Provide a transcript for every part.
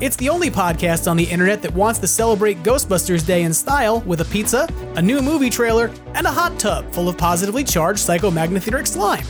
It's the only podcast on the internet that wants to celebrate Ghostbusters Day in style with a pizza, a new movie trailer, and a hot tub full of positively charged psychomagnetheric slime.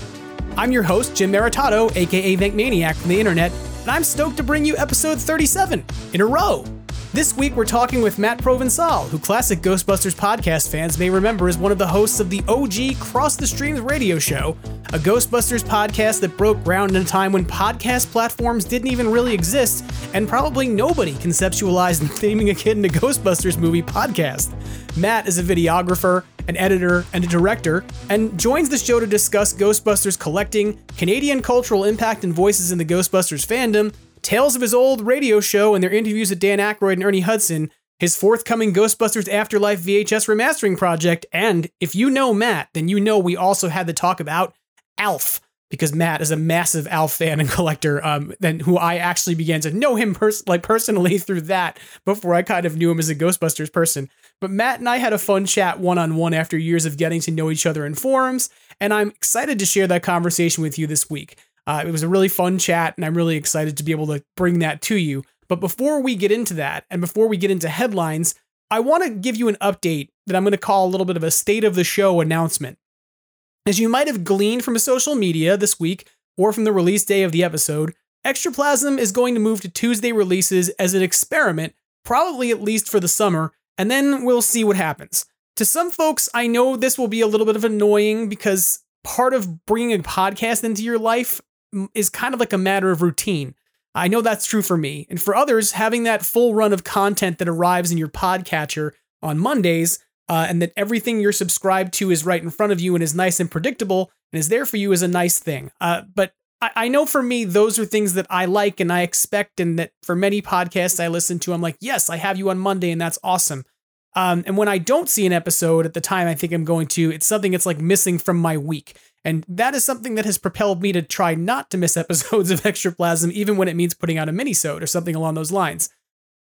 I'm your host, Jim Maritato, aka Vankmaniac from the internet, and I'm stoked to bring you episode 37 in a row. This week, we're talking with Matt Provencal, who classic Ghostbusters podcast fans may remember as one of the hosts of the OG Cross the Streams radio show, a Ghostbusters podcast that broke ground in a time when podcast platforms didn't even really exist, and probably nobody conceptualized naming a kid in a Ghostbusters movie podcast. Matt is a videographer, an editor, and a director, and joins the show to discuss Ghostbusters collecting, Canadian cultural impact and voices in the Ghostbusters fandom, tales of his old radio show and their interviews with Dan Aykroyd and Ernie Hudson, his forthcoming Ghostbusters Afterlife VHS remastering project, and if you know Matt, then you know we also had the talk about Alf because Matt is a massive Alf fan and collector. Um, then who I actually began to know him pers- like personally through that before I kind of knew him as a Ghostbusters person. But Matt and I had a fun chat one on one after years of getting to know each other in forums, and I'm excited to share that conversation with you this week. Uh, it was a really fun chat, and I'm really excited to be able to bring that to you. But before we get into that, and before we get into headlines, I want to give you an update that I'm going to call a little bit of a state of the show announcement. As you might have gleaned from social media this week or from the release day of the episode, Extraplasm is going to move to Tuesday releases as an experiment, probably at least for the summer, and then we'll see what happens. To some folks, I know this will be a little bit of annoying because part of bringing a podcast into your life is kind of like a matter of routine. I know that's true for me. And for others, having that full run of content that arrives in your podcatcher on Mondays uh, and that everything you're subscribed to is right in front of you and is nice and predictable and is there for you is a nice thing. Uh, but I, I know for me, those are things that I like and I expect, and that for many podcasts I listen to, I'm like, yes, I have you on Monday, and that's awesome. Um, and when I don't see an episode at the time I think I'm going to, it's something that's like missing from my week. And that is something that has propelled me to try not to miss episodes of Extraplasm, even when it means putting out a minisode or something along those lines.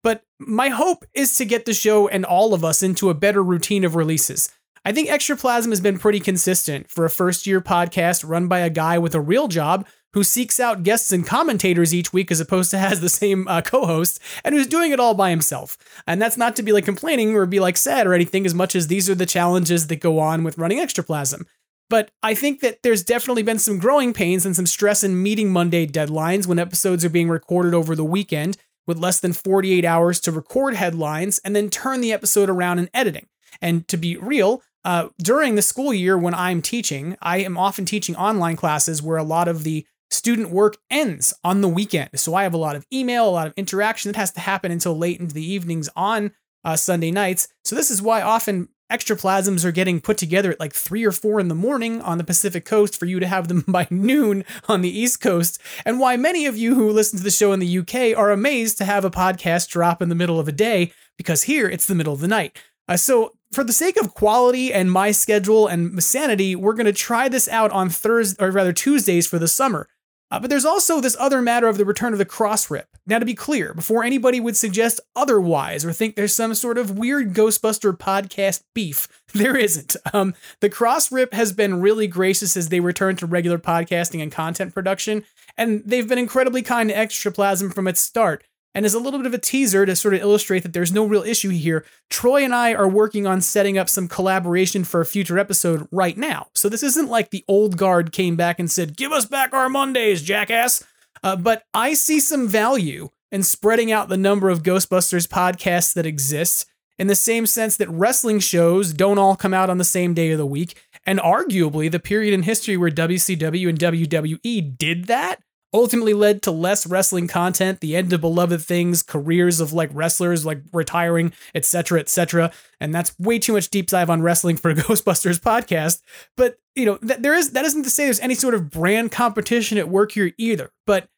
But my hope is to get the show and all of us into a better routine of releases. I think Extraplasm has been pretty consistent for a first year podcast run by a guy with a real job who seeks out guests and commentators each week as opposed to has the same uh, co-host and who's doing it all by himself. And that's not to be like complaining or be like sad or anything as much as these are the challenges that go on with running Extraplasm. But I think that there's definitely been some growing pains and some stress in meeting Monday deadlines when episodes are being recorded over the weekend with less than 48 hours to record headlines and then turn the episode around in editing. And to be real, uh, during the school year when I'm teaching, I am often teaching online classes where a lot of the student work ends on the weekend. So I have a lot of email, a lot of interaction that has to happen until late into the evenings on uh, Sunday nights. So this is why often extraplasms are getting put together at like three or four in the morning on the Pacific coast for you to have them by noon on the East Coast, and why many of you who listen to the show in the UK are amazed to have a podcast drop in the middle of a day, because here it's the middle of the night. Uh, so, for the sake of quality and my schedule and sanity, we're going to try this out on Thursday, or rather Tuesdays for the summer. Uh, but there's also this other matter of the return of the Crossrip. Now, to be clear, before anybody would suggest otherwise or think there's some sort of weird Ghostbuster podcast beef, there isn't. Um, the Crossrip has been really gracious as they return to regular podcasting and content production, and they've been incredibly kind to Extraplasm from its start. And as a little bit of a teaser to sort of illustrate that there's no real issue here, Troy and I are working on setting up some collaboration for a future episode right now. So this isn't like the old guard came back and said, Give us back our Mondays, jackass. Uh, but I see some value in spreading out the number of Ghostbusters podcasts that exist in the same sense that wrestling shows don't all come out on the same day of the week. And arguably, the period in history where WCW and WWE did that ultimately led to less wrestling content, the end of beloved things, careers of like wrestlers like retiring, etc., etc. And that's way too much deep dive on wrestling for a Ghostbusters podcast. But you know, th- there is that isn't to say there's any sort of brand competition at work here either. But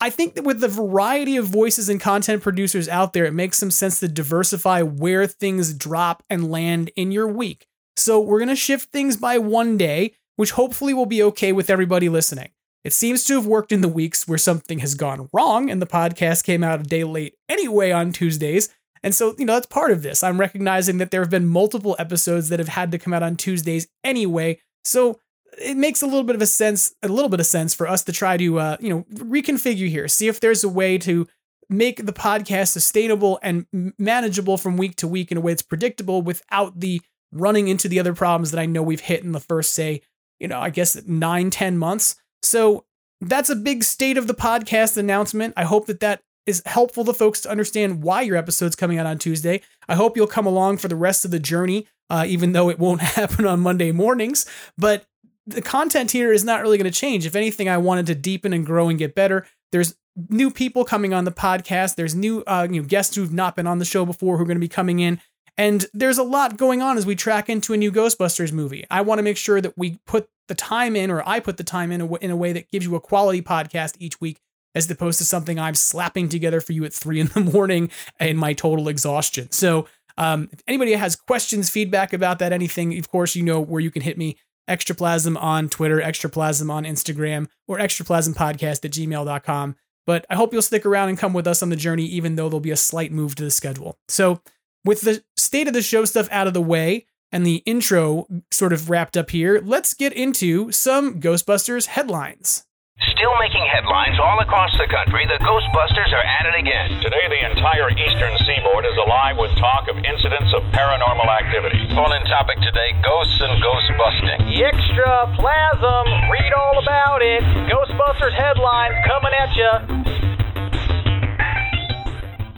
I think that with the variety of voices and content producers out there, it makes some sense to diversify where things drop and land in your week. So we're to shift things by one day, which hopefully will be okay with everybody listening. It seems to have worked in the weeks where something has gone wrong and the podcast came out a day late anyway on Tuesdays. And so, you know, that's part of this. I'm recognizing that there have been multiple episodes that have had to come out on Tuesdays anyway. So it makes a little bit of a sense, a little bit of sense for us to try to, uh, you know, reconfigure here, see if there's a way to make the podcast sustainable and manageable from week to week in a way that's predictable without the running into the other problems that I know we've hit in the first, say, you know, I guess nine, ten months. So that's a big state of the podcast announcement. I hope that that is helpful to folks to understand why your episode's coming out on Tuesday. I hope you'll come along for the rest of the journey, uh, even though it won't happen on Monday mornings. But the content here is not really going to change. If anything, I wanted to deepen and grow and get better. There's new people coming on the podcast. There's new uh, know, guests who've not been on the show before who are going to be coming in. And there's a lot going on as we track into a new Ghostbusters movie. I want to make sure that we put the time in, or I put the time in in a way that gives you a quality podcast each week, as opposed to something I'm slapping together for you at three in the morning in my total exhaustion. So, um, if anybody has questions, feedback about that, anything, of course, you know where you can hit me. Extraplasm on Twitter, Extraplasm on Instagram, or extraplasmpodcast at gmail.com. But I hope you'll stick around and come with us on the journey, even though there'll be a slight move to the schedule. So, with the state of the show stuff out of the way and the intro sort of wrapped up here, let's get into some Ghostbusters headlines. Still making headlines all across the country, the Ghostbusters are at it again. Today, the entire eastern seaboard is alive with talk of incidents of paranormal activity. Phone in topic today ghosts and ghost busting. Extra plasm, read all about it. Ghostbusters headlines coming at you.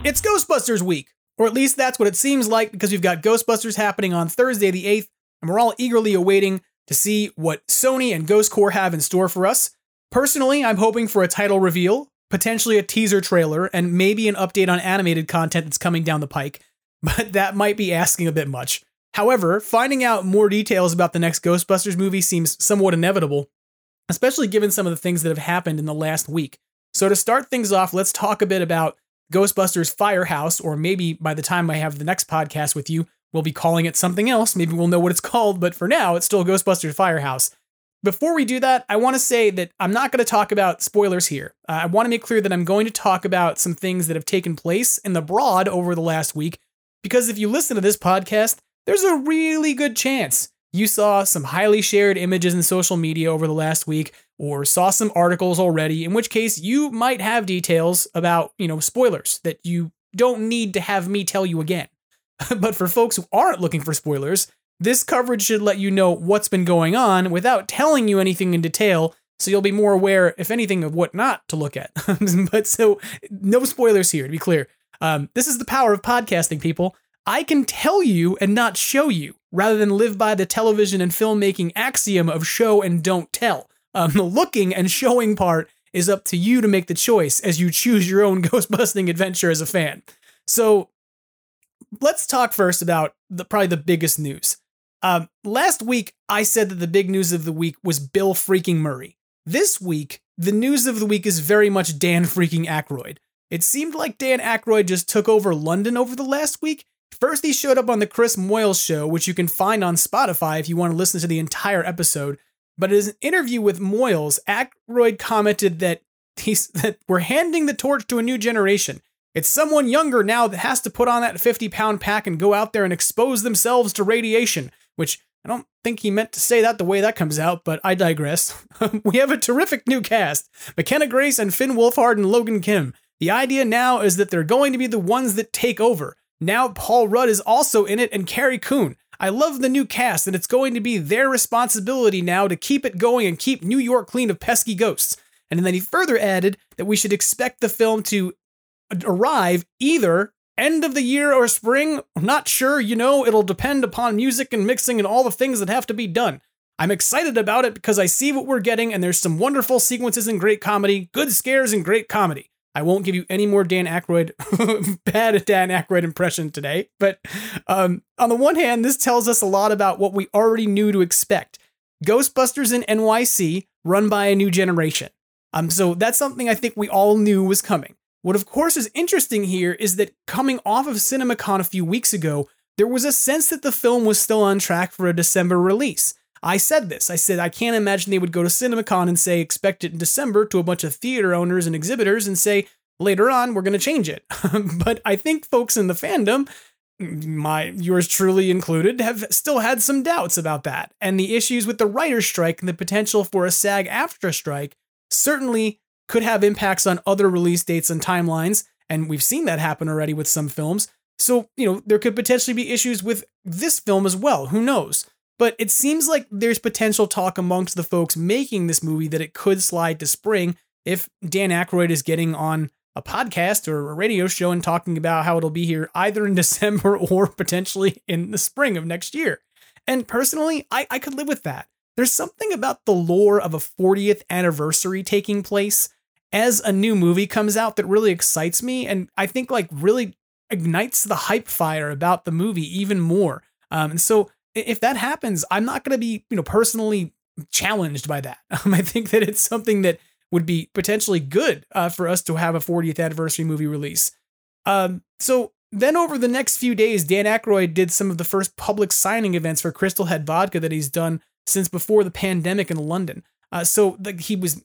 It's Ghostbusters week. Or at least that's what it seems like because we've got Ghostbusters happening on Thursday the 8th, and we're all eagerly awaiting to see what Sony and Ghost Corps have in store for us. Personally, I'm hoping for a title reveal, potentially a teaser trailer, and maybe an update on animated content that's coming down the pike, but that might be asking a bit much. However, finding out more details about the next Ghostbusters movie seems somewhat inevitable, especially given some of the things that have happened in the last week. So, to start things off, let's talk a bit about Ghostbusters Firehouse, or maybe by the time I have the next podcast with you, we'll be calling it something else. Maybe we'll know what it's called, but for now, it's still Ghostbusters Firehouse. Before we do that, I want to say that I'm not going to talk about spoilers here. Uh, I want to make clear that I'm going to talk about some things that have taken place in the broad over the last week, because if you listen to this podcast, there's a really good chance you saw some highly shared images in social media over the last week or saw some articles already, in which case you might have details about, you know, spoilers that you don't need to have me tell you again. but for folks who aren't looking for spoilers, this coverage should let you know what's been going on without telling you anything in detail, so you'll be more aware, if anything, of what not to look at. but so, no spoilers here, to be clear. Um, this is the power of podcasting, people. I can tell you and not show you, rather than live by the television and filmmaking axiom of show and don't tell. Um, the looking and showing part is up to you to make the choice as you choose your own ghost busting adventure as a fan. So let's talk first about the probably the biggest news. Um, last week, I said that the big news of the week was Bill freaking Murray. This week, the news of the week is very much Dan freaking Aykroyd. It seemed like Dan Aykroyd just took over London over the last week. First, he showed up on the Chris Moyles show, which you can find on Spotify if you want to listen to the entire episode. But in an interview with Moyles, Aykroyd commented that he's that we're handing the torch to a new generation. It's someone younger now that has to put on that 50 pound pack and go out there and expose themselves to radiation, which I don't think he meant to say that the way that comes out, but I digress. we have a terrific new cast McKenna Grace and Finn Wolfhard and Logan Kim. The idea now is that they're going to be the ones that take over. Now Paul Rudd is also in it and Carrie Coon. I love the new cast, and it's going to be their responsibility now to keep it going and keep New York clean of pesky ghosts. And then he further added that we should expect the film to arrive either end of the year or spring. Not sure, you know, it'll depend upon music and mixing and all the things that have to be done. I'm excited about it because I see what we're getting, and there's some wonderful sequences and great comedy, good scares and great comedy. I won't give you any more Dan Aykroyd, bad Dan Aykroyd impression today. But um, on the one hand, this tells us a lot about what we already knew to expect Ghostbusters in NYC, run by a new generation. Um, so that's something I think we all knew was coming. What, of course, is interesting here is that coming off of CinemaCon a few weeks ago, there was a sense that the film was still on track for a December release. I said this. I said, I can't imagine they would go to CinemaCon and say, expect it in December to a bunch of theater owners and exhibitors and say, later on, we're going to change it. but I think folks in the fandom, my yours truly included, have still had some doubts about that. And the issues with the writer's strike and the potential for a SAG AFTRA strike certainly could have impacts on other release dates and timelines. And we've seen that happen already with some films. So, you know, there could potentially be issues with this film as well. Who knows? But it seems like there's potential talk amongst the folks making this movie that it could slide to spring if Dan Aykroyd is getting on a podcast or a radio show and talking about how it'll be here either in December or potentially in the spring of next year. And personally, I, I could live with that. There's something about the lore of a 40th anniversary taking place as a new movie comes out that really excites me and I think like really ignites the hype fire about the movie even more. Um, and so if that happens, I'm not going to be, you know, personally challenged by that. Um, I think that it's something that would be potentially good uh, for us to have a 40th anniversary movie release. Um, so then over the next few days, Dan Aykroyd did some of the first public signing events for Crystal Head Vodka that he's done since before the pandemic in London. Uh, so the, he was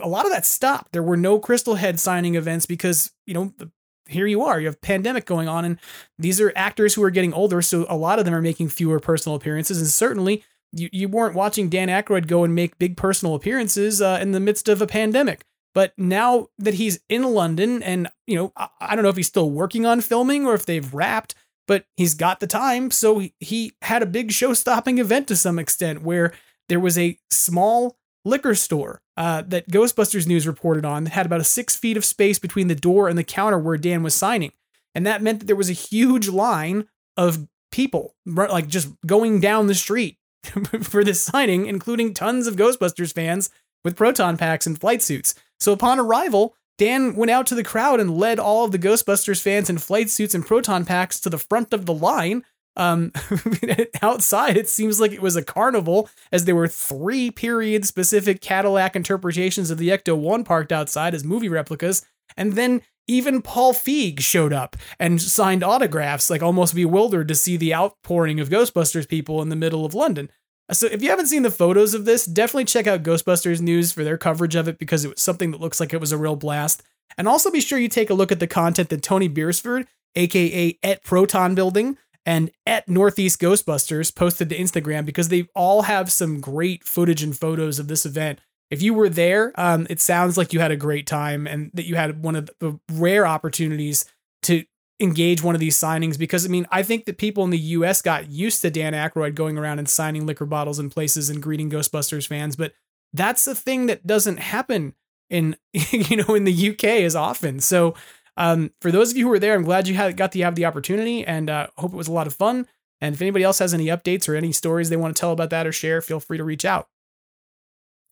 a lot of that stopped. There were no Crystal Head signing events because you know the, here you are, you have pandemic going on, and these are actors who are getting older, so a lot of them are making fewer personal appearances, and certainly you, you weren't watching Dan Aykroyd go and make big personal appearances uh, in the midst of a pandemic. But now that he's in London, and you know, I, I don't know if he's still working on filming or if they've wrapped, but he's got the time, so he, he had a big show-stopping event to some extent where there was a small liquor store uh, that Ghostbusters News reported on that had about a six feet of space between the door and the counter where Dan was signing. And that meant that there was a huge line of people, like just going down the street for this signing, including tons of Ghostbusters fans with proton packs and flight suits. So upon arrival, Dan went out to the crowd and led all of the Ghostbusters fans in flight suits and proton packs to the front of the line um, outside, it seems like it was a carnival, as there were three period specific Cadillac interpretations of the Ecto 1 parked outside as movie replicas. And then even Paul Feig showed up and signed autographs, like almost bewildered to see the outpouring of Ghostbusters people in the middle of London. So if you haven't seen the photos of this, definitely check out Ghostbusters News for their coverage of it because it was something that looks like it was a real blast. And also be sure you take a look at the content that Tony Beresford, aka at Proton Building, and at Northeast Ghostbusters posted to Instagram because they all have some great footage and photos of this event. If you were there, um, it sounds like you had a great time and that you had one of the rare opportunities to engage one of these signings because I mean I think that people in the US got used to Dan Aykroyd going around and signing liquor bottles in places and greeting Ghostbusters fans, but that's a thing that doesn't happen in you know in the UK as often. So um, for those of you who were there, I'm glad you had, got to have the opportunity and uh, hope it was a lot of fun. And if anybody else has any updates or any stories they want to tell about that or share, feel free to reach out.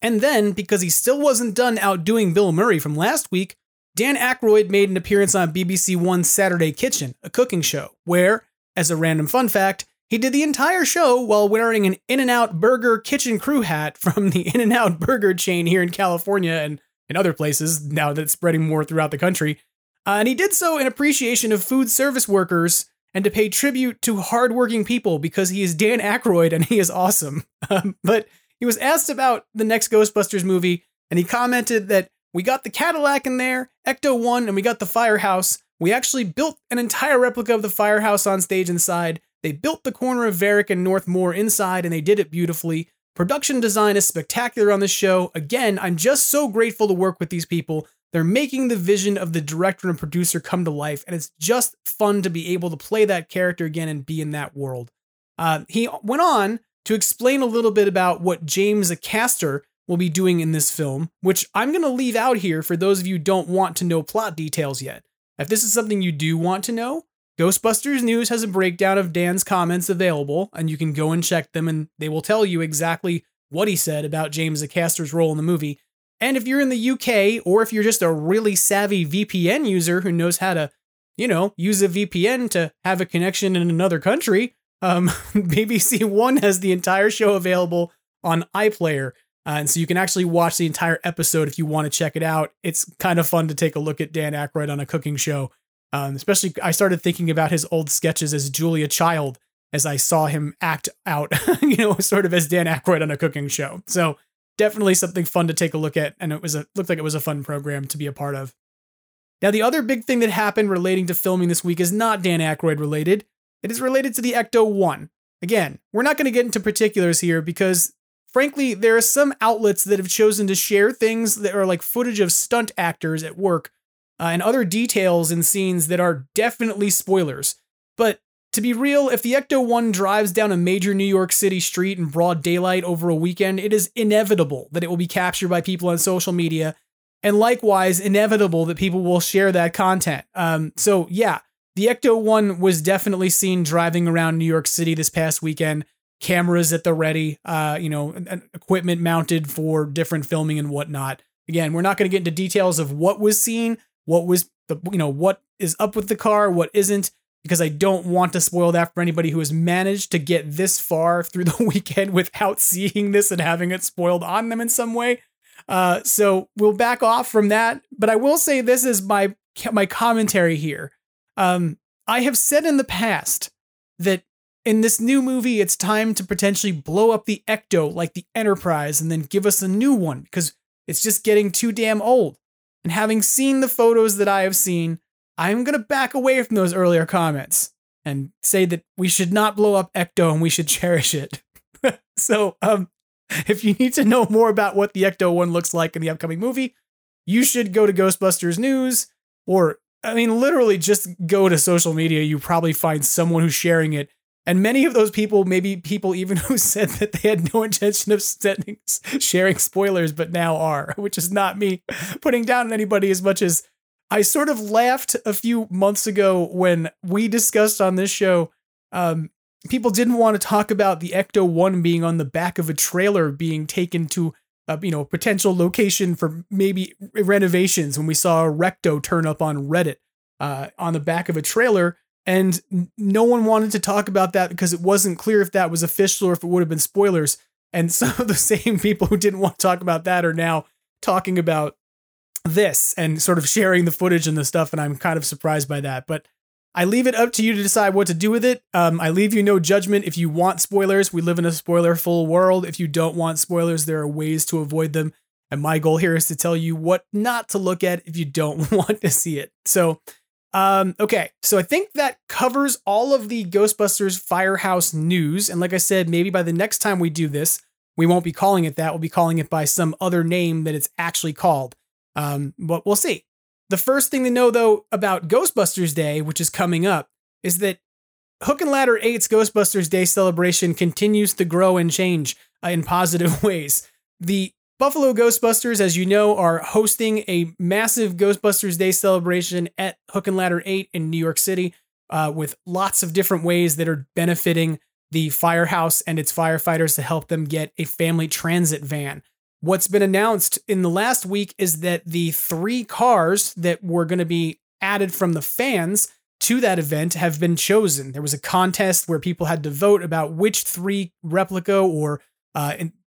And then, because he still wasn't done outdoing Bill Murray from last week, Dan Aykroyd made an appearance on BBC One's Saturday Kitchen, a cooking show, where, as a random fun fact, he did the entire show while wearing an In N Out Burger kitchen crew hat from the In N Out Burger chain here in California and in other places now that it's spreading more throughout the country. Uh, and he did so in appreciation of food service workers and to pay tribute to hardworking people because he is Dan Aykroyd and he is awesome. Um, but he was asked about the next Ghostbusters movie, and he commented that we got the Cadillac in there, Ecto 1, and we got the firehouse. We actually built an entire replica of the firehouse on stage inside. They built the corner of Varick and North Northmore inside, and they did it beautifully. Production design is spectacular on this show. Again, I'm just so grateful to work with these people. They're making the vision of the director and producer come to life, and it's just fun to be able to play that character again and be in that world. Uh, he went on to explain a little bit about what James Acaster will be doing in this film, which I'm going to leave out here for those of you don't want to know plot details yet. If this is something you do want to know, Ghostbusters News has a breakdown of Dan's comments available, and you can go and check them, and they will tell you exactly what he said about James Acaster's role in the movie. And if you're in the UK, or if you're just a really savvy VPN user who knows how to, you know, use a VPN to have a connection in another country, um, BBC One has the entire show available on iPlayer. Uh, and so you can actually watch the entire episode if you want to check it out. It's kind of fun to take a look at Dan Aykroyd on a cooking show. Um, especially, I started thinking about his old sketches as Julia Child as I saw him act out, you know, sort of as Dan Aykroyd on a cooking show. So definitely something fun to take a look at, and it was a looked like it was a fun program to be a part of. Now, the other big thing that happened relating to filming this week is not Dan Aykroyd related. It is related to the Ecto One. Again, we're not going to get into particulars here because, frankly, there are some outlets that have chosen to share things that are like footage of stunt actors at work uh, and other details in scenes that are definitely spoilers. But to be real, if the Ecto 1 drives down a major New York City street in broad daylight over a weekend, it is inevitable that it will be captured by people on social media, and likewise, inevitable that people will share that content. Um, so, yeah, the Ecto 1 was definitely seen driving around New York City this past weekend. Cameras at the ready, uh, you know, equipment mounted for different filming and whatnot. Again, we're not going to get into details of what was seen, what was the, you know, what is up with the car, what isn't because I don't want to spoil that for anybody who has managed to get this far through the weekend without seeing this and having it spoiled on them in some way. Uh, so we'll back off from that. But I will say this is my my commentary here. Um, I have said in the past that in this new movie, it's time to potentially blow up the Ecto like the Enterprise and then give us a new one because it's just getting too damn old. And having seen the photos that I have seen, I'm going to back away from those earlier comments and say that we should not blow up Ecto and we should cherish it. so, um, if you need to know more about what the Ecto one looks like in the upcoming movie, you should go to Ghostbusters News or, I mean, literally just go to social media. You probably find someone who's sharing it. And many of those people, maybe people even who said that they had no intention of sharing spoilers, but now are, which is not me putting down anybody as much as I sort of laughed a few months ago when we discussed on this show. Um, people didn't want to talk about the Ecto One being on the back of a trailer being taken to a you know potential location for maybe renovations. When we saw a Recto turn up on Reddit uh, on the back of a trailer, and no one wanted to talk about that because it wasn't clear if that was official or if it would have been spoilers. And some of the same people who didn't want to talk about that are now talking about this and sort of sharing the footage and the stuff, and I'm kind of surprised by that. But I leave it up to you to decide what to do with it. Um, I leave you no judgment. If you want spoilers, we live in a spoiler full world. If you don't want spoilers, there are ways to avoid them. And my goal here is to tell you what not to look at if you don't want to see it. So, um, okay, so I think that covers all of the Ghostbusters Firehouse news. And like I said, maybe by the next time we do this, we won't be calling it that. We'll be calling it by some other name that it's actually called. Um, but we'll see. The first thing to know, though, about Ghostbusters Day, which is coming up, is that Hook and Ladder 8's Ghostbusters Day celebration continues to grow and change uh, in positive ways. The Buffalo Ghostbusters, as you know, are hosting a massive Ghostbusters Day celebration at Hook and Ladder 8 in New York City uh, with lots of different ways that are benefiting the firehouse and its firefighters to help them get a family transit van. What's been announced in the last week is that the three cars that were going to be added from the fans to that event have been chosen. There was a contest where people had to vote about which three replica or uh,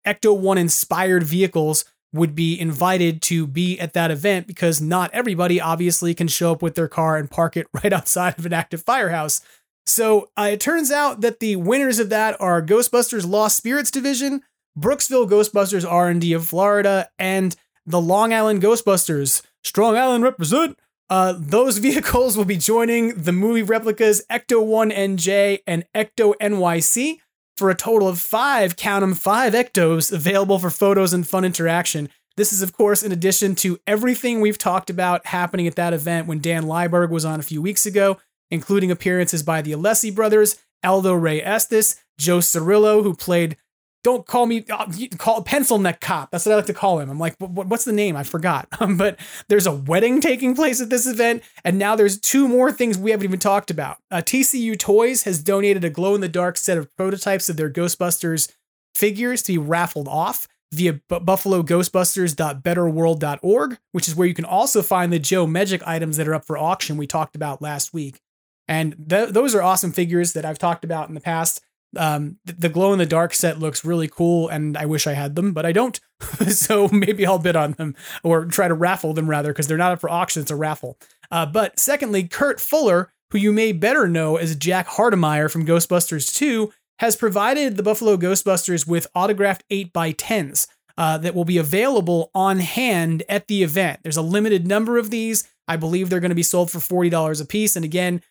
Ecto 1 inspired vehicles would be invited to be at that event because not everybody obviously can show up with their car and park it right outside of an active firehouse. So uh, it turns out that the winners of that are Ghostbusters Lost Spirits Division, Brooksville Ghostbusters R&D of Florida, and the Long Island Ghostbusters. Strong Island represent. Uh, those vehicles will be joining the movie replicas Ecto 1 NJ and Ecto NYC for a total of five, count them, five Ectos available for photos and fun interaction. This is, of course, in addition to everything we've talked about happening at that event when Dan Lieberg was on a few weeks ago, including appearances by the Alessi brothers, Aldo Ray Estes, Joe Cirillo, who played don't call me uh, call pencil neck cop. That's what I like to call him. I'm like, what's the name? I forgot. Um, but there's a wedding taking place at this event, and now there's two more things we haven't even talked about. Uh, TCU Toys has donated a glow in the dark set of prototypes of their Ghostbusters figures to be raffled off via b- buffaloghostbusters.betterworld.org, which is where you can also find the Joe Medjuck items that are up for auction we talked about last week. And th- those are awesome figures that I've talked about in the past. Um, the glow in the dark set looks really cool, and I wish I had them, but I don't. so maybe I'll bid on them or try to raffle them rather, because they're not up for auction. It's a raffle. Uh, but secondly, Kurt Fuller, who you may better know as Jack Hardemeyer from Ghostbusters 2, has provided the Buffalo Ghostbusters with autographed 8x10s uh, that will be available on hand at the event. There's a limited number of these. I believe they're going to be sold for $40 a piece. And again,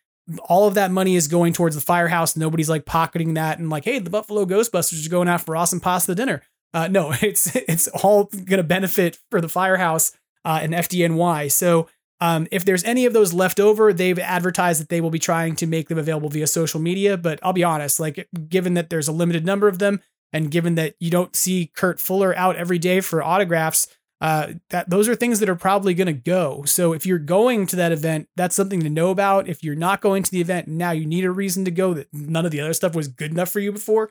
all of that money is going towards the firehouse. Nobody's like pocketing that and like, hey, the Buffalo Ghostbusters are going out for awesome pasta dinner. Uh, no, it's it's all going to benefit for the firehouse uh, and FDNY. So um, if there's any of those left over, they've advertised that they will be trying to make them available via social media. But I'll be honest, like given that there's a limited number of them, and given that you don't see Kurt Fuller out every day for autographs, uh, that those are things that are probably going to go. So if you're going to that event, that's something to know about. If you're not going to the event now, you need a reason to go. That none of the other stuff was good enough for you before.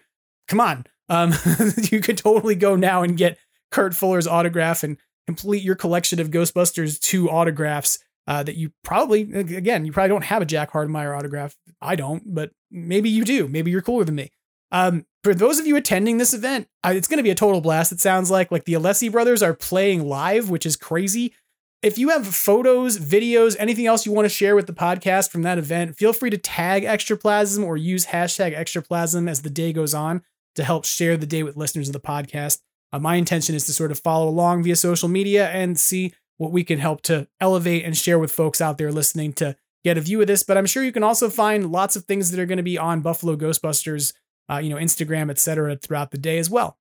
Come on, um, you could totally go now and get Kurt Fuller's autograph and complete your collection of Ghostbusters two autographs. Uh, that you probably again you probably don't have a Jack Hardemeyer autograph. I don't, but maybe you do. Maybe you're cooler than me. Um, for those of you attending this event, it's going to be a total blast. It sounds like like the Alessi brothers are playing live, which is crazy. If you have photos, videos, anything else you want to share with the podcast from that event, feel free to tag Extraplasm or use hashtag Extraplasm as the day goes on to help share the day with listeners of the podcast. Uh, my intention is to sort of follow along via social media and see what we can help to elevate and share with folks out there listening to get a view of this. But I'm sure you can also find lots of things that are going to be on Buffalo Ghostbusters uh, you know, Instagram, etc., throughout the day as well.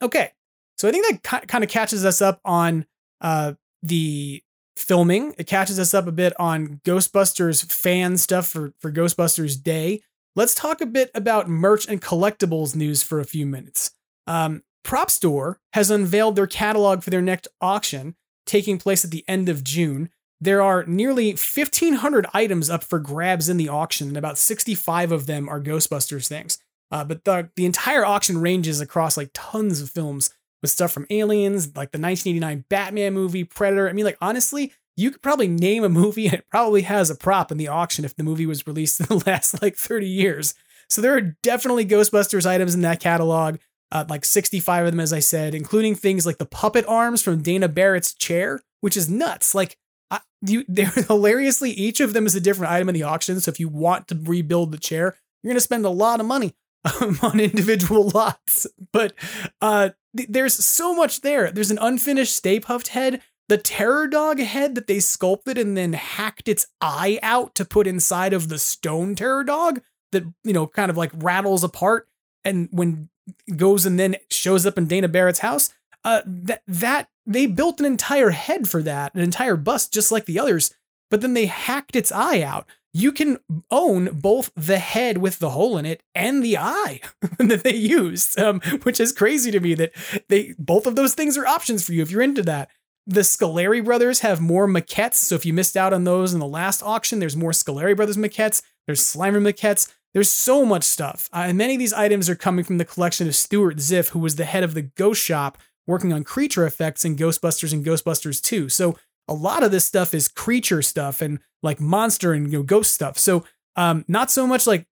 Okay, so I think that kind of catches us up on uh, the filming. It catches us up a bit on Ghostbusters fan stuff for for Ghostbusters Day. Let's talk a bit about merch and collectibles news for a few minutes. Um, Prop Store has unveiled their catalog for their next auction, taking place at the end of June. There are nearly 1,500 items up for grabs in the auction, and about 65 of them are Ghostbusters things. Uh, but the the entire auction ranges across like tons of films with stuff from Aliens, like the 1989 Batman movie, Predator. I mean, like honestly, you could probably name a movie and it probably has a prop in the auction if the movie was released in the last like 30 years. So there are definitely Ghostbusters items in that catalog, uh, like 65 of them, as I said, including things like the puppet arms from Dana Barrett's chair, which is nuts. Like, I, you, they're hilariously, each of them is a different item in the auction. So if you want to rebuild the chair, you're going to spend a lot of money um, on individual lots. But uh, th- there's so much there. There's an unfinished Stay Puft head, the Terror Dog head that they sculpted and then hacked its eye out to put inside of the stone Terror Dog that you know kind of like rattles apart and when goes and then shows up in Dana Barrett's house. Uh, that that they built an entire head for that, an entire bust, just like the others. But then they hacked its eye out you can own both the head with the hole in it and the eye that they used, um, which is crazy to me that they both of those things are options for you if you're into that. The Scoleri brothers have more maquettes, so if you missed out on those in the last auction, there's more Scoleri brothers maquettes. There's Slimer maquettes. There's so much stuff, uh, and many of these items are coming from the collection of Stuart Ziff, who was the head of the Ghost Shop, working on creature effects in Ghostbusters and Ghostbusters 2. So a lot of this stuff is creature stuff and like monster and you know ghost stuff. So um, not so much like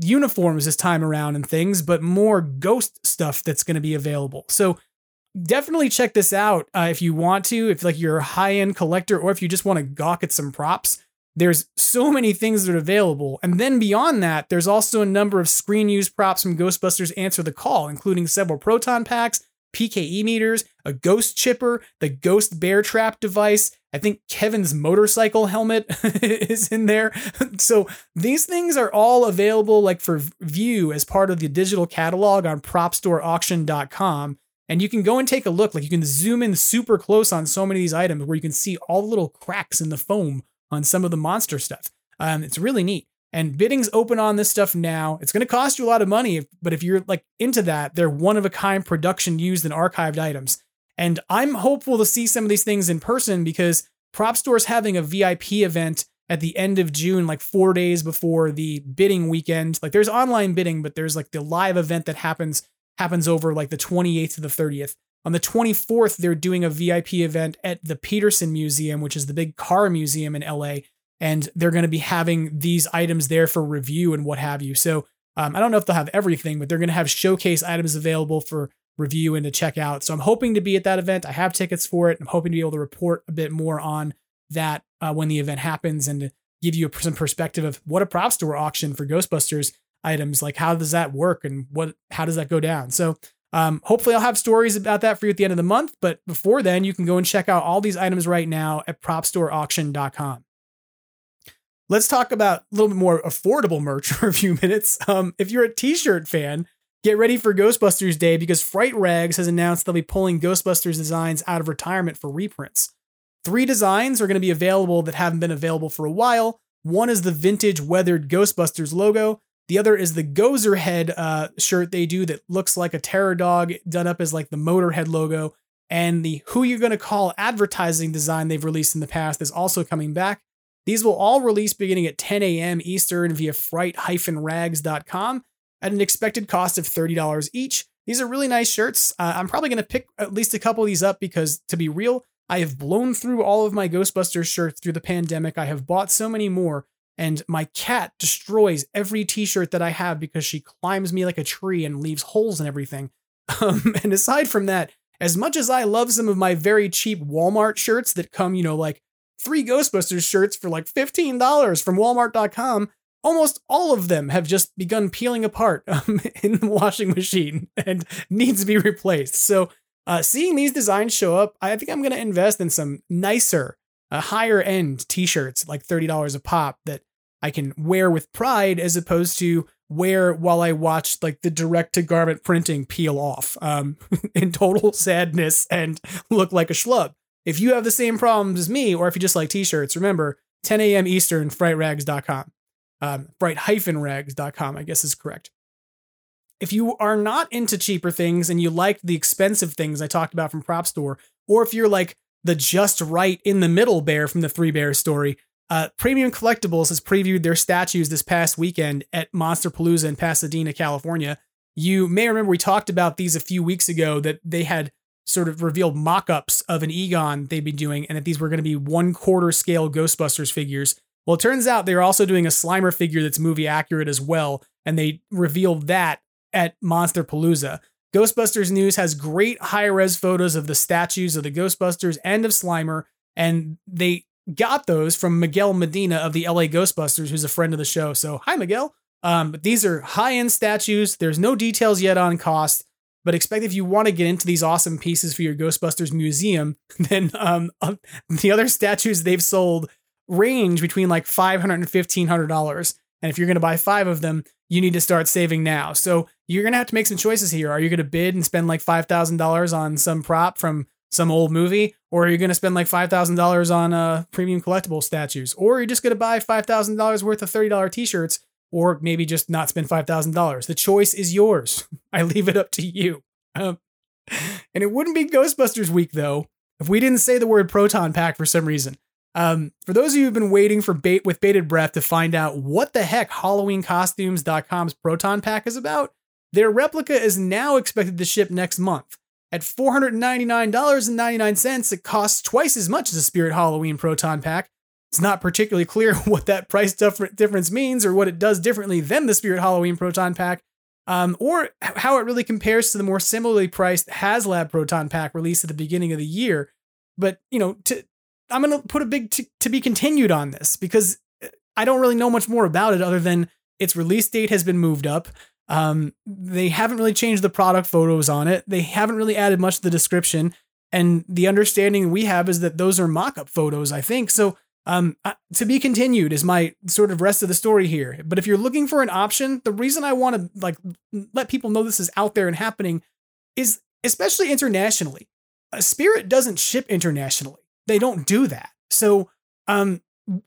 uniforms this time around and things, but more ghost stuff that's going to be available. So definitely check this out uh, if you want to, if like you're a high end collector or if you just want to gawk at some props. There's so many things that are available. And then beyond that, there's also a number of screen use props from Ghostbusters Answer the Call, including several proton packs, PKE meters, a ghost chipper, the ghost bear trap device. I think Kevin's motorcycle helmet is in there. So these things are all available like for view as part of the digital catalog on propstoreauction.com. And you can go and take a look. Like you can zoom in super close on so many of these items where you can see all the little cracks in the foam on some of the monster stuff. Um, it's really neat. And bidding's open on this stuff now. It's going to cost you a lot of money, but if you're like into that, they're one of a kind production used and archived items. And I'm hopeful to see some of these things in person because Prop Store's having a VIP event at the end of June, like four days before the bidding weekend. Like there's online bidding, but there's like the live event that happens happens over like the 28th to the 30th. On the 24th, they're doing a VIP event at the Petersen Museum, which is the big car museum in LA and they're going to be having these items there for review and what have you. So Um, I don't know if they'll have everything, but they're going to have showcase items available for review and to check out. So I'm hoping to be at that event. I have tickets for it. I'm hoping to be able to report a bit more on that uh, when the event happens and give you some perspective of what a prop store auction for Ghostbusters items like how does that work and what how does that go down. So um, hopefully I'll have stories about that for you at the end of the month. But before then, you can go and check out all these items right now at propstoreauction.com. Let's talk about a little bit more affordable merch for a few minutes. Um, if you're a t-shirt fan, get ready for Ghostbusters Day because Fright Rags has announced they'll be pulling Ghostbusters designs out of retirement for reprints. Three designs are going to be available that haven't been available for a while. One is the vintage weathered Ghostbusters logo. The other is the Gozer head uh, shirt they do that looks like a terror dog done up as like the Motorhead logo. And the Who You're Gonna Call advertising design they've released in the past is also coming back. These will all release beginning at 10 a.m. Eastern via fright-rags.com at an expected cost of $30 each. These are really nice shirts. Uh, I'm probably going to pick at least a couple of these up because, to be real, I have blown through all of my Ghostbusters shirts through the pandemic. I have bought so many more, and my cat destroys every t shirt that I have because she climbs me like a tree and leaves holes and everything. Um, and aside from that, as much as I love some of my very cheap Walmart shirts that come, you know, like three Ghostbusters shirts for like $15 from walmart.com, almost all of them have just begun peeling apart um, in the washing machine and needs to be replaced. So, uh, seeing these designs show up, I think I'm going to invest in some nicer, uh, higher end t shirts, like $30 a pop, that I can wear with pride as opposed to wear while I watch like the direct to garment printing peel off um, in total sadness and look like a schlub. If you have the same problems as me, or if you just like t shirts, remember 10 a.m. Eastern, frightrags.com. Um, fright-rags.com, I guess is correct. If you are not into cheaper things and you like the expensive things I talked about from Prop Store, or if you're like the just right in the middle bear from the Three Bears story, uh, Premium Collectibles has previewed their statues this past weekend at Monsterpalooza in Pasadena, California. You may remember we talked about these a few weeks ago that they had sort of revealed mock ups of an Egon they'd be doing, and that these were going to be one quarter scale Ghostbusters figures. Well, it turns out they're also doing a Slimer figure that's movie accurate as well, and they revealed that at Monsterpalooza. Ghostbusters News has great high res photos of the statues of the Ghostbusters and of Slimer, and they got those from Miguel Medina of the LA Ghostbusters, who's a friend of the show. So, hi, Miguel. Um, but these are high end statues. There's no details yet on cost, but expect if you want to get into these awesome pieces for your Ghostbusters museum, then um, the other statues they've sold range between like $500 and $1,500. And if you're going to buy five of them, you need to start saving now. So you're going to have to make some choices here. Are you going to bid and spend like $5,000 on some prop from some old movie? Or are you going to spend like $5,000 on uh, premium collectible statues? Or are you just going to buy $5,000 worth of $30 t shirts? Or maybe just not spend $5,000. The choice is yours. I leave it up to you. Um, and it wouldn't be Ghostbusters week though if we didn't say the word proton pack for some reason. Um, for those of you who've been waiting for bait with bated breath to find out what the heck HalloweenCostumes.com's Proton Pack is about, their replica is now expected to ship next month. At $499.99, it costs twice as much as a Spirit Halloween Proton Pack. It's not particularly clear what that price difference means or what it does differently than the Spirit Halloween Proton Pack, um, or how it really compares to the more similarly priced HasLab Proton Pack released at the beginning of the year. But, you know, to, I'm going to put a big t- to be continued on this because I don't really know much more about it other than its release date has been moved up. Um, they haven't really changed the product photos on it. They haven't really added much to the description. And the understanding we have is that those are mock up photos, I think. So, um, uh, to be continued is my sort of rest of the story here. But if you're looking for an option, the reason I want to like let people know this is out there and happening is especially internationally. A Spirit doesn't ship internationally they don't do that. So, um,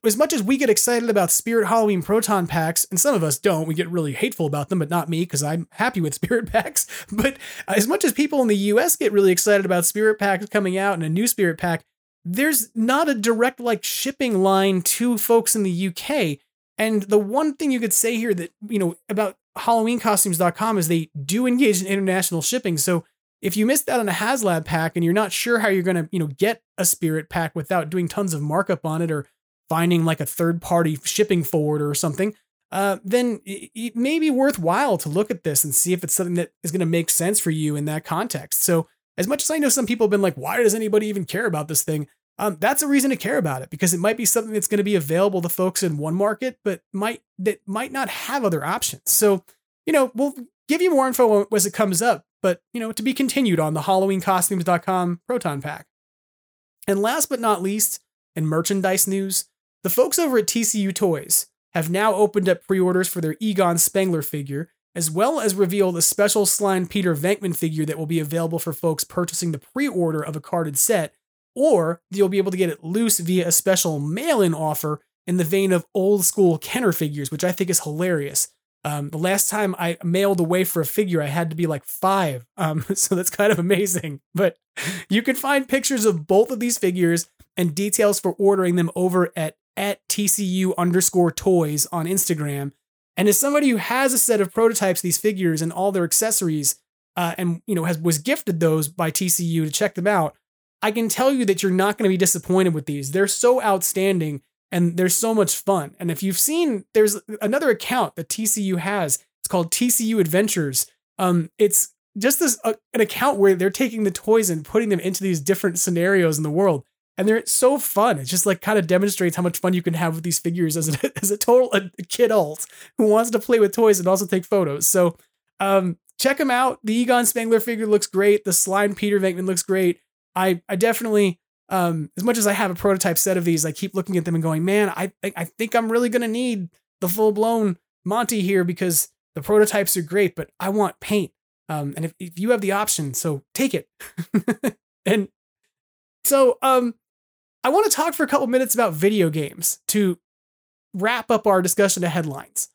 as much as we get excited about Spirit Halloween proton packs, and some of us don't, we get really hateful about them, but not me because I'm happy with Spirit packs. But as much as people in the US get really excited about Spirit packs coming out and a new Spirit pack, there's not a direct like shipping line to folks in the UK. And the one thing you could say here that, you know, about HalloweenCostumes.com is they do engage in international shipping. So if you missed out on a HasLab pack and you're not sure how you're going to, you know, get a spirit pack without doing tons of markup on it or finding like a third party shipping forwarder or something, uh, then it, may be worthwhile to look at this and see if it's something that is going to make sense for you in that context. So, as much as I know some people have been like, why does anybody even care about this thing? Um, that's a reason to care about it because it might be something that's going to be available to folks in one market, but might that might not have other options. So, you know, we'll give you more info as it comes up, but you know, to be continued on the HalloweenCostumes.com Proton Pack. And last but not least, in merchandise news, the folks over at TCU Toys have now opened up pre-orders for their Egon Spengler figure, as well as revealed a special Slime Peter Venkman figure that will be available for folks purchasing the pre-order of a carded set, or you'll be able to get it loose via a special mail-in offer in the vein of old school Kenner figures, which I think is hilarious. Um, the last time I mailed away for a figure, I had to be like five. Um, so that's kind of amazing. But you can find pictures of both of these figures and details for ordering them over at at TCU underscore toys on Instagram. And as somebody who has a set of prototypes, these figures and all their accessories, uh, and you know has was gifted those by TCU to check them out, I can tell you that you're not going to be disappointed with these. They're so outstanding and they're so much fun. And if you've seen, there's another account that TCU has. It's called TCU Adventures. Um, it's just this uh, an account where they're taking the toys and putting them into these different scenarios in the world and they're so fun. It just like kind of demonstrates how much fun you can have with these figures as a, as a total a kid alt who wants to play with toys and also take photos. So um, check them out. The Egon Spengler figure looks great. The Slime Peter Venkman looks great. I I definitely um, as much as I have a prototype set of these, I keep looking at them and going, man, I I think I'm really gonna need the full blown Monty here because the prototypes are great, but I want paint. Um, and if, if you have the option, so take it. and so um I want to talk for a couple minutes about video games to wrap up our discussion of headlines.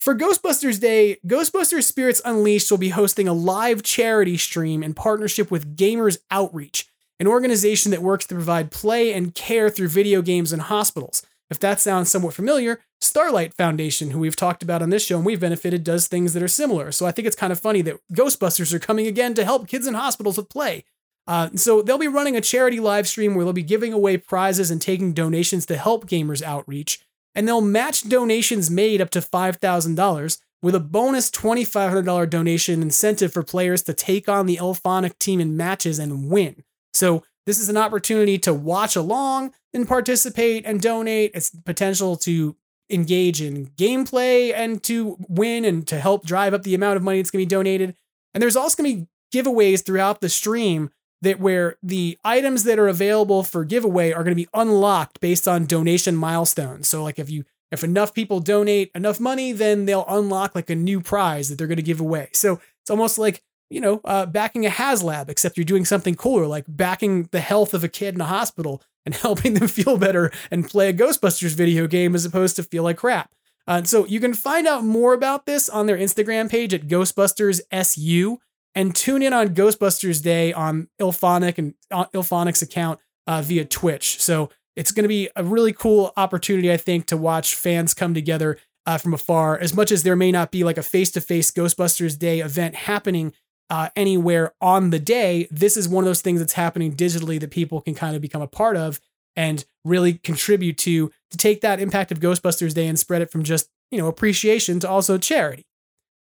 For Ghostbusters Day, Ghostbusters Spirits Unleashed will be hosting a live charity stream in partnership with Gamers Outreach, an organization that works to provide play and care through video games in hospitals. If that sounds somewhat familiar, Starlight Foundation, who we've talked about on this show and we've benefited, does things that are similar. So I think it's kind of funny that Ghostbusters are coming again to help kids in hospitals with play. Uh, so they'll be running a charity live stream where they'll be giving away prizes and taking donations to help gamers outreach, and they'll match donations made up to $5,000 with a bonus $2,500 donation incentive for players to take on the IllFonic team in matches and win. So this is an opportunity to watch along and participate and donate. It's potential to engage in gameplay and to win and to help drive up the amount of money that's going to be donated. And there's also going to be giveaways throughout the stream that where the items that are available for giveaway are going to be unlocked based on donation milestones. So like if you if enough people donate enough money, then they'll unlock like a new prize that they're going to give away. So it's almost like you know uh, backing a HasLab, except you're doing something cooler, like backing the health of a kid in a hospital and helping them feel better and play a Ghostbusters video game as opposed to feel like crap. Uh, so you can find out more about this on their Instagram page at Ghostbusters SU and tune in on Ghostbusters Day on IllFonic and uh, IllFonic's account uh, via Twitch. So it's going to be a really cool opportunity, I think, to watch fans come together uh, from afar. As much as there may not be like a face-to-face Ghostbusters Day event happening uh, anywhere on the day, this is one of those things that's happening digitally that people can kind of become a part of and really contribute to to take that impact of Ghostbusters Day and spread it from just you know appreciation to also charity.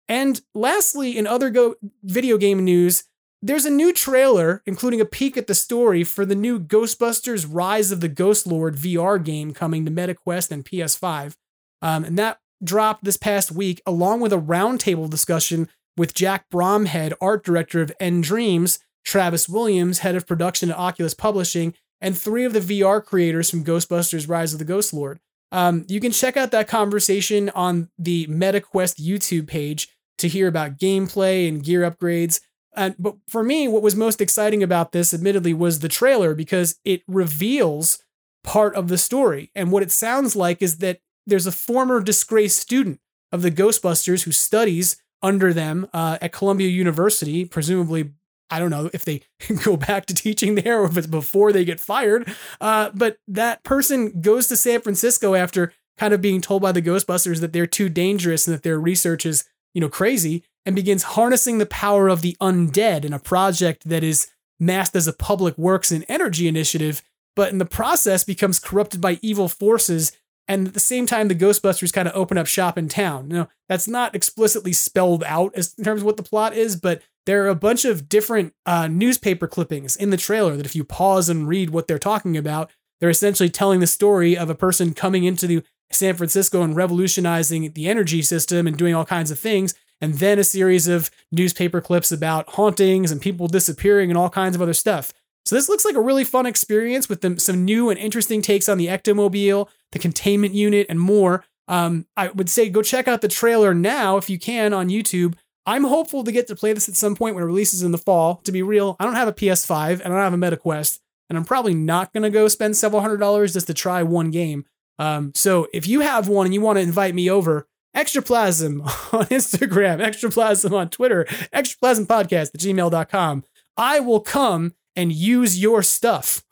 And lastly, in other go- video game news, there's a new trailer, including a peek at the story for the new Ghostbusters Rise of the Ghost Lord VR game coming to MetaQuest and PS5. Um, and that dropped this past week, along with a roundtable discussion with Jack Bromhead, art director of nDreams, Travis Williams, head of production at Oculus Publishing, and three of the VR creators from Ghostbusters Rise of the Ghost Lord. Um, you can check out that conversation on the MetaQuest YouTube page to hear about gameplay and gear upgrades. But for me, what was most exciting about this, admittedly, was the trailer because it reveals part of the story. And what it sounds like is that there's a former disgraced student of the Ghostbusters who studies under them uh, at Columbia University, presumably. I don't know if they go back to teaching there or if it's before they get fired. Uh, but that person goes to San Francisco after kind of being told by the Ghostbusters that they're too dangerous and that their research is you know, crazy and begins harnessing the power of the undead in a project that is masked as a public works and energy initiative, but in the process becomes corrupted by evil forces And at the same time, the Ghostbusters kind of open up shop in town. Now, that's not explicitly spelled out as in terms of what the plot is, but there are a bunch of different uh, newspaper clippings in the trailer that if you pause and read what they're talking about, they're essentially telling the story of a person coming into the San Francisco and revolutionizing the energy system and doing all kinds of things. And then a series of newspaper clips about hauntings and people disappearing and all kinds of other stuff. So this looks like a really fun experience with some new and interesting takes on the ectomobile, the containment unit, and more. Um, I would say go check out the trailer now if you can on YouTube. I'm hopeful to get to play this at some point when it releases in the fall. To be real, I don't have a PS5 and I don't have a MetaQuest, and I'm probably not gonna go spend several hundred dollars just to try one game. Um, so if you have one and you want to invite me over, Extraplasm on Instagram, Extraplasm on Twitter, Extraplasm Podcast at gmail.com. I will come and use your stuff.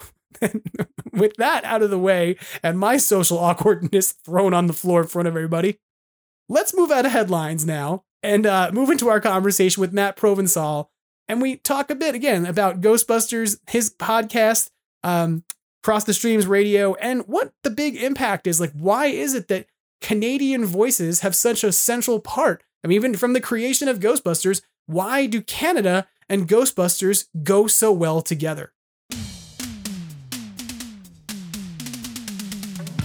With that out of the way and my social awkwardness thrown on the floor in front of everybody, let's move out of headlines now and uh, move into our conversation with Matt Provençal. And we talk a bit again about Ghostbusters, his podcast, um, Cross the Streams Radio, and what the big impact is. Like, why is it that Canadian voices have such a central part? I mean, even from the creation of Ghostbusters, why do Canada and Ghostbusters go so well together?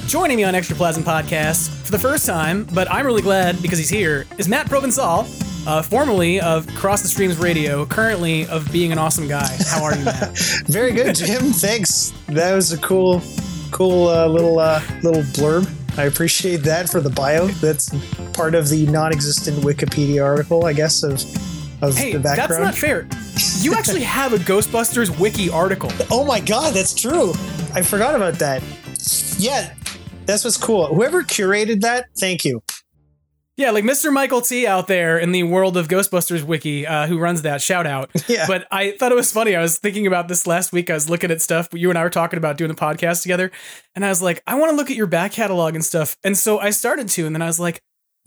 Joining me on Extraplasm Podcast for the first time, but I'm really glad because he's here, is Matt Provençal, uh, formerly of Cross the Streams Radio, currently of being an awesome guy. How are you, Matt? Very good, Jim. Thanks. That was a cool, cool uh, little uh, little blurb. I appreciate that for the bio. That's part of the non-existent Wikipedia article, I guess, of hey. That's not fair. You actually have a Ghostbusters wiki article. Oh my god, that's true. I forgot about that. Yeah, that's what's cool. Whoever curated that, thank you. Yeah, like Mr. Michael T out there in the world of Ghostbusters wiki, uh, who runs that. Shout out. Yeah. But I thought it was funny. I was thinking about this last week. I was looking at stuff. You and I were talking about doing a podcast together, and I was like, I want to look at your back catalog and stuff. And so I started to, and then I was like,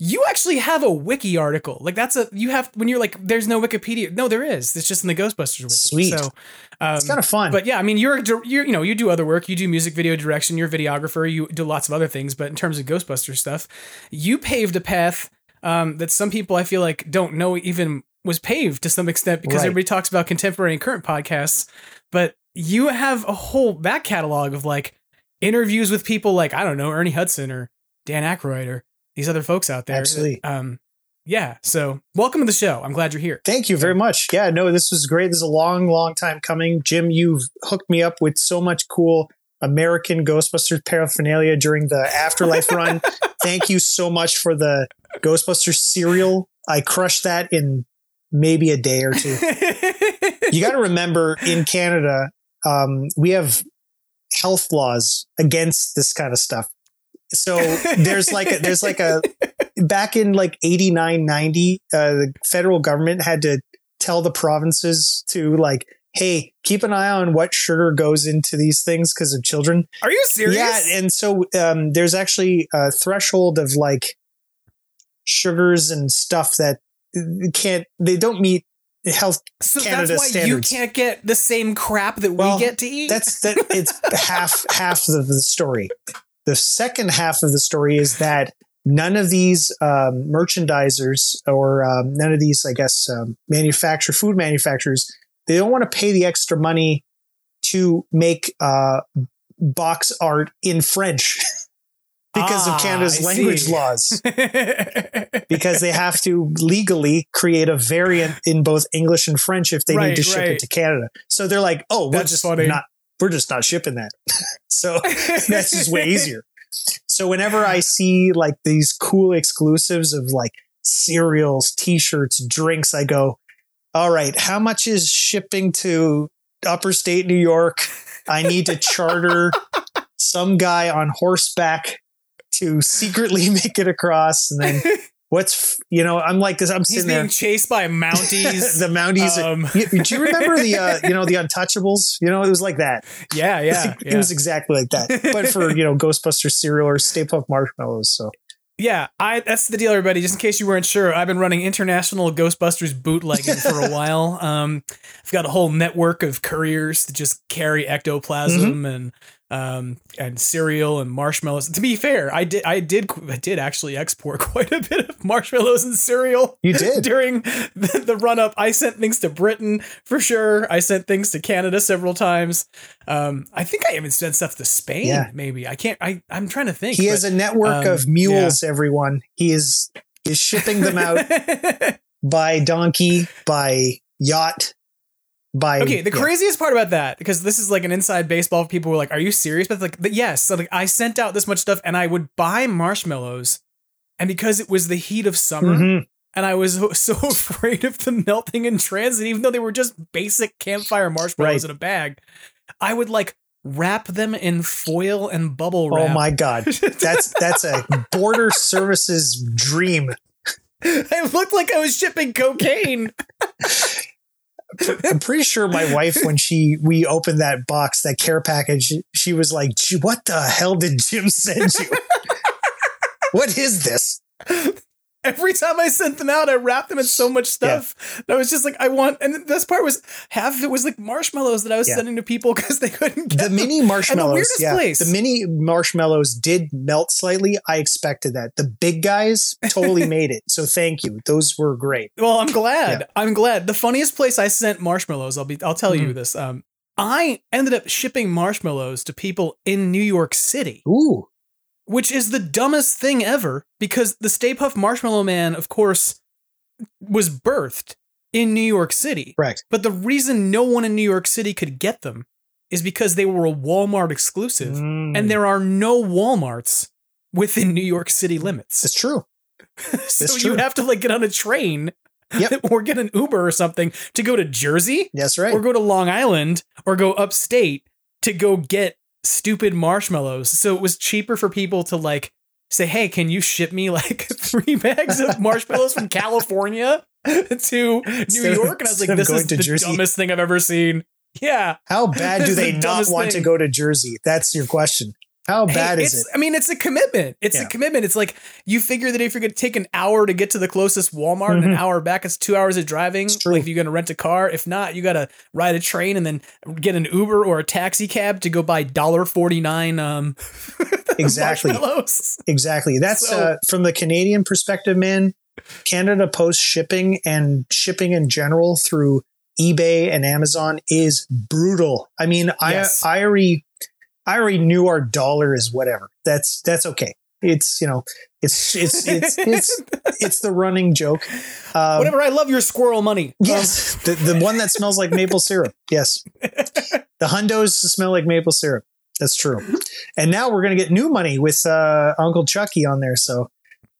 you actually have a wiki article. Like that's a you have when you're like, there's no Wikipedia. No, there is. It's just in the Ghostbusters wiki. Sweet. So um, it's kind of fun. But yeah, I mean, you're you're you know you do other work. You do music video direction. You're a videographer. You do lots of other things. But in terms of Ghostbusters stuff, you paved a path um, that some people I feel like don't know even was paved to some extent because Right. everybody talks about contemporary and current podcasts. But you have a whole back catalog of like interviews with people like I don't know Ernie Hudson or Dan Aykroyd or these other folks out there. Absolutely. Um, yeah. So welcome to the show. I'm glad you're here. Thank you very much. Yeah, no, this was great. This is a long, long time coming. Jim, you've hooked me up with so much cool American Ghostbusters paraphernalia during the Afterlife run. Thank you so much for the Ghostbusters cereal. I crushed that in maybe a day or two. you got to remember in Canada, um, we have health laws against this kind of stuff. So there's like a, there's like a back in like 89 90 uh, the federal government had to tell the provinces to like hey keep an eye on what sugar goes into these things because of children Are you serious? yeah and so um, there's actually a threshold of like sugars and stuff that uh, can't they don't meet health so Canada that's why standards. you can't get the same crap that Well, we get to eat. That's that. It's half half of the story. The second half of the story is that none of these um, merchandisers or um, none of these, I guess, um, manufacturer food manufacturers, they don't want to pay the extra money to make uh, box art in French because Ah, of Canada's I language see. laws. because they have to legally create a variant in both English and French if they Right, need to ship right. it to Canada. So they're like, oh, we're That's just funny. not we're just not shipping that. so that's just way easier. So whenever I see like these cool exclusives of like cereals, t-shirts, drinks, I go, all right, how much is shipping to upper state New York? I need to charter some guy on horseback to secretly make it across and then what's you know i'm like 'cause i'm He's sitting being there chased by Mounties. the mounties Um, You- do you remember the uh, you know the untouchables you know it was like that yeah, yeah, Like, yeah. it was exactly like that but for you know ghostbuster cereal or stay puft marshmallows so Yeah, I that's the deal, everybody. Just in case you weren't sure, I've been running international Ghostbusters bootlegging for a while. Um, I've got a whole network of couriers that just carry ectoplasm, Mm-hmm. and um, and cereal and marshmallows. To be fair, I did I did I did actually export quite a bit of marshmallows and cereal. You did during the, the run up. I sent things to Britain for sure. I sent things to Canada several times. Um, I think I even sent stuff to Spain. Yeah. Maybe I can't. I I'm trying to think. He has a network um, of mules. Everyone, he is is shipping them out by donkey, by yacht, by. Okay, the yeah. craziest part about that, because this is like an inside baseball, people were like, "Are you serious?" But like, but yes, so like I sent out this much stuff, and I would buy marshmallows, and because it was the heat of summer, Mhm. and I was so- so afraid of them melting in transit, even though they were just basic campfire marshmallows Right. in a bag, I would like wrap them in foil and bubble wrap. Oh my god, that's that's a border services dream. I looked like I was shipping cocaine. I'm pretty sure my wife, when she we opened that box, that care package, she was like, "What the hell did Jim send you? what is this?" Every time I sent them out, I wrapped them in so much stuff. And I was just like, I want, and the best part was half of it was like marshmallows that I was Yeah. sending to people because they couldn't get The them. mini the marshmallows, weirdest yeah, place. the mini marshmallows did melt slightly. I expected that. The big guys totally made it. So thank you. Those were great. Well, I'm glad. I'm glad. The funniest place I sent marshmallows, I'll be I'll tell Mm-hmm. you this. Um I ended up shipping marshmallows to people in New York City, Ooh, which is the dumbest thing ever because the Stay Puft Marshmallow Man, of course, was birthed in New York City. correct. But the reason no one in New York City could get them is because they were a Walmart exclusive Mm. and there are no Walmarts within New York City limits. It's true. so That's you have to like get on a train Yep. or get an Uber or something to go to Jersey That's right. or go to Long Island or go upstate to go get stupid marshmallows. So it was cheaper for people to like say, "Hey, can you ship me like three bags of marshmallows from California to New of- York?" And I was like, "This is the Jersey. dumbest thing I've ever seen." Yeah. How bad do they the not want to go to Jersey? That's your question. How Hey, bad is it's- it? I mean, it's a commitment. It's Yeah. a commitment. It's like you figure that if you're going to take an hour to get to the closest Walmart and an Mhm. hour back, it's two hours of driving. true. Like if you're going to rent a car, if not, you got to ride a train and then get an Uber or a taxi cab to go buy dollar forty nine. Um, Exactly. Exactly. That's So- uh, from the Canadian perspective, man. Canada Post shipping and shipping in general through eBay and Amazon is brutal. I mean, Yes. I I already I already knew our dollar is whatever. That's that's okay. It's you know it's it's it's it's it's the running joke. Um, Whatever. I love your squirrel money. Yes, the, the one that smells like maple syrup. Yes, the hundos smell like maple syrup. That's true. And now we're gonna get new money with uh, Uncle Chucky on there. So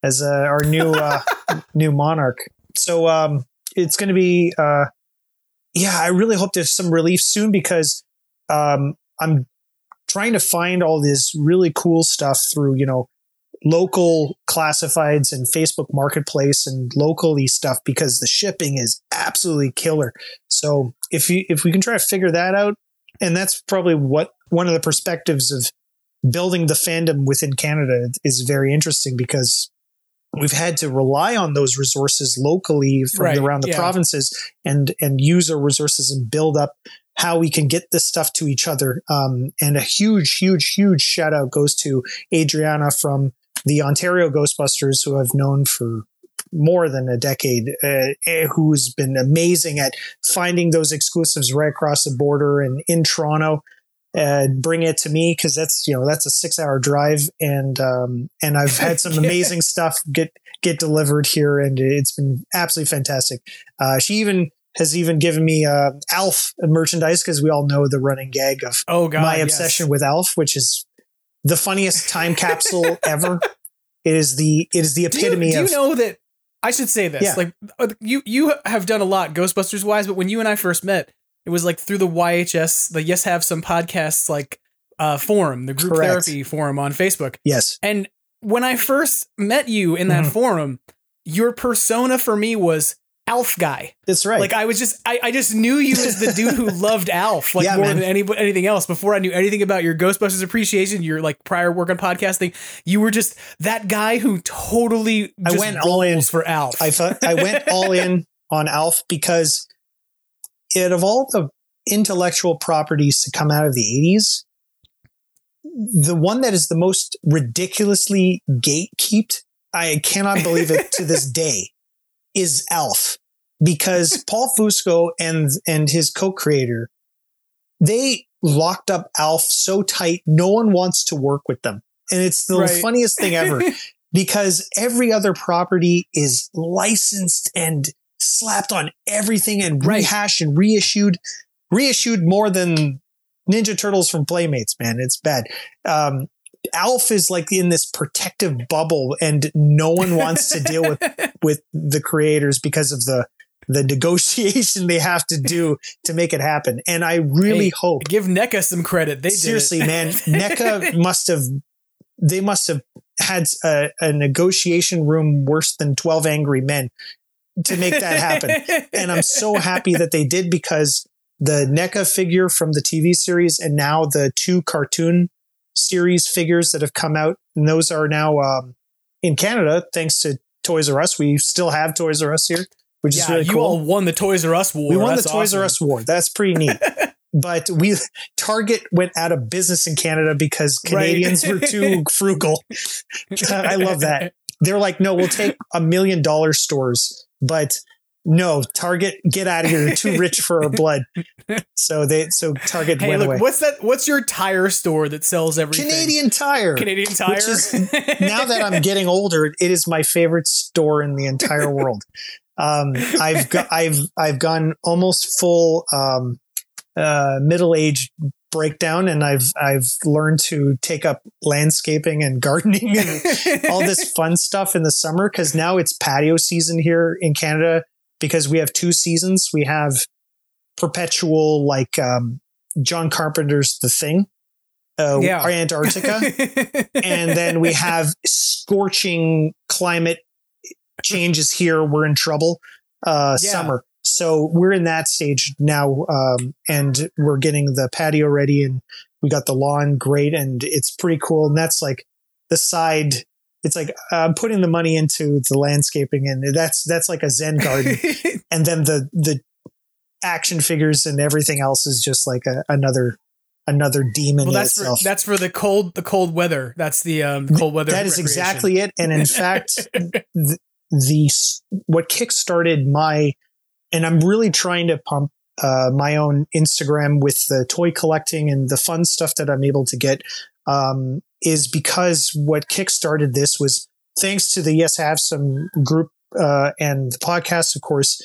as uh, our new uh, new monarch. So um, it's gonna be. Uh, yeah, I really hope there's some relief soon because um, I'm trying to find all this really cool stuff through you know local classifieds and Facebook Marketplace and locally stuff because the shipping is absolutely killer. So if you if we can try to figure that out, and that's probably what one of the perspectives of building the fandom within Canada is very interesting because we've had to rely on those resources locally from Right, around the yeah. provinces and and use our resources and build up how we can get this stuff to each other. Um, and a huge, huge, huge shout out goes to Adriana from the Ontario Ghostbusters, who I've known for more than a decade, uh, eh, who's been amazing at finding those exclusives right across the border and in Toronto. Uh, bring it to me because that's you know that's a six hour drive and um, and I've had some amazing stuff get get delivered here and it's been absolutely fantastic. Uh, she even has even given me uh, Alf merchandise because we all know the running gag of Oh God. my yes. obsession with Alf, which is the funniest time capsule ever. It is the it is the Do you, epitome do you of know that? I should say this. Yeah. Like uh, you, you have done a lot Ghostbusters wise, but when you and I first met, it was like through the YHS, the Yes Have Some podcasts, like uh, forum, the group Correct. therapy forum on Facebook. yes, And when I first met you in that Mhm. forum, your persona for me was Alf guy. that's right. Like I was just, I, I just knew you as the dude who loved Alf, like Yeah, more man. than any, anything else. Before I knew anything about your Ghostbusters appreciation, your like prior work on podcasting, you were just that guy who totally I went all in. for Alf. I thought I went all in on Alf because it of all the intellectual properties to come out of the eighties, the one that is the most ridiculously gatekept, I cannot believe it to this day, is Alf. Because Paul Fusco and and his co-creator, they locked up Alf so tight, no one wants to work with them. And it's the Right. funniest thing ever because every other property is licensed and slapped on everything and rehashed and reissued, reissued more than Ninja Turtles from Playmates, man. It's bad. Um, Alf is like in this protective bubble and no one wants to deal with, with the creators because of the, the negotiation they have to do to make it happen. And I really Hey, hope Give NECA some credit. They did seriously, man, NECA must have they must have had a, a negotiation room worse than 12 angry men to make that happen. and I'm so happy that they did because the NECA figure from the TV series and now the two cartoon series figures that have come out, and those are now um, in Canada thanks to Toys R Us. We still have Toys R Us here, which is yeah, really you cool. all won the Toys R Us war. We won That's the Toys R. Us war. That's pretty neat. but we Target went out of business in Canada because Right. Canadians were too frugal. I love that. They're like, no, we'll take a million dollar stores, but no, Target, get out of here. You're too rich for our blood. So they, so Target Hey, went look, away. what's that? What's your tire store that sells everything? Canadian Tire. Canadian Tire. Which is, now that I'm getting older, it is my favorite store in the entire world. Um, I've got, I've, I've gone almost full, um, uh, middle age breakdown and I've, I've learned to take up landscaping and gardening and all this fun stuff in the summer. Cause now it's patio season here in Canada because we have two seasons. We have perpetual, like, um, John Carpenter's The Thing. Uh, Yeah. Antarctica and then we have scorching climate changes here. We're in trouble. Uh, Yeah. Summer. So we're in that stage now, um, and we're getting the patio ready, and we got the lawn great, and it's pretty cool. And that's like the side. It's like I'm putting the money into the landscaping, and that's that's like a Zen garden. and then the the action figures and everything else is just like a, another another demon well, that's for, that's for the cold the cold weather. That's the um cold weather. That is exactly it. And in fact, the, the what kickstarted my, and I'm really trying to pump uh, my own Instagram with the toy collecting and the fun stuff that I'm able to get, um, is because what kickstarted this was thanks to the Yes Have Some group uh, and the podcast, of course.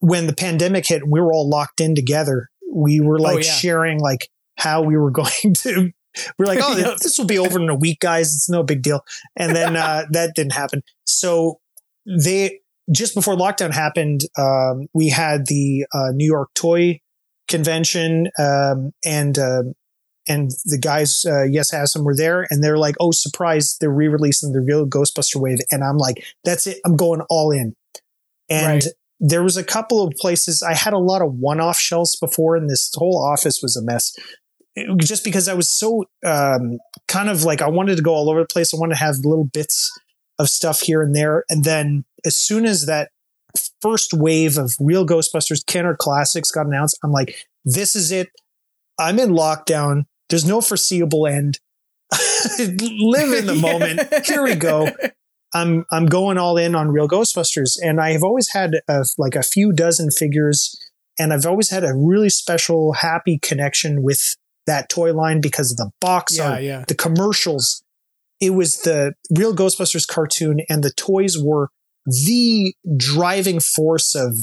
When the pandemic hit, we were all locked in together. We were like yeah. sharing like how we were going to. We're like, oh, this will be over in a week, guys. It's no big deal. And then uh, that didn't happen. So they just before lockdown happened, um, we had the uh, New York Toy Convention, um, and um and the guys, uh, yes, some were there, and they're like, oh, surprise, they're re-releasing the real Ghostbuster wave, and I'm like, that's it, I'm going all in. And Right. there was a couple of places I had a lot of one-off shelves before, and this whole office was a mess. It- just because I was so um, kind of like I wanted to go all over the place. I wanted to have little bits of stuff here and there. And then as soon as that first wave of real Ghostbusters Kenner Classics got announced, I'm like, this is it. I'm in lockdown. There's no foreseeable end. Live in the moment. Here we go. I'm I'm going all in on real Ghostbusters, and I have always had a, like a few dozen figures, and I've always had a really special, happy connection with that toy line because of the box Yeah, art, yeah. the commercials. It was the real Ghostbusters cartoon, and the toys were the driving force of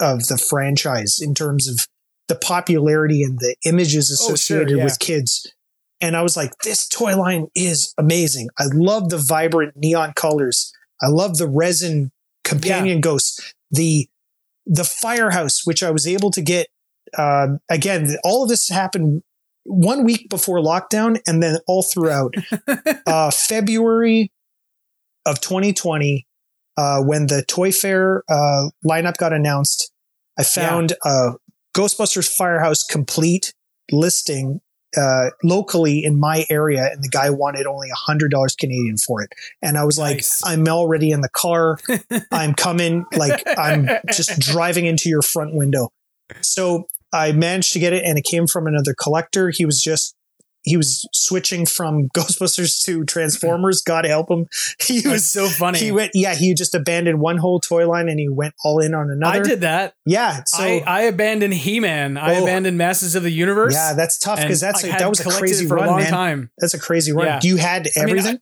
of the franchise in terms of the popularity and the images Oh, sure, associated yeah. with kids. And I was like, this toy line is amazing. I love the vibrant neon colors. I love the resin companion ghosts. The the firehouse, which I was able to get. Um, again, all of this happened one week before lockdown, and then all throughout uh, February of 2020, uh, when the Toy Fair uh, lineup got announced, I found a Ghostbusters Firehouse complete listing uh, locally in my area, and the guy wanted only a hundred dollars Canadian for it. And I was Nice. like, I'm already in the car. I'm coming. Like I'm just driving into your front window. So I managed to get it, and it came from another collector. He was just he was switching from Ghostbusters to Transformers. God help him. He That's was so funny. He went, yeah, he just abandoned one whole toy line and he went all in on another. I did that. Yeah, so I, I abandoned He-Man. I Oh. abandoned Masters of the Universe. yeah, that's tough because that's I a, that was a crazy for run, a long man. time. That's a crazy run. Yeah. You had I mean, everything.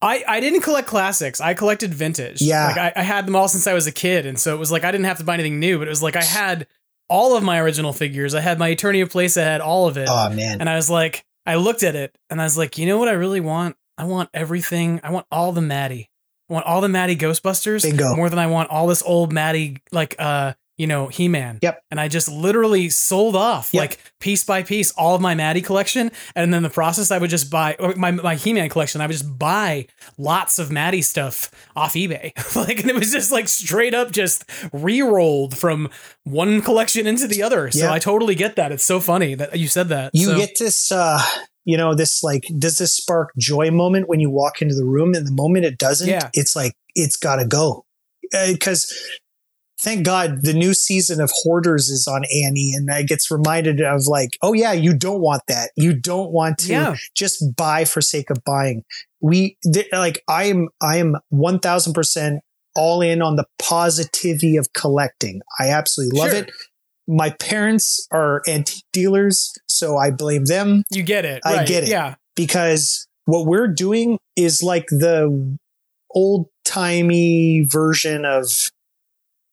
I, I didn't collect classics. I collected vintage. Yeah. Like I, I had them all since I was a kid. And so it was like I didn't have to buy anything new, but it was like I had all of my original figures. I had my Eternia Place. I had all of it. oh man, And I was like, I looked at it and I was like, you know what I really want? I want everything. I want all the Matty. I want all the Matty Ghostbusters Bingo. more than I want all this old Matty, like, uh, you know, He Man. Yep. And I just literally sold off, Yep. like, piece by piece, all of my Matty collection. And then the process, I would just buy my, my He Man collection. I would just buy lots of Matty stuff off eBay. like, and it was just like straight up just re rolled from one collection into the other. So Yeah. I totally get that. It's so funny that you said that. you So- get this uh you know this like does this spark joy moment when you walk into the room and the moment it doesn't Yeah. it's like it's gotta go because thank god the new season of hoarders is on annie and i gets reminded of like oh yeah you don't want that you don't want to Yeah. just buy for sake of buying we th- like i am i am 1000% all in on the positivity of collecting i absolutely love Sure. it my parents are antique dealers, so I blame them You get it. I right. get it. Yeah. because what we're doing is like the old timey version of,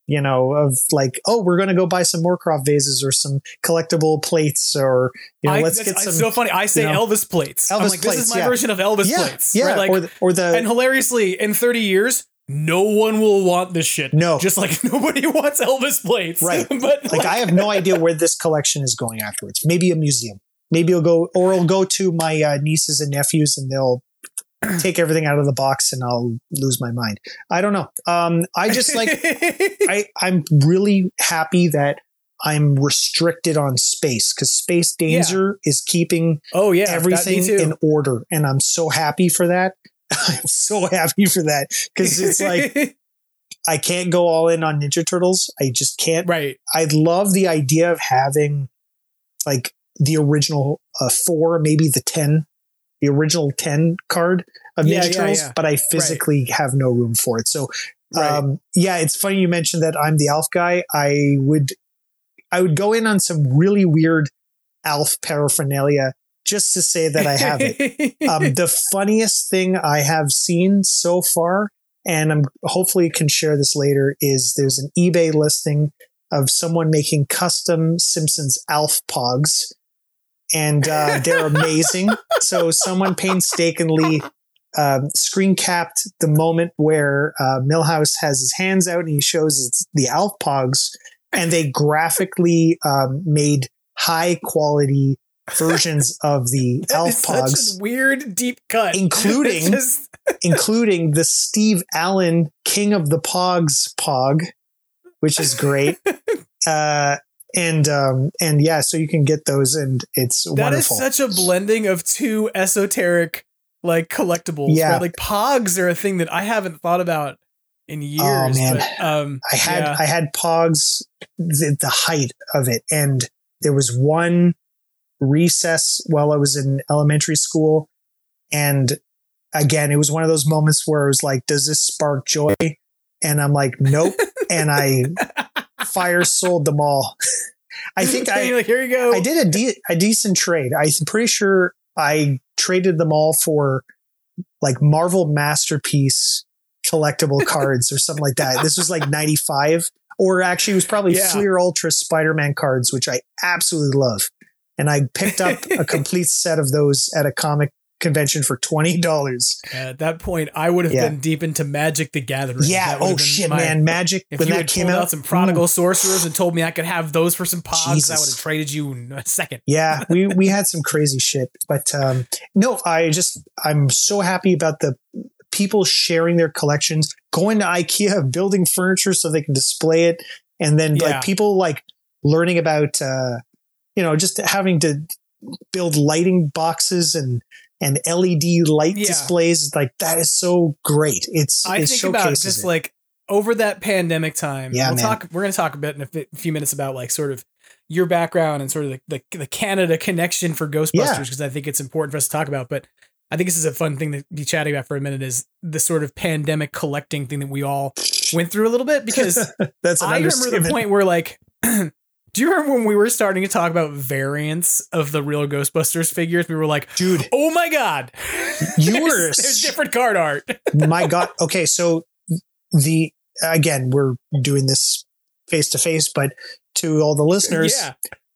you know, of like, oh, we're going to go buy some Moorcroft vases or some collectible plates or, you know, I, let's get some. it's so funny. I say you know, Elvis plates. Elvis like, this plates, is my yeah. version of Elvis yeah, plates. yeah, right? Like, or the, or the and hilariously, in 30 years, no one will want this shit. No. Just like nobody wants Elvis plates. Right. but like I have no idea where this collection is going afterwards. Maybe a museum. Maybe it'll go, or it'll go to my uh, nieces and nephews, and they'll take everything out of the box, and I'll lose my mind. I don't know. Um, I just like I I'm really happy that I'm restricted on space because space danger is keeping oh yeah, everything in order, and I'm so happy for that. I'm so happy for that because it's like I can't go all in on Ninja Turtles. I just can't. right. I love the idea of having like the original uh, four, maybe the 10, the original 10 card of Ninja Yeah, yeah, Turtles, yeah. but I physically have no room for it. So, Right. um, yeah, it's funny you mentioned that I'm the Alf guy. I would, I would go in on some really weird Alf paraphernalia just to say that I have it. um, the funniest thing I have seen so far, and I'm hopefully can share this later, is there's an eBay listing of someone making custom Simpsons Alf Pogs, and uh, they're amazing. so someone painstakingly um, screen capped the moment where uh, Milhouse has his hands out and he shows the Alf Pogs, and they graphically um, made high quality versions of the Alf Pogs a weird deep cut. Including- just- including the Steve Allen King of the Pogs Pog, which is great. uh, and um, and yeah, so you can get those, and it's that is wonderful. such a blending of two esoteric like collectibles. Yeah. right? Like pogs are a thing that I haven't thought about in years. Oh, man. But, um, I had yeah. I had Pogs the, the height of it, and there was one recess while I was in elementary school, and again, it was one of those moments where it was like, "Does this spark joy?" And I'm like, "Nope," and I fire sold them all. I think I like, here you go. I did a, de- a decent trade. I'm pretty sure I traded them all for like Marvel Masterpiece collectible cards or something like that. This was like 95, or actually, it was probably Yeah. Fleer Ultra Spider Man cards, which I absolutely love. And I picked up a complete set of those at a comic convention for $20. At that point, I would have Yeah. been deep into Magic the Gathering. Yeah. That would have Oh, shit, my- man. Magic, If when you that came out, out some prodigal ooh. sorcerers and told me I could have those for some pogs, I would have traded you in a second. yeah we we had some crazy shit but um no i just i'm so happy about the people sharing their collections going to ikea building furniture so they can display it and then Yeah. like people like learning about uh you know just having to build lighting boxes and and led light Yeah. displays like that is so great it's I it think about just it. like over that pandemic time. Yeah, we'll man. talk. We're going to talk a bit in a few minutes about like sort of your background and sort of the, the, the Canada connection for Ghostbusters Yeah. because I think it's important for us to talk about. But I think this is a fun thing to be chatting about for a minute is the sort of pandemic collecting thing that we all went through a little bit because That's an I remember the point where like do you remember when we were starting to talk about variants of the real Ghostbusters figures? We were like, dude, oh my god, You there's, were there's different card art. my god okay so the again we're doing this face to face but to all the listeners Yeah.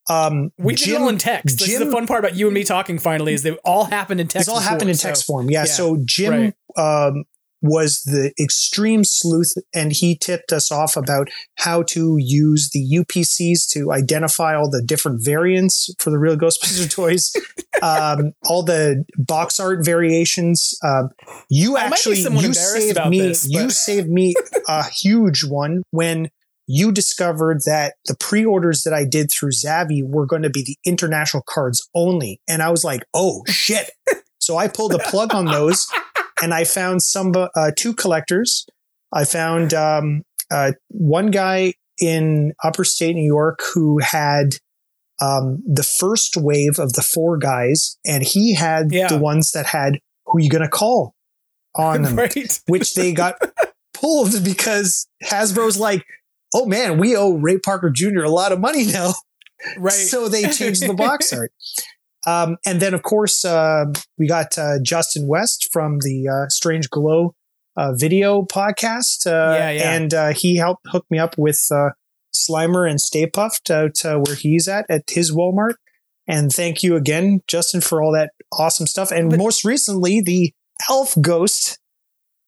um We did it all in text. This is the fun part about you and me talking. Finally, is they all happened in text. It's all happened in text so- form. Yeah. So Jim um, was the extreme sleuth, and he tipped us off about how to use the UPCs to identify all the different variants for the real Ghostbuster toys, um, all the box art variations. Um, you I actually you saved me. this, you saved me a huge one when. You discovered that the pre-orders that I did through Zavvi were going to be the international cards only, and I was like, "Oh shit!" So I pulled the plug on those and I found some, uh, two collectors. I found, um, uh, one guy in upper state New York who had, um, the first wave of the four guys and he had Yeah. the ones that had who are you going to call on them, right. which they got pulled because Hasbro's like, Oh man, we owe Ray Parker Jr. a lot of money now. Right. So they changed the box art. Um, and then, of course, uh, we got uh, Justin West from the uh, Strange Glow uh, video podcast. Uh, Yeah, yeah. And uh, he helped hook me up with uh, Slimer and Stay Puft out uh, where he's at, at his Walmart. And thank you again, Justin, for all that awesome stuff. And most recently, the Elf Ghost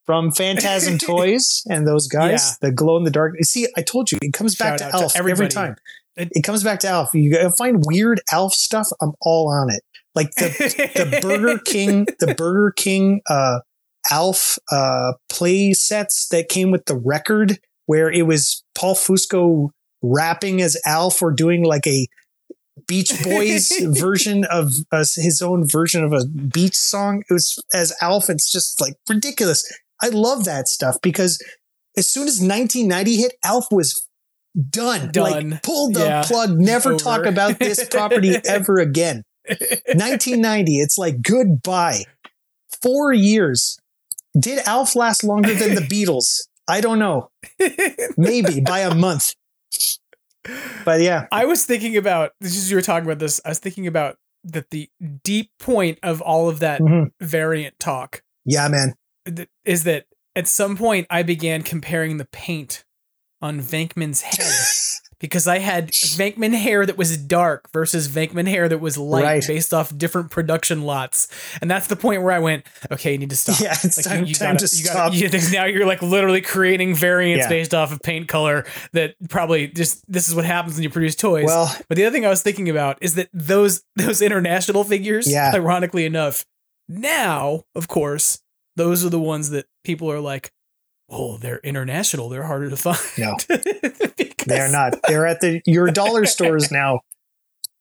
from Phantasm Toys and those guys, the glow in the dark. See, I told you, it comes back to out to Elf every time. It comes back to Alf. You gotta find weird Alf stuff. I'm all on it. Like the the Burger King, the Burger King uh Alf uh play sets that came with the record where it was Paul Fusco rapping as Alf or doing like a Beach Boys version of uh, his own version of a beach song. It was as Alf. It's just like ridiculous. I love that stuff because as soon as 1990 hit, Alf was done. Done. Like pull the Yeah. plug. Never Over. talk about this property ever again. 1990. It's like goodbye. Four years. Did Alf last longer than the Beatles? I don't know. Maybe by a month. But yeah, I was thinking about this is you were talking about this. I was thinking about that the deep point of all of that Mhm. variant talk yeah, man. is that at some point I began comparing the paint on Venkman's head because I had Venkman hair that was dark versus Venkman hair that was light Right. based off different production lots. And that's the point where I went, okay, you need to stop. Yeah, it's time- time to you stop. you- now you're like literally creating variants Yeah. based off of paint color that probably just this is what happens when you produce toys. Well- but the other thing I was thinking about is that those those international figures, Yeah. ironically enough, now, of course, those are the ones that people are like, oh, they're international. They're harder to find. No. They're not. They're at the your dollar stores now.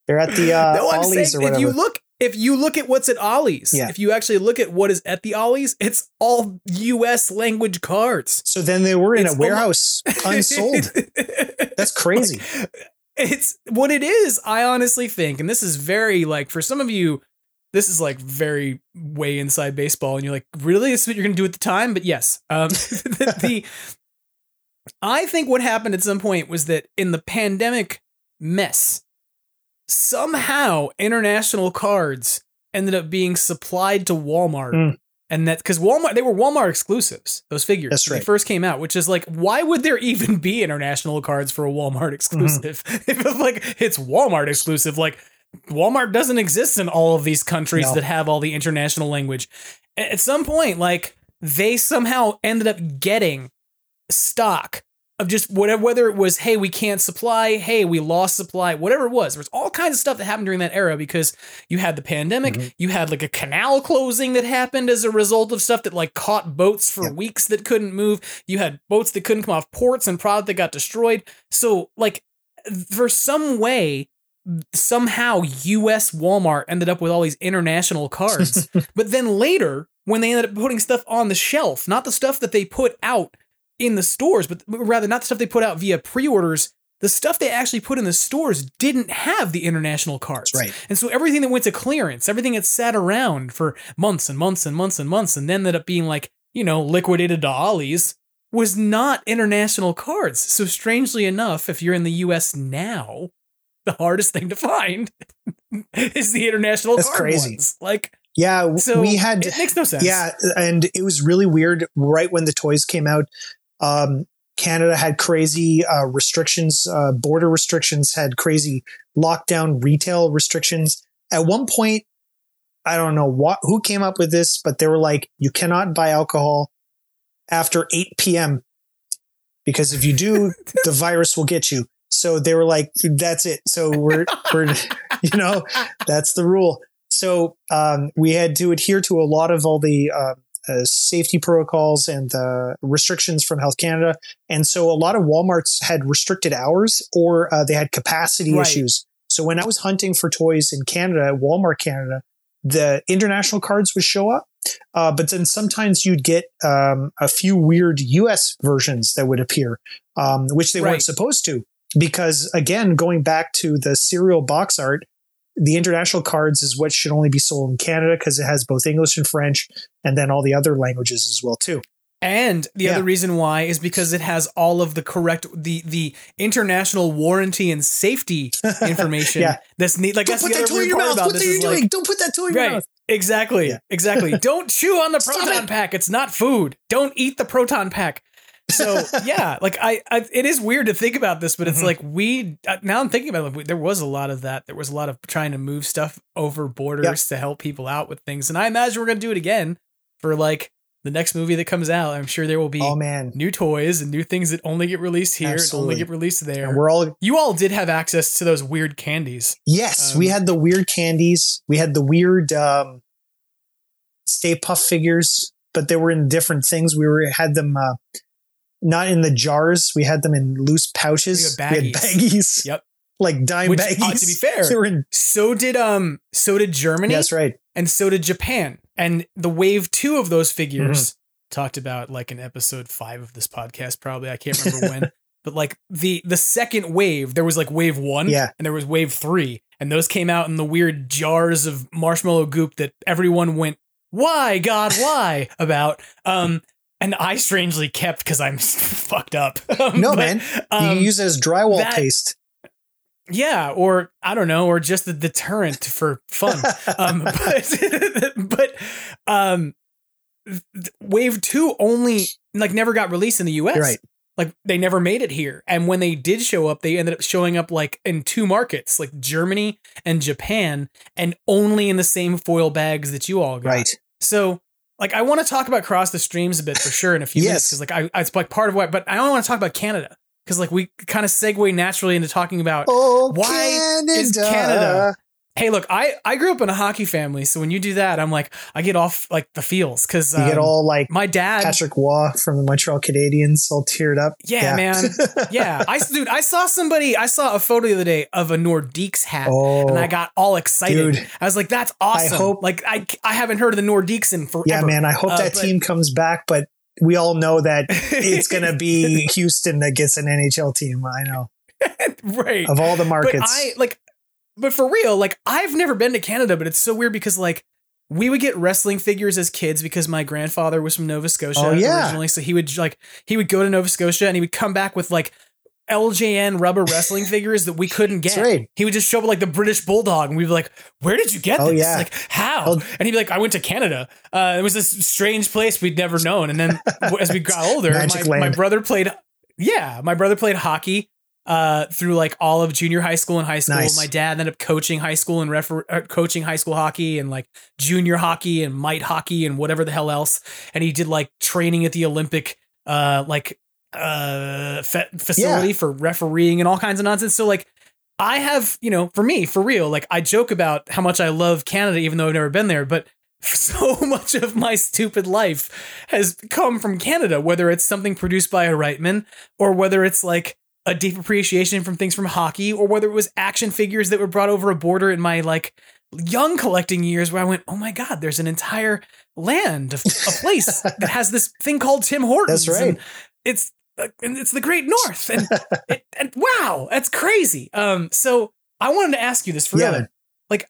They're at the uh, No, I'm Ollie's saying or if you look, if you look at what's at Ollie's, Yeah. if you actually look at what is at the Ollie's, it's all U.S. language cards. so then they were in It's a warehouse unsold. That's crazy. it's what it is. I honestly think, and this is very like for some of you, this is like very way inside baseball, and you're like, really, this is what you're gonna do at the time? But yes, um, the, the I think what happened at some point was that in the pandemic mess, somehow international cards ended up being supplied to Walmart. Mm. And that because Walmart, they were Walmart exclusives, those figures. That's right. They first came out, which is like, why would there even be international cards for a Walmart exclusive? if it's like it's Walmart exclusive, like Walmart doesn't exist in all of these countries No. that have all the international language. At some point, like they somehow ended up getting stock of just whatever, whether it was, hey, we can't supply, hey, we lost supply, whatever it was. There was all kinds of stuff that happened during that era because you had the pandemic, Mm-hmm. you had like a canal closing that happened as a result of stuff that like caught boats for weeks that couldn't move. You had boats that couldn't come off ports and product that got destroyed. So, like, for some way, somehow US Walmart ended up with all these international cards. but then later, when they ended up putting stuff on the shelf, not the stuff that they put out in the stores, but rather not the stuff they put out via pre-orders the stuff they actually put in the stores didn't have the international cards. Right. And so everything that went to clearance, everything that sat around for months and months and months and months and then ended up being like, you know, liquidated to Ollie's was not international cards. So strangely enough, if you're in the US now, the hardest thing to find is the international That's crazy. ones. Like Yeah, so we had it makes no sense. Yeah, and it was really weird. Right when the toys came out, um, Canada had crazy uh, restrictions, uh, border restrictions, had crazy lockdown retail restrictions. At one point, I don't know what who came up with this, but they were like, you cannot buy alcohol after 8 p.m. because if you do, the virus will get you. So they were like, that's it. So we're, we're, you know, that's the rule. So um, we had to adhere to a lot of all the uh, uh, safety protocols and the restrictions from Health Canada. And so a lot of Walmarts had restricted hours or uh, they had capacity Right. issues. So when I was hunting for toys in Canada, at Walmart Canada, the international cards would show up. Uh, but then sometimes you'd get um, a few weird US versions that would appear, um, which they Right. weren't supposed to. Because again, going back to the serial box art, the international cards is what should only be sold in Canada because it has both English and French and then all the other languages as well too. And the Yeah. other reason why is because it has all of the correct the the international warranty and safety information Yeah. that's neat. Like Don't that's put the that toy in your mouth. What are you doing? like Don't put that toy in your mouth. Exactly. Yeah. Exactly. Don't chew on the Stop proton it. pack. It's not food. Don't eat the proton pack. So yeah, like I, I, it is weird to think about this, but it's Mhm. like we uh, now I'm thinking about it. like, There was a lot of that. There was a lot of trying to move stuff over borders to help people out with things, and I imagine we're gonna do it again for like the next movie that comes out. I'm sure there will be Oh man. new toys and new things that only get released here and only get released there. And we're all you all did have access to those weird candies. Yes, Um, we had the weird candies. We had the weird um, Stay Puft figures, but they were in different things. We were had them uh, not in the jars. We had them in loose pouches. We had We had baggies. baggies. Yep. Like dime Which, baggies. uh, to be fair, they were in. So did um so did Germany. That's right. and so did Japan. And the wave two of those figures Mm-hmm. talked about like in episode five of this podcast, probably. I can't remember when. But like the the second wave, there was like wave one, Yeah. and there was wave three, and those came out in the weird jars of marshmallow goop that everyone went, "Why, God, why?" about. Um, and I strangely kept because I'm fucked up. No but, man, you um, can use it as drywall that- paste. yeah, or I don't know, or just the deterrent for fun. um, but but um, Wave Two only like never got released in the U.S. You're right. Like they never made it here, and when they did show up, they ended up showing up like in two markets, like Germany and Japan, and only in the same foil bags that you all got. Right. So, like, I want to talk about cross the streams a bit for sure in a few minutes because, like, I it's like part of what, but I only want to talk about Canada because, like, we kind of segue naturally into talking about Oh, why is Canada? Hey, look, I I grew up in a hockey family, so when you do that, I'm like, I get off like the feels because You get all like my dad. Patrick Roy from the Montreal Canadiens, all teared up. yeah, man. Yeah, I dude, I saw somebody. I saw a photo the other day of a Nordiques hat, Oh, and I got all excited. dude. I was like, "That's awesome!" I hope- like I I haven't heard of the Nordiques in forever. yeah, man. I hope Uh, that but- team comes back, but we all know that it's going to be Houston that gets an NHL team. I know right of all the But markets. I like, but for real, like I've never been to Canada, but it's so weird because like we would get wrestling figures as kids because my grandfather was from Nova Scotia Oh, yeah. originally, so he would like he would go to Nova Scotia and he would come back with like. LJN rubber wrestling figures that we couldn't get. Right. He would just show up like the British Bulldog, and we'd be like, "Where did you get Oh, this? yeah. Like how?" Oh. and he'd be like, "I went to Canada. Uh, it was this strange place we'd never known." And then as we got older, my, my brother played. Yeah, my brother played hockey uh, through like all of junior high school and high school. Nice. My dad ended up coaching high school and refer- uh, coaching high school hockey and like junior hockey and mite hockey and whatever the hell else. And he did like training at the Olympic uh, like uh, fa- facility Yeah. for refereeing and all kinds of nonsense. So like. I have, you know, for me, for real, like I joke about how much I love Canada, even though I've never been there, but so much of my stupid life has come from Canada, whether it's something produced by a Reitman or whether it's like a deep appreciation from things from hockey or whether it was action figures that were brought over a border in my like young collecting years where I went, oh my God, there's an entire land, of- a place that has this thing called Tim Hortons. That's right. And it's, uh, and it's the Great North, and, and, and wow, that's crazy. Um, so I wanted to ask you this for Yeah, real. Like,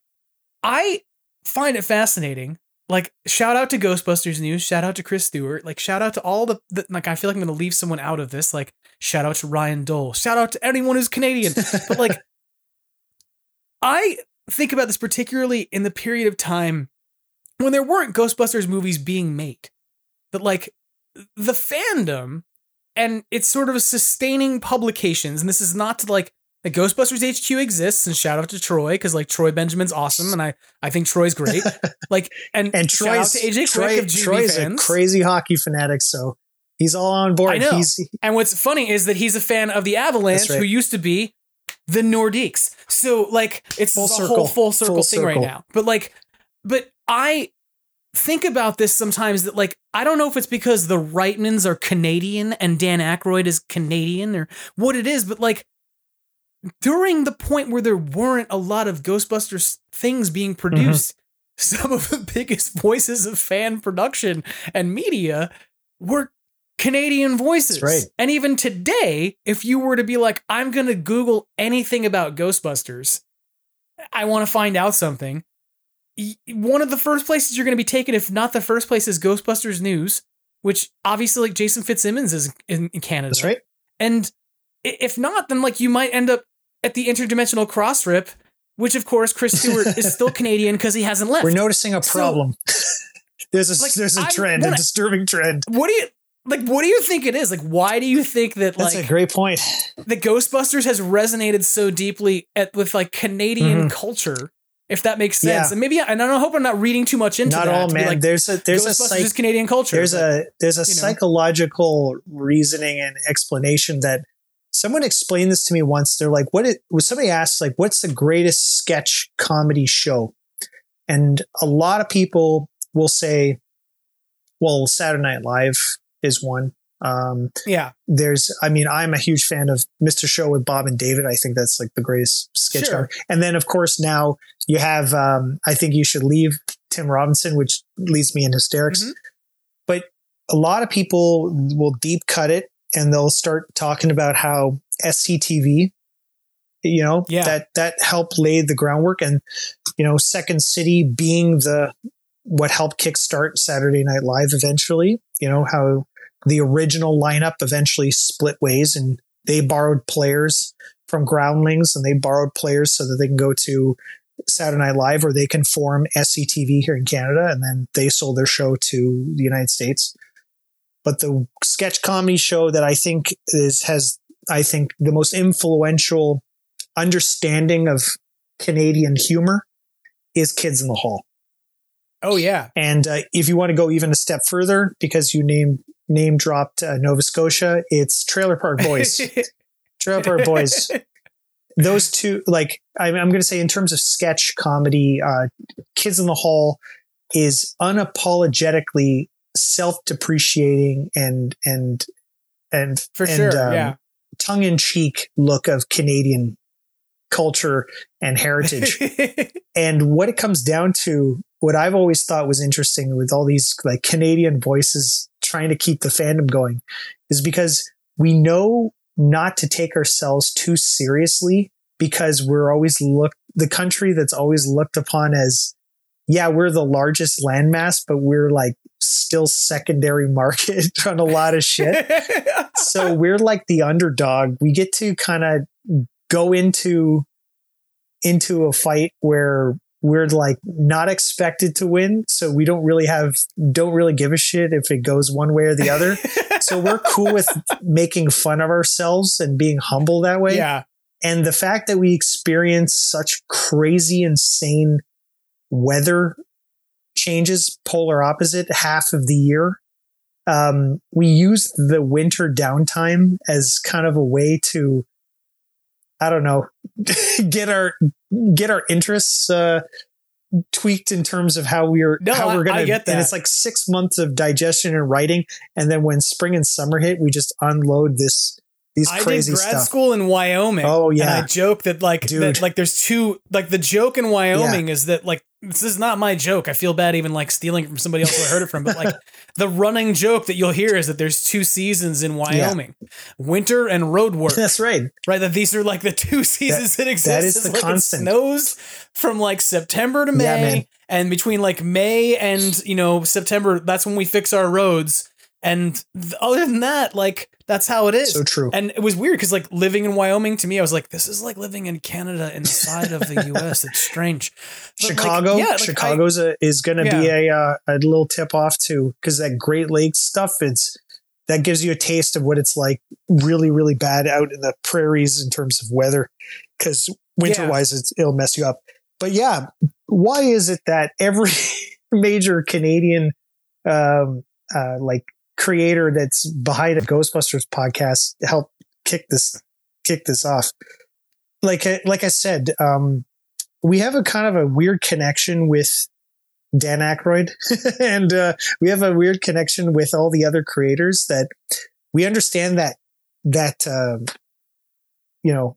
I find it fascinating. Like, shout out to Ghostbusters News, shout out to Chris Stewart, like, shout out to all the, the like, I feel like I'm gonna leave someone out of this. Like, shout out to Ryan Dole, shout out to anyone who's Canadian. but like, I think about this particularly in the period of time when there weren't Ghostbusters movies being made. That like the fandom and it's sort of sustaining publications, and this is not to like the Ghostbusters HQ exists, and shout out to Troy because like Troy Benjamin's awesome, and I I think Troy's great. Like and And shout out Troy's, to AJ Troy, of Troy's a crazy hockey fanatic, so he's all on board. I know. He's and what's funny is that he's a fan of the Avalanche, right. who used to be the Nordiques. So like it's Full a circle. whole full circle Full thing right now. But like, but I think about this sometimes that like I don't know if it's because the Reitmans are Canadian and Dan Aykroyd is Canadian or what it is, but like during the point where there weren't a lot of Ghostbusters things being Mm-hmm. produced, some of the biggest voices of fan production and media were Canadian voices. Right. And even today, if you were to be like, I'm going to Google anything about Ghostbusters, I want to find out something. One of the first places you're going to be taken, if not the first place, is Ghostbusters News, which obviously like Jason Fitzsimmons is in, Canada. that's right. And if not, then like you might end up at the interdimensional Crossrip, which of course Chris Stewart is still Canadian because he hasn't left. We're noticing a So- problem. there's a Like, there's a trend, a wanna- disturbing trend. what do you like? What do you think it is? Like, why do you think that That's like a great point. the Ghostbusters has resonated so deeply at, with like Canadian Mhm. culture? If that makes sense, Yeah. and maybe and I hope I'm not reading too much into Not that. all, man. Like, there's a there's a psych, Canadian culture. there's but- a there's a you know. psychological reasoning and explanation that someone explained this to me once. They're like, "What?" It was somebody asked, like, "What's the greatest sketch comedy show?" And a lot of people will say, "Well, Saturday Night Live is one." Um, yeah, there's i mean i'm a huge fan of mr show with bob and david i think that's like the greatest sketch Sure. ever and then of course now you have um i think you should leave tim robinson which leaves me in hysterics Mhm. but a lot of people will deep cut it and they'll start talking about how sctv you know Yeah. that that helped lay the groundwork and you know second city being the what helped kickstart saturday night live eventually you know how the original lineup eventually split ways and they borrowed players from groundlings and they borrowed players so that they can go to Saturday Night Live or they can form SCTV here in Canada and then they sold their show to the United States. But the sketch comedy show that I think is has I think the most influential understanding of Canadian humor is Kids in the Hall. Oh yeah, And uh, if you want to go even a step further, because you name name dropped uh, Nova Scotia, it's Trailer Park Boys. Trailer Park Boys. Those two, like I'm, I'm going to say, in terms of sketch comedy, uh, Kids in the Hall is unapologetically self-depreciating and and and for and, sure. um, yeah, tongue-in-cheek look of Canadian culture and heritage. And what it comes down to, what I've always thought was interesting with all these like Canadian voices trying to keep the fandom going is because we know not to take ourselves too seriously because we're always looked the country that's always looked upon as yeah, we're the largest landmass, but we're like still secondary market on a lot of shit. so we're like the underdog. We get to kind of go into into a fight where we're like not expected to win so we don't really have don't really give a shit if it goes one way or the other. So we're cool with making fun of ourselves and being humble that way. Yeah, and the fact that we experience such crazy insane weather changes polar opposite half of the year um, we used the winter downtime as kind of a way to i don't know get our get our interests uh, tweaked in terms of how we're No, how we're gonna I get and it's like six months of digestion and writing and then when spring and summer hit we just unload this these I crazy did grad stuff. school in Wyoming. Oh, yeah. and I joke that like that, like there's two like the joke in Wyoming is that like this is not my joke. I feel bad even like stealing it from somebody else who I heard it from, but like the running joke that you'll hear is that there's two seasons in Wyoming, winter and road work. That's right. Right, that these are like the two seasons that, exist. that is It's the like constant. It snows from like September to May, Yeah, and between like May and you know September, that's when we fix our roads. And th- other than that, like that's how it is. So true. And it was weird because like living in Wyoming to me, I was like, this is like living in Canada inside of the U.S. It's strange. But, like, Chicago, yeah, like, Chicago's a, is going to be a uh, a little tip off too, because that Great Lakes stuff, it's that gives you a taste of what it's like really, really bad out in the prairies in terms of weather. Because winter wise, it's, it'll mess you up. But yeah, why is it that every major Canadian um, uh, like creator that's behind a Ghostbusters podcast help kick this kick this off? Like I- like I said, um, we have a kind of a weird connection with Dan Aykroyd, and uh, we have a weird connection with all the other creators that we understand that that um you know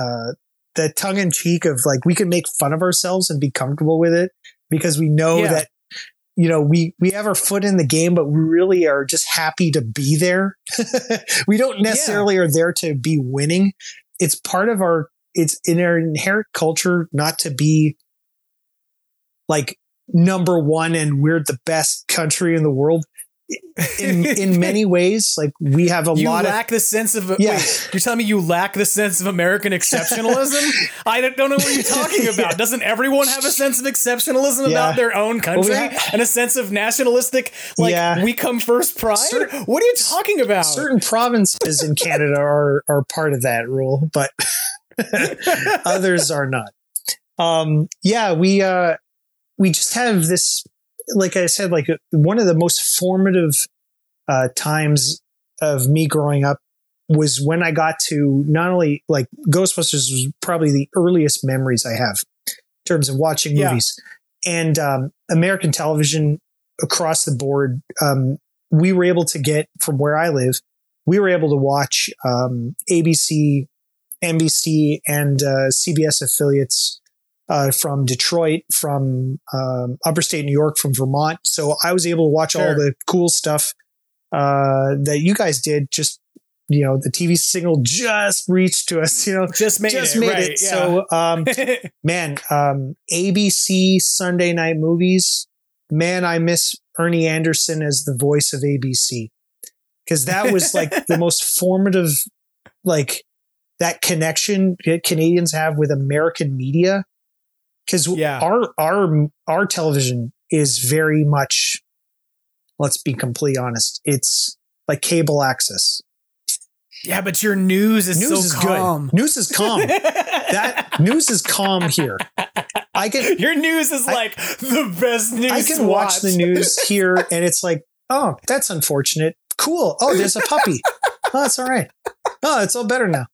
uh, that tongue in cheek of like we can make fun of ourselves and be comfortable with it because we know Yeah. that you know we we have our foot in the game, but we really are just happy to be there. we don't necessarily are there to be winning. It's part of our it's in our inherent culture not to be like number one and we're the best country in the world. In in many ways, like we have a you lot lack the sense of Yeah. wait, you're telling me you lack the sense of American exceptionalism? I don't, don't know what you're talking about. Doesn't everyone have a sense of exceptionalism Yeah. about their own Well, we country and a sense of nationalistic like Yeah. we come first pride? what are you talking about? certain provinces in Canada are are part of that rule, but others are not. Um, yeah, we uh, we just have this, like I said, like one of the most formative uh, times of me growing up was when I got to not only like Ghostbusters was probably the earliest memories I have in terms of watching Yeah. movies and um, American television across the board. Um, we were able to get from where I live, we were able to watch um, ABC, NBC, and uh, CBS affiliates uh, from Detroit, from um, State New York, from Vermont. So I was able to watch all the cool stuff uh, that you guys did. Just you know, the TV signal just reached to us. You know, Just made just it, made right, it. yeah. So um, man, um, ABC Sunday night movies. Man, I miss Ernie Anderson as the voice of ABC because that was like the most formative, like that connection that Canadians have with American media. Because Yeah. our our our television is very much, let's be completely honest, it's like cable access. yeah, but your news is News so is calm. good. News is calm. that news is calm here. I can Your news is like the best news. I can watch the news here and it's like, oh, that's unfortunate. Cool. Oh, there's a puppy. Oh, that's all right. Oh, it's all better now.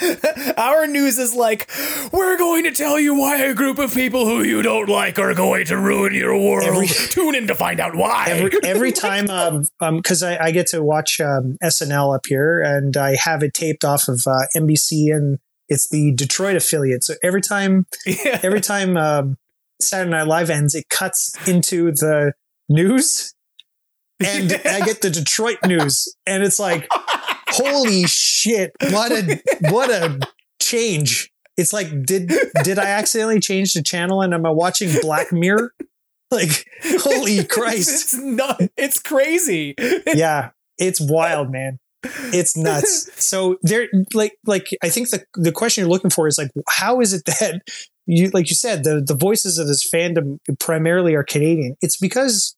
Our news is like, we're going to tell you why a group of people who you don't like are going to ruin your world. Every- Tune in to find out why. Every every time, um, um, because I, I get to watch um, SNL up here, and I have it taped off of uh, NBC, and it's the Detroit affiliate. So every time, Yeah. every time um, Saturday Night Live ends, it cuts into the news, and I get the Detroit news, and it's like, holy shit! What a what a change! It's like, did did I accidentally change the channel, and am I watching Black Mirror? Like, holy Christ! It's not. It's crazy. yeah, it's wild, man. It's nuts. So there, like, like I think the the question you're looking for is like, how is it that you, like you said, the the voices of this fandom primarily are Canadian? It's because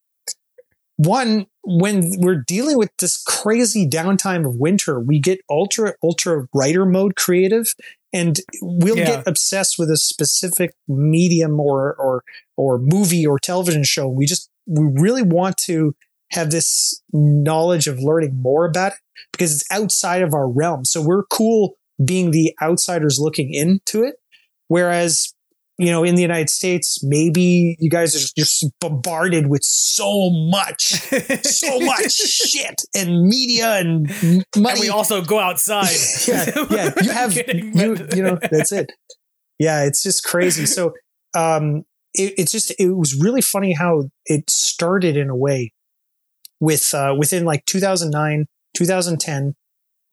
one, when we're dealing with this crazy downtime of winter, we get ultra ultra writer mode creative, and we'll Yeah. get obsessed with a specific medium or or or movie or television show. We just we really want to have this knowledge of learning more about it because it's outside of our realm. So we're cool being the outsiders looking into it. Whereas you know, in the United States, maybe you guys are just bombarded with so much, so much shit and media and money. And we also go outside. yeah, yeah. You have kidding, you, you know, that's it. Yeah, it's just crazy. So, um, it, it's just it was really funny how it started in a way with uh, within like 2009, 2010.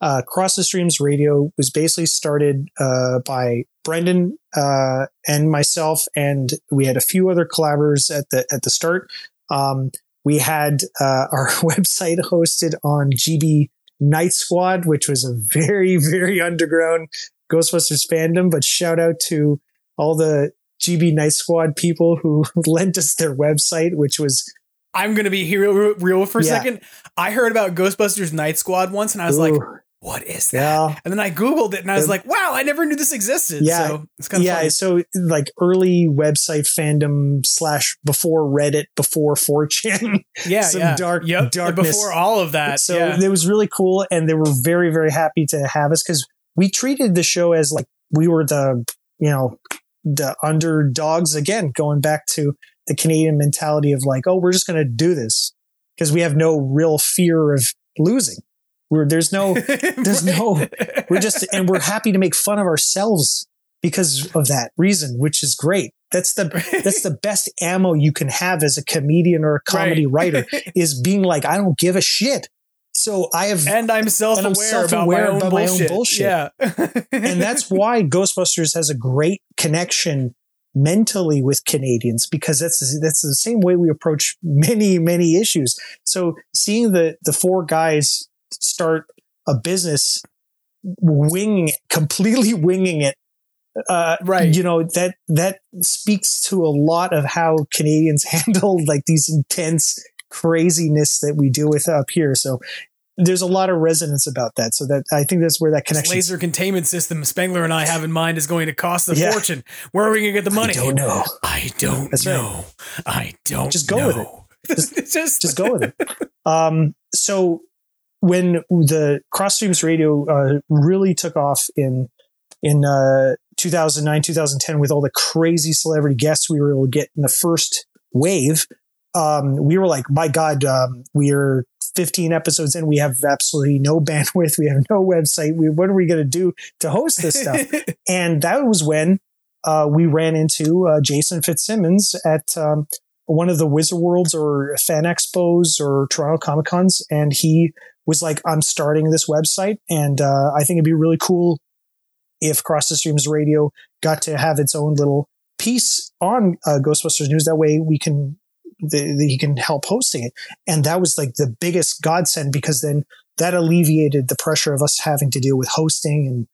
Uh, Cross the Streams Radio was basically started uh, by Brendan uh, and myself, and we had a few other collaborators at the at the start. Um, we had uh, our website hosted on GB Night Squad, which was a very very underground Ghostbusters fandom. But shout out to all the GB Night Squad people who lent us their website, which was I'm gonna be here real, real for a Yeah. second. I heard about Ghostbusters Night Squad once, and I was like, Ooh. "What is that?" Yeah. And then I googled it, and I was like, "Wow, I never knew this existed." Yeah. so it's kind of yeah, so like early website fandom slash before Reddit, before 4chan. yeah, some yeah. dark yep. darkness. before all of that. so yeah. it was really cool, and they were very very happy to have us because we treated the show as like we were the you know the underdogs again, going back to the Canadian mentality of like, oh, we're just going to do this because we have no real fear of losing. We're, there's no there's no we're just and we're happy to make fun of ourselves because of that reason which is great that's the that's the best ammo you can have as a comedian or a comedy Right. writer is being like i don't give a shit so i have and I'm self-aware, self-aware about, my own, about my own bullshit. bullshit. Yeah, and that's why ghostbusters has a great connection mentally with canadians because that's that's the same way we approach many many issues so seeing the the four guys start a business winging it completely winging it uh Right. you know that that speaks to a lot of how canadians handle like these intense craziness that we deal with up here so there's a lot of resonance about that so that i think that's where that This connection laser containment system Spengler and I have in mind is going to cost a Yeah. fortune. Where are we going to get the money? i don't know I don't That's right. know. I don't. Just go with know. Just, just, just go with it. Um, so when the Cross Streams Radio uh, really took off in in uh, 2009, 2010, with all the crazy celebrity guests we were able to get in the first wave, um, we were like, my God, um, we're 15 episodes in. We have absolutely no bandwidth. We have no website. We, what are we going to do to host this stuff? and that was when uh, we ran into uh, Jason Fitzsimmons at um, one of the Wizard Worlds or Fan Expos or Toronto Comic Cons, and he was like, "I'm starting this website, and uh, I think it'd be really cool if Cross the Streams Radio got to have its own little piece on uh, Ghostbusters News. That way, we can the, the, he can help hosting it, and that was like the biggest godsend because then that alleviated the pressure of us having to deal with hosting and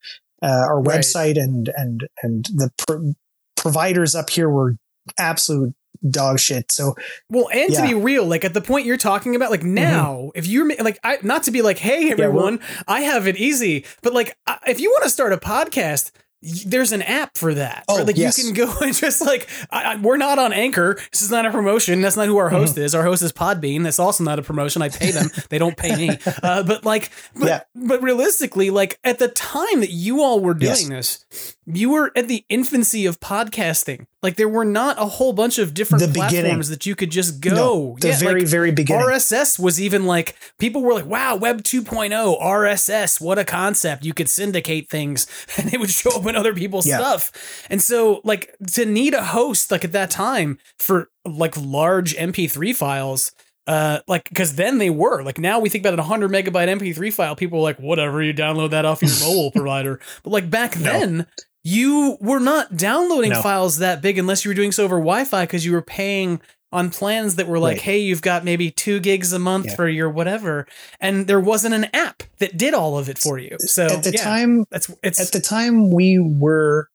uh, our Right. website and and and the pr- providers up here were absolute dog shit. So Well, and Yeah. Mm-hmm. to be real, like at the point you're talking about, like now, if you're like, I not to be like, hey everyone, I have it easy, but like, I- if you want to start a podcast. y- There's an app for that. Oh, Or, like yes. you can go and just like I, I, we're not on Anchor. This is not a promotion. That's not who our host Mm-hmm. is. Our host is Podbean. That's also not a promotion. I pay them. they don't pay me. Uh, but like, but, Yeah. but realistically, like at the time that you all were doing this, you were at the infancy of podcasting. Like there were not a whole bunch of different The beginning. platforms that you could just go. No, the Yeah, very, like, very beginning. RSS was even like people were like, "Wow, Web 2.0, RSS, what a concept! You could syndicate things, and it would show up in other people's Yeah. stuff." And so, like, to need a host like at that time for like large MP3 files. Uh, like, because then they were like now we think about a 100 megabyte MP3 file. People are like, whatever, you download that off your mobile provider. But like back then, you were not downloading No. files that big unless you were doing so over Wi-Fi because you were paying on plans that were like, Right. hey, you've got maybe two gigs a month Yeah. for your whatever, and there wasn't an app that did all of it for you. So at the yeah, time, that's it's at the time we were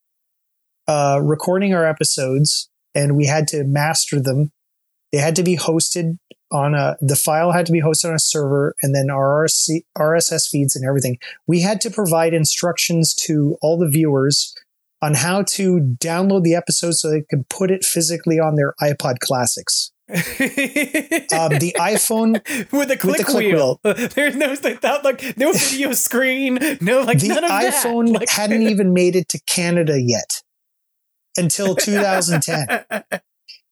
uh, recording our episodes and we had to master them. They had to be hosted on a, the file had to be hosted on a server and then our RSS feeds and everything. We had to provide instructions to all the viewers on how to download the episode so they could put it physically on their iPod classics. Um, the iPhone, with the click, the click wheel. There's no without like no video screen, no like the none of that. iPhone hadn't even made it to Canada yet. until 2010.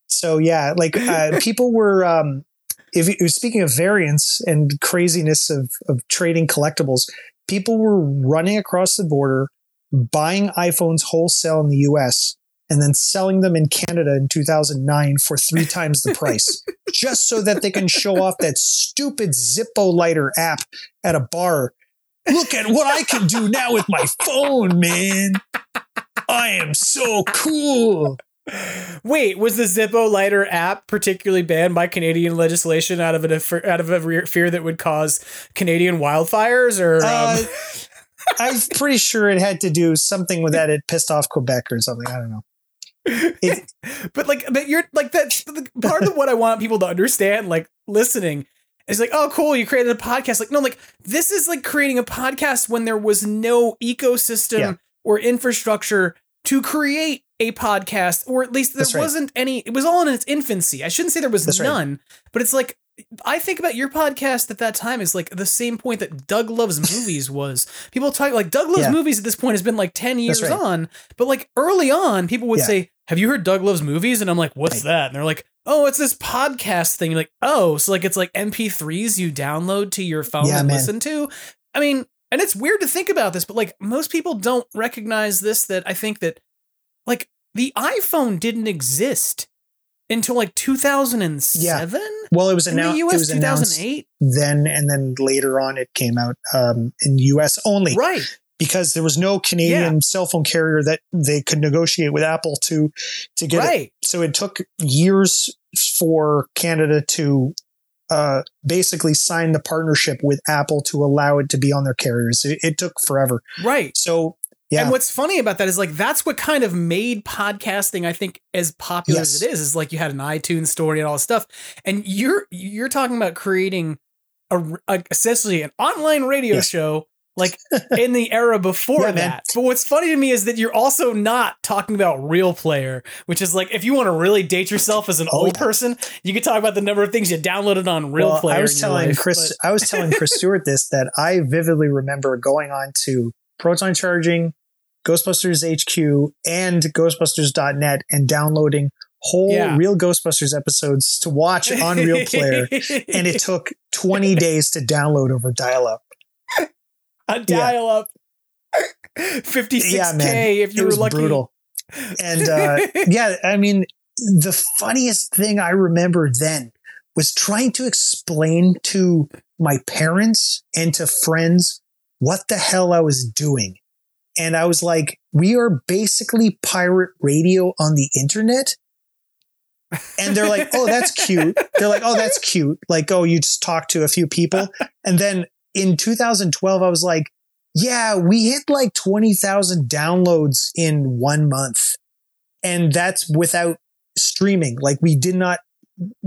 so yeah, like uh, people were. Um, if you, speaking of variants and craziness of of trading collectibles, people were running across the border, buying iPhones wholesale in the U.S. and then selling them in Canada in 2009 for three times the price, just so that they can show off that stupid Zippo lighter app at a bar. Look at what I can do now with my phone, man. I am so cool. Wait, was the Zippo lighter app particularly banned by Canadian legislation out of an out of a fear that would cause Canadian wildfires? Or uh, um... I'm pretty sure it had to do something with that. It pissed off Quebec or something. I don't know. It, but like, but you're like that's part of what I want people to understand. Like listening is like, oh, cool, you created a podcast. Like, no, like this is like creating a podcast when there was no ecosystem yeah. or infrastructure to create a podcast, or at least there wasn't any. It was all in its infancy. I shouldn't say there was That's none, right. but it's like I think about your podcast at that time is like the same point that Doug Loves Movies was. People talk like Doug Loves yeah. Movies at this point has been like 10 years right. on, but like early on, people would yeah. say, Have you heard Doug Loves Movies? And I'm like, What's right. that? And they're like, Oh, it's this podcast thing. You're like, Oh, so like it's like MP3s you download to your phone yeah, and man. listen to. I mean, and it's weird to think about this, but like most people don't recognize this that I think that like the iPhone didn't exist until like 2007. Yeah. Well, it was announced. It was 2008. Then and then later on, it came out um, in U.S. only. Right. Because there was no Canadian yeah. cell phone carrier that they could negotiate with Apple to to get right. it. So it took years for Canada to uh, basically sign the partnership with Apple to allow it to be on their carriers. It, it took forever. Right. So yeah. And what's funny about that is like that's what kind of made podcasting, I think, as popular yes. as it is. Is like you had an iTunes store and all this stuff, and you're you're talking about creating a, a essentially an online radio yes. show like in the era before yeah, that. Man. But what's funny to me is that you're also not talking about Real Player, which is like if you want to really date yourself as an oh, old yeah. person, you could talk about the number of things you downloaded on Real well, Player. I was telling life, Chris, but. I was telling Chris Stewart this that I vividly remember going on to Proton Charging, Ghostbusters HQ, and Ghostbusters.net and downloading whole yeah. Real Ghostbusters episodes to watch on Real Player. and it took 20 days to download over dial up. A dial up. 56K yeah, if you it were lucky. Brutal. And uh, yeah, I mean, the funniest thing I remember then was trying to explain to my parents and to friends what the hell I was doing. And I was like, we are basically pirate radio on the internet. And they're like, oh, that's cute. They're like, oh, that's cute. Like, oh, you just talk to a few people. And then in 2012, I was like, yeah, we hit like 20,000 downloads in one month. And that's without streaming. Like, we did not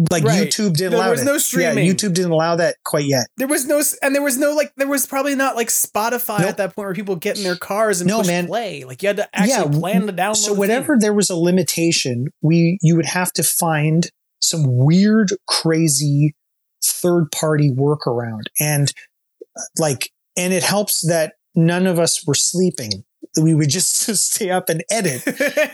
like right. YouTube didn't there allow was it. no streaming. Yeah, YouTube didn't allow that quite yet. There was no, and there was no like, there was probably not like Spotify nope. at that point where people get in their cars and no, push man. play. Like you had to actually yeah, plan to download. So whenever there was a limitation, we you would have to find some weird, crazy third party workaround, and uh, like, and it helps that none of us were sleeping we would just stay up and edit.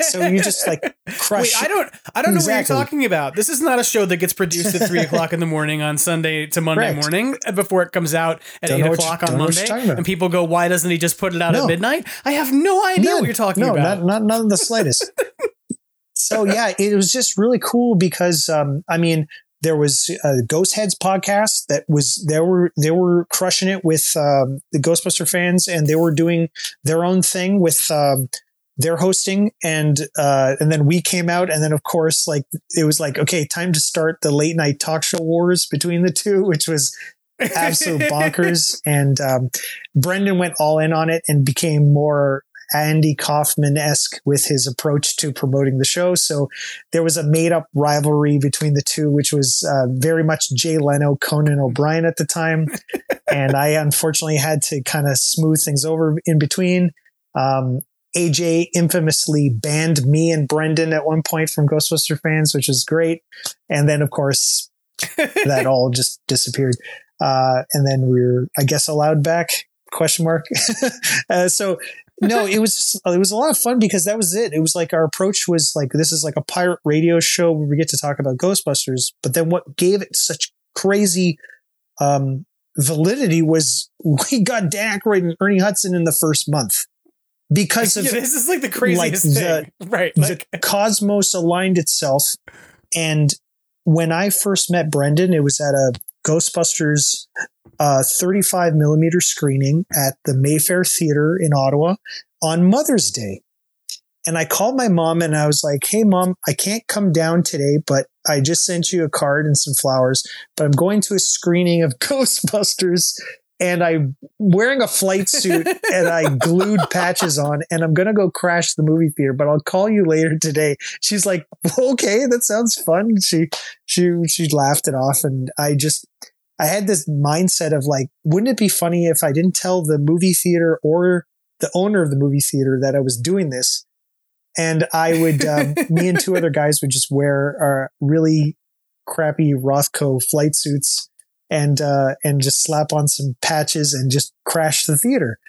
So you just like crush. Wait, I don't, I don't exactly. know what you're talking about. This is not a show that gets produced at three o'clock in the morning on Sunday to Monday Correct. morning before it comes out at don't eight o'clock you, on Monday. And people go, "Why doesn't he just put it out no. at midnight?" I have no idea None. what you're talking no, about. No, not, not, not in the slightest. so yeah, it was just really cool because um, I mean, there was a Ghost Heads podcast that was they were they were crushing it with um, the Ghostbuster fans, and they were doing their own thing with um, their hosting, and uh, and then we came out, and then of course like it was like okay, time to start the late night talk show wars between the two, which was absolute bonkers. And um, Brendan went all in on it and became more Andy Kaufman esque with his approach to promoting the show. So there was a made up rivalry between the two, which was uh, very much Jay Leno, Conan O'Brien at the time. and I unfortunately had to kind of smooth things over in between. Um, AJ infamously banned me and Brendan at one point from Ghostbuster fans, which is great. And then, of course, that all just disappeared. Uh, and then we are I guess, allowed back question mark. uh, so no, it was it was a lot of fun because that was it. It was like our approach was like this is like a pirate radio show where we get to talk about Ghostbusters. But then what gave it such crazy um, validity was we got Dan Aykroyd and Ernie Hudson in the first month because of Yeah, this is like the craziest like, thing. right. Like, the cosmos aligned itself. And when I first met Brendan, it was at a Ghostbusters uh, 35 millimeter screening at the Mayfair Theater in Ottawa on Mother's Day. And I called my mom and I was like, Hey, mom, I can't come down today, but I just sent you a card and some flowers, but I'm going to a screening of Ghostbusters and I'm wearing a flight suit and I glued patches on and I'm going to go crash the movie theater, but I'll call you later today. She's like, okay, that sounds fun. She, she, she laughed it off. And I just, I had this mindset of like, wouldn't it be funny if I didn't tell the movie theater or the owner of the movie theater that I was doing this? And I would, um, me and two other guys would just wear our really crappy Rothco flight suits and uh, and just slap on some patches and just crash the theater.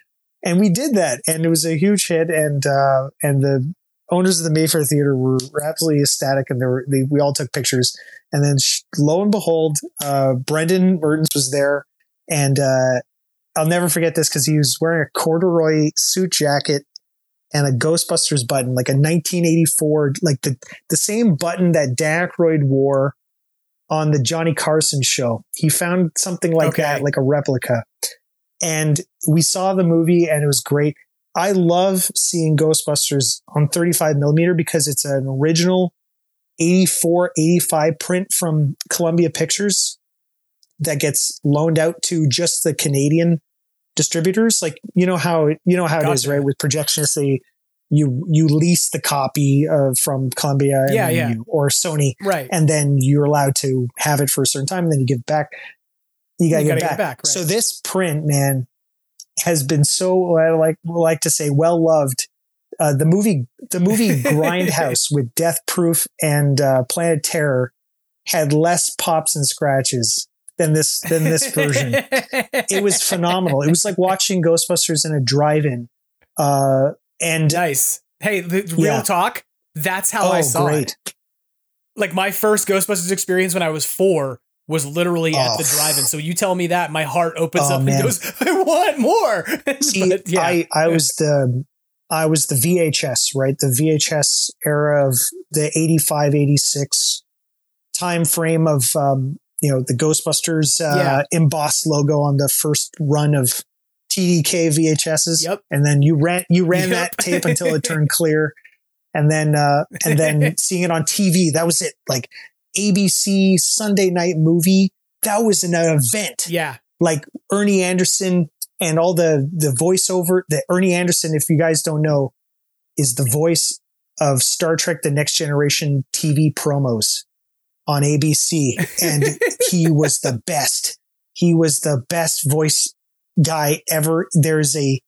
And we did that, and it was a huge hit. And uh, and the owners of the Mayfair Theater were absolutely ecstatic, and they were they, we all took pictures. And then lo and behold, uh, Brendan Mertens was there, and uh, I'll never forget this because he was wearing a corduroy suit jacket and a Ghostbusters button, like a 1984, like the the same button that Dan Aykroyd wore on the Johnny Carson show. He found something like Okay. that, like a replica. And we saw the movie and it was great. I love seeing Ghostbusters on 35 millimeter because it's an original 84, 85 print from Columbia Pictures that gets loaned out to just the Canadian distributors. Like, you know how, you know how it is, right? With projectionists, they, you, you lease the copy uh, from Columbia Yeah, yeah. you- or Sony right. and then you're allowed to have it for a certain time and then you give it back. You gotta, You give, gotta it give back. back, right. So this print, man, has been so I like like to say well loved. Uh, the movie, the movie Grindhouse with Death Proof and uh, Planet Terror had less pops and scratches than this than this version. it was phenomenal. It was like watching Ghostbusters in a drive-in. Uh, and nice. Hey, the, real Yeah. talk. That's how I oh, saw great. it. Like my first Ghostbusters experience when I was four was literally at Oh. the drive-in. So you tell me that, my heart opens Oh, up man. and goes, "I want more." See, But, yeah. I, I was the I was the VHS, right? The VHS era of the 85, 86 time frame of um, you know, the Ghostbusters uh, Yeah. embossed logo on the first run of TDK VHSs. Yep. And then you ran you ran Yep. that tape until it turned clear. And then uh and then seeing it on TV, that was it. Like ABC Sunday night movie, that was an event yeah. like Ernie Anderson and all the the voiceover that Ernie Anderson, if you guys don't know, is the voice of Star Trek The Next Generation TV promos on ABC. And he was the best. He was the best voice guy ever. There's a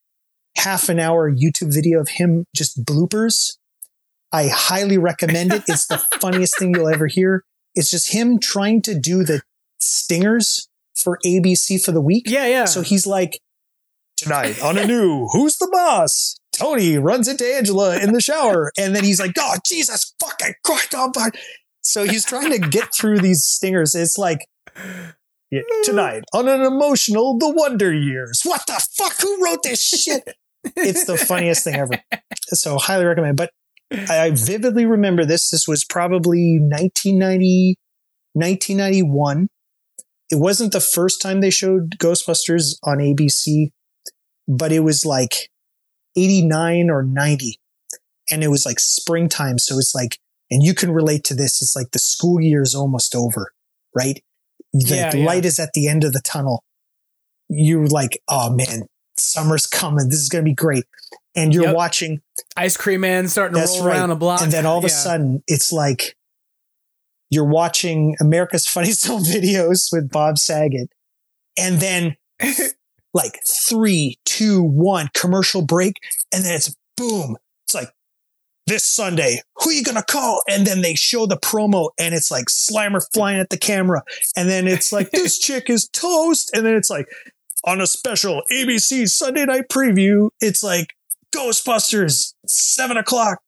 half an hour YouTube video of him just bloopers. I highly recommend it. It's the funniest thing you'll ever hear. It's just him trying to do the stingers for ABC for the week. Yeah, yeah. So he's like, tonight on a new Who's the Boss? Tony runs into Angela in the shower. And then he's like, oh, Jesus fucking Christ. Oh, my. So he's trying to get through these stingers. It's like, yeah, tonight on an emotional The Wonder Years. What the fuck? Who wrote this shit? It's the funniest thing ever. So highly recommend. But I vividly remember this. This was probably 1990, 1991. It wasn't the first time they showed Ghostbusters on ABC, but it was like 89 or 90. And it was like springtime. So it's like, and you can relate to this. It's like the school year is almost over, right? The Yeah, yeah. light is at the end of the tunnel. You're like, oh man, summer's coming. This is going to be great. And you're Yep. watching Ice Cream Man starting to roll right. around a block. And then all of a Yeah. sudden, it's like you're watching America's Funniest Home Videos with Bob Saget. And then, like, three, two, one, commercial break. And then it's boom. This Sunday, who you to call? And then they show the promo and it's like Slimer flying at the camera. And then it's like, this chick is toast. And then it's like, on a special ABC Sunday night preview, it's like Ghostbusters, seven o'clock.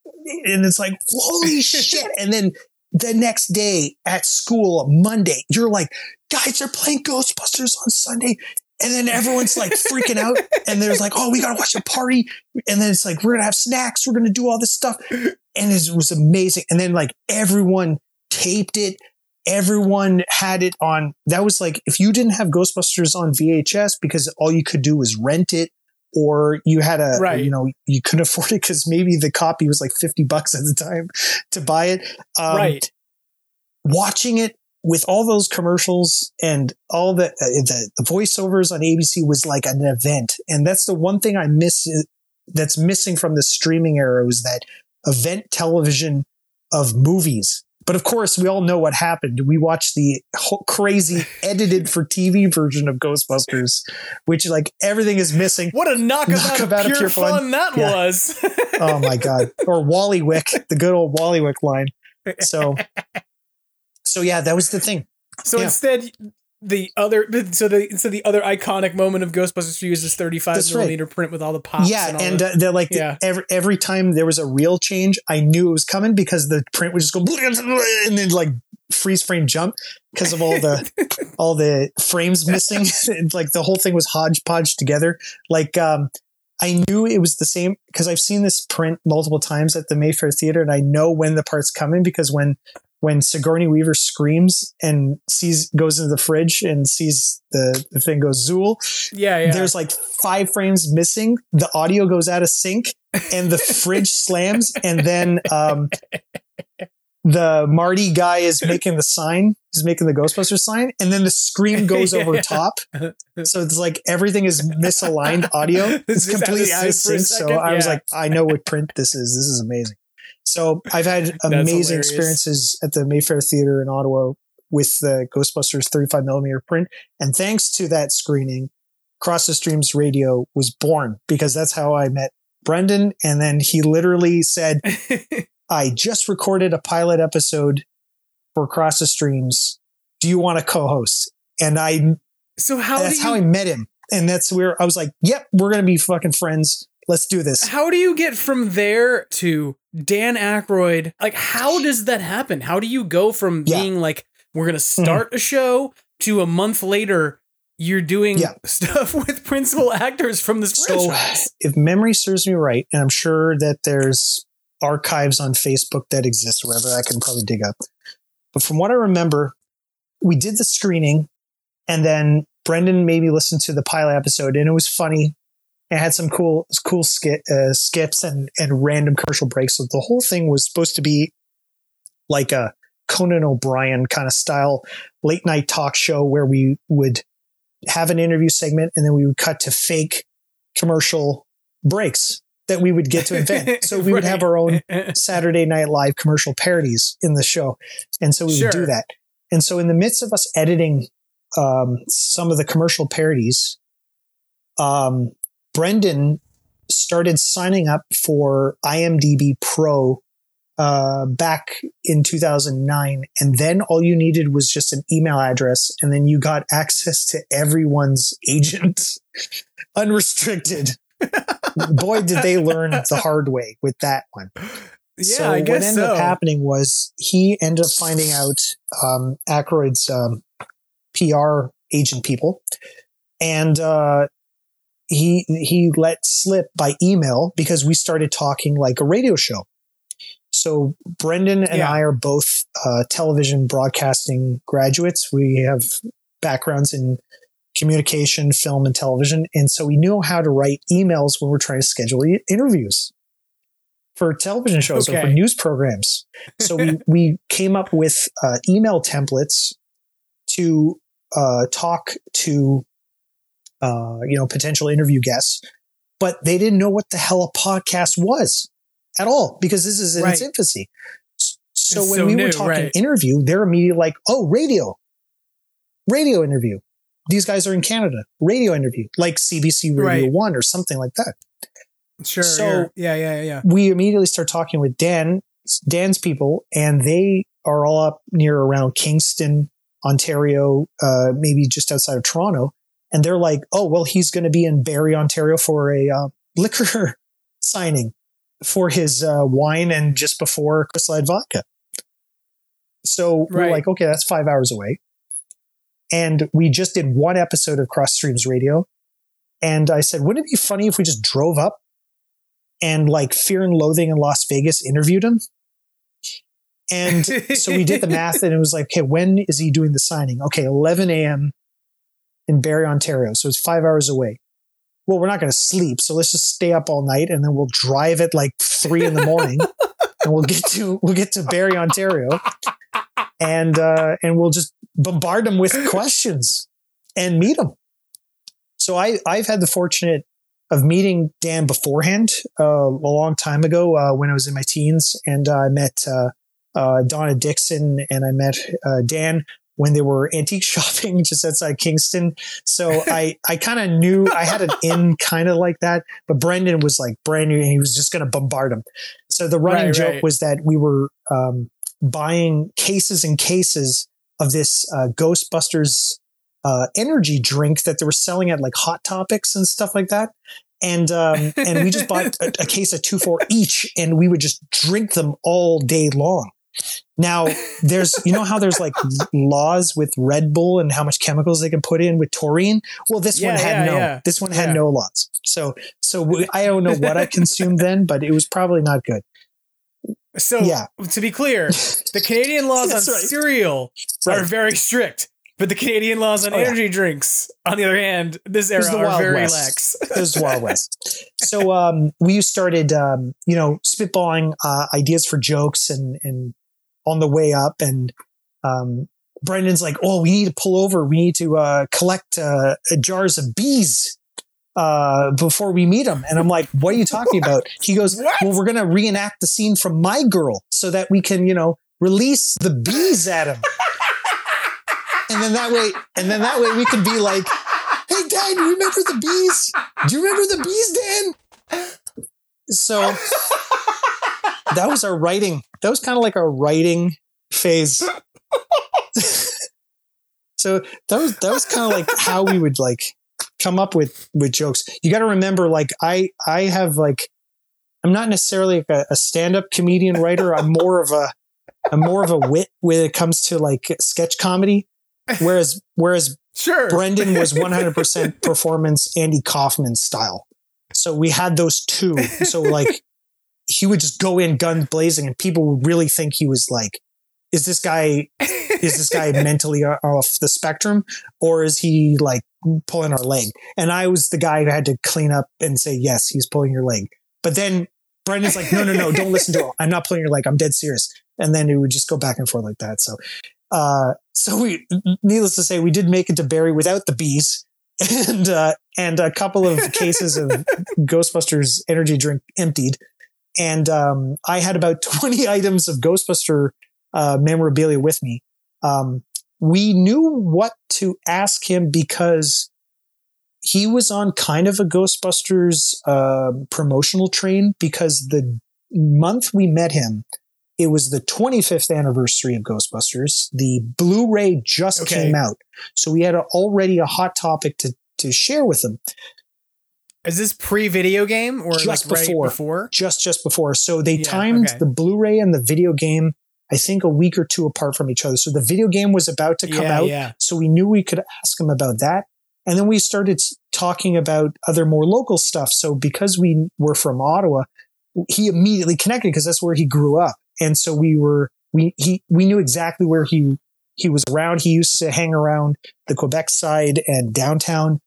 And it's like, holy shit. And then the next day at school, Monday, you're like, guys, they're playing Ghostbusters on Sunday. And then everyone's like freaking out. And there's like, oh, we got to watch a party. And then it's like, we're going to have snacks. We're going to do all this stuff. And it was amazing. And then like everyone taped it. Everyone had it on. That was like, if you didn't have Ghostbusters on VHS because all you could do was rent it or you had a, Right. you know, you couldn't afford it because maybe the copy was like 50 bucks at the time to buy it. Um, right. watching it with all those commercials and all the, uh, the the voiceovers on ABC was like an event, and that's the one thing I miss. That's missing from the streaming era was that event television of movies. But of course, we all know what happened. We watched the crazy edited for TV version of Ghostbusters, which like everything is missing. What a knockabout, Knockabout of pure, fun, that Yeah. was. Oh my god! Or Wally Wick, the good old Wally Wick line. So, so yeah, that was the thing. So Yeah. instead, the other so the so the other iconic moment of Ghostbusters for you is this 35 That's right. millimeter print with all the pops. yeah, and, and the- uh, they're like Yeah. every every time there was a real change, I knew it was coming because the print would just go and then like freeze frame jump because of all the all the frames missing. And, like the whole thing was hodgepodge together. Like um, I knew it was the same because I've seen this print multiple times at the Mayfair Theater, and I know when the part's coming because when when Sigourney Weaver screams and sees goes into the fridge and sees the, the thing goes Zuul, yeah, yeah. there's like five frames missing. The audio goes out of sync and the fridge slams. And then um, the Marty guy is making the sign. He's making the Ghostbuster sign. And then the scream goes over top. So it's like everything is misaligned audio. It's It's out of completely out of sync for a sync. So I was like, I know what print this is. This is amazing. So I've had amazing hilarious. experiences at the Mayfair Theater in Ottawa with the Ghostbusters 35 millimeter print. And thanks to that screening, Cross the Streams Radio was born because that's how I met Brendan. And then he literally said, I just recorded a pilot episode for Cross the Streams. Do you want to co-host? And I, so how that's you, how I met him. And that's where I was like, yep, we're going to be fucking friends. Let's do this. how do you get from there to Dan Aykroyd? Like, how does that happen? How do you go from Yeah. Mm-hmm. being like, we're gonna start a show to a month later, you're doing Yeah. stuff with principal actors from this So, franchise? if memory serves me right, and I'm sure that there's archives on Facebook that exist wherever I can probably dig up. But from what I remember, we did the screening, and then Brendan maybe listened to the pilot episode, and it was funny. It had some cool, cool skit, uh, skips and and random commercial breaks. So the whole thing was supposed to be like a Conan O'Brien kind of style late night talk show where we would have an interview segment and then we would cut to fake commercial breaks that we would get to invent. So we would have our own Saturday Night Live commercial parodies in the show. And so we would do that. And so in the midst of us editing um, some of the commercial parodies, um, Brendan started signing up for IMDb Pro uh, back in 2009. And then all you needed was just an email address, and then you got access to everyone's agent unrestricted. Boy, did they learn the hard way with that one. Yeah, so I what ended so. up happening was he ended up finding out um, Aykroyd's um, PR agent people, and uh, he he let slip by email because we started talking like a radio show. So Brendan and Yeah. I are both uh, television broadcasting graduates. We have backgrounds in communication, film, and television, and so we knew how to write emails when we're trying to schedule interviews for television shows or for news programs. So we we came up with uh, email templates to uh, talk to uh, you know potential interview guests, but they didn't know what the hell a podcast was at all because this is in its infancy. So It's when so we new, were talking right. interview, they're immediately like, "Oh, radio, radio interview." These guys are in Canada. Radio interview, like CBC Radio Right. One or something like that. Sure. So- yeah, yeah, yeah. we immediately start talking with Dan, Dan's people, and they are all up near around Kingston, Ontario, uh, maybe just outside of Toronto. And they're like, "Oh, well, he's going to be in Barrie, Ontario for a uh, liquor signing for his uh, wine and just before Light vodka." So we're like, "Okay, that's five hours away." And we just did one episode of Cross Streams Radio, and I said, "Wouldn't it be funny if we just drove up and like Fear and Loathing in Las Vegas interviewed him?" And so we did the math, and it was like, "Okay, when is he doing the signing?" Okay, 11 a.m in Barrie, Ontario. So it's five hours away. Well, we're not going to sleep. So let's just stay up all night and then we'll drive at like three in the morning and we'll get to, we'll get to Barrie, Ontario and, uh, and we'll just bombard them with questions and meet them. So I, I've had the fortunate of meeting Dan beforehand, uh, a long time ago, uh, when I was in my teens and uh, I met, uh, uh, Donna Dixon and I met, uh, Dan when they were antique shopping just outside Kingston. So I, I kind of knew I had an in kind of like that, but Brendan was like brand new and he was just going to bombard him. So the running Right, joke right. was that we were um, buying cases and cases of this uh, Ghostbusters uh, energy drink that they were selling at like Hot Topics and stuff like that. And um, and we just bought a, a case of two for each, and we would just drink them all day long. Now, there's, you know how there's like laws with Red Bull and how much chemicals they can put in with taurine? Well, this Yeah, one had yeah, no, yeah. this one had Yeah. no laws. So, so we, I don't know what I consumed then, but it was probably not good. So Yeah. to be clear, the Canadian laws on right. cereal are very strict, but the Canadian laws on Oh, yeah. energy drinks, on the other hand, this era This is the are very West. lax. It was Wild West. So, um, we started, um, you know, spitballing, uh, ideas for jokes and, and on the way up and, um, Brendan's like, oh, we need to pull over. We need to, uh, collect, uh, jars of bees, uh, before we meet him. And I'm like, what are you talking about? He goes, What? well, we're going to reenact the scene from My Girl so that we can, you know, release the bees at him. and then that way, and then that way we can be like, hey, Dad, you remember the bees? Do you remember the bees, Dan? So that was our writing. That was kind of like our writing phase. so that was that was kind of like how we would like come up with with jokes. You got to remember, like I I have like I'm not necessarily like a, a stand up comedian writer. I'm more of a I'm more of a wit when it comes to like sketch comedy. Whereas whereas Sure. Brendan was 100% performance Andy Kaufman style. So we had those two. So like he would just go in guns blazing and people would really think he was like, is this guy, is this guy mentally off the spectrum or is he like pulling our leg? And I was the guy who had to clean up and say, yes, he's pulling your leg. But then Brendan's like, no, no, no, don't listen to him. I'm not pulling your leg. I'm dead serious. And then it would just go back and forth like that. So, uh, so we, needless to say, we did make it to Barrie without the bees and, uh, and a couple of cases of Ghostbusters energy drink emptied. And, um, I had about 20 items of Ghostbuster, uh, memorabilia with me. Um, we knew what to ask him because he was on kind of a Ghostbusters, uh, promotional train because the month we met him, it was the 25th anniversary of Ghostbusters. The Blu-ray just Okay. came out. So we had a, already a hot topic to, to share with him Is this pre-video game or just like right before, before? just, just before. So they Yeah, timed okay. the Blu-ray and the video game, I think a week or two apart from each other. So the video game was about to come Yeah, out. yeah. So we knew we could ask him about that. And then we started talking about other more local stuff. So because we were from Ottawa, he immediately connected because that's where he grew up. And so we were, we, he, we knew exactly where he, he was around. He used to hang around the Quebec side and downtown,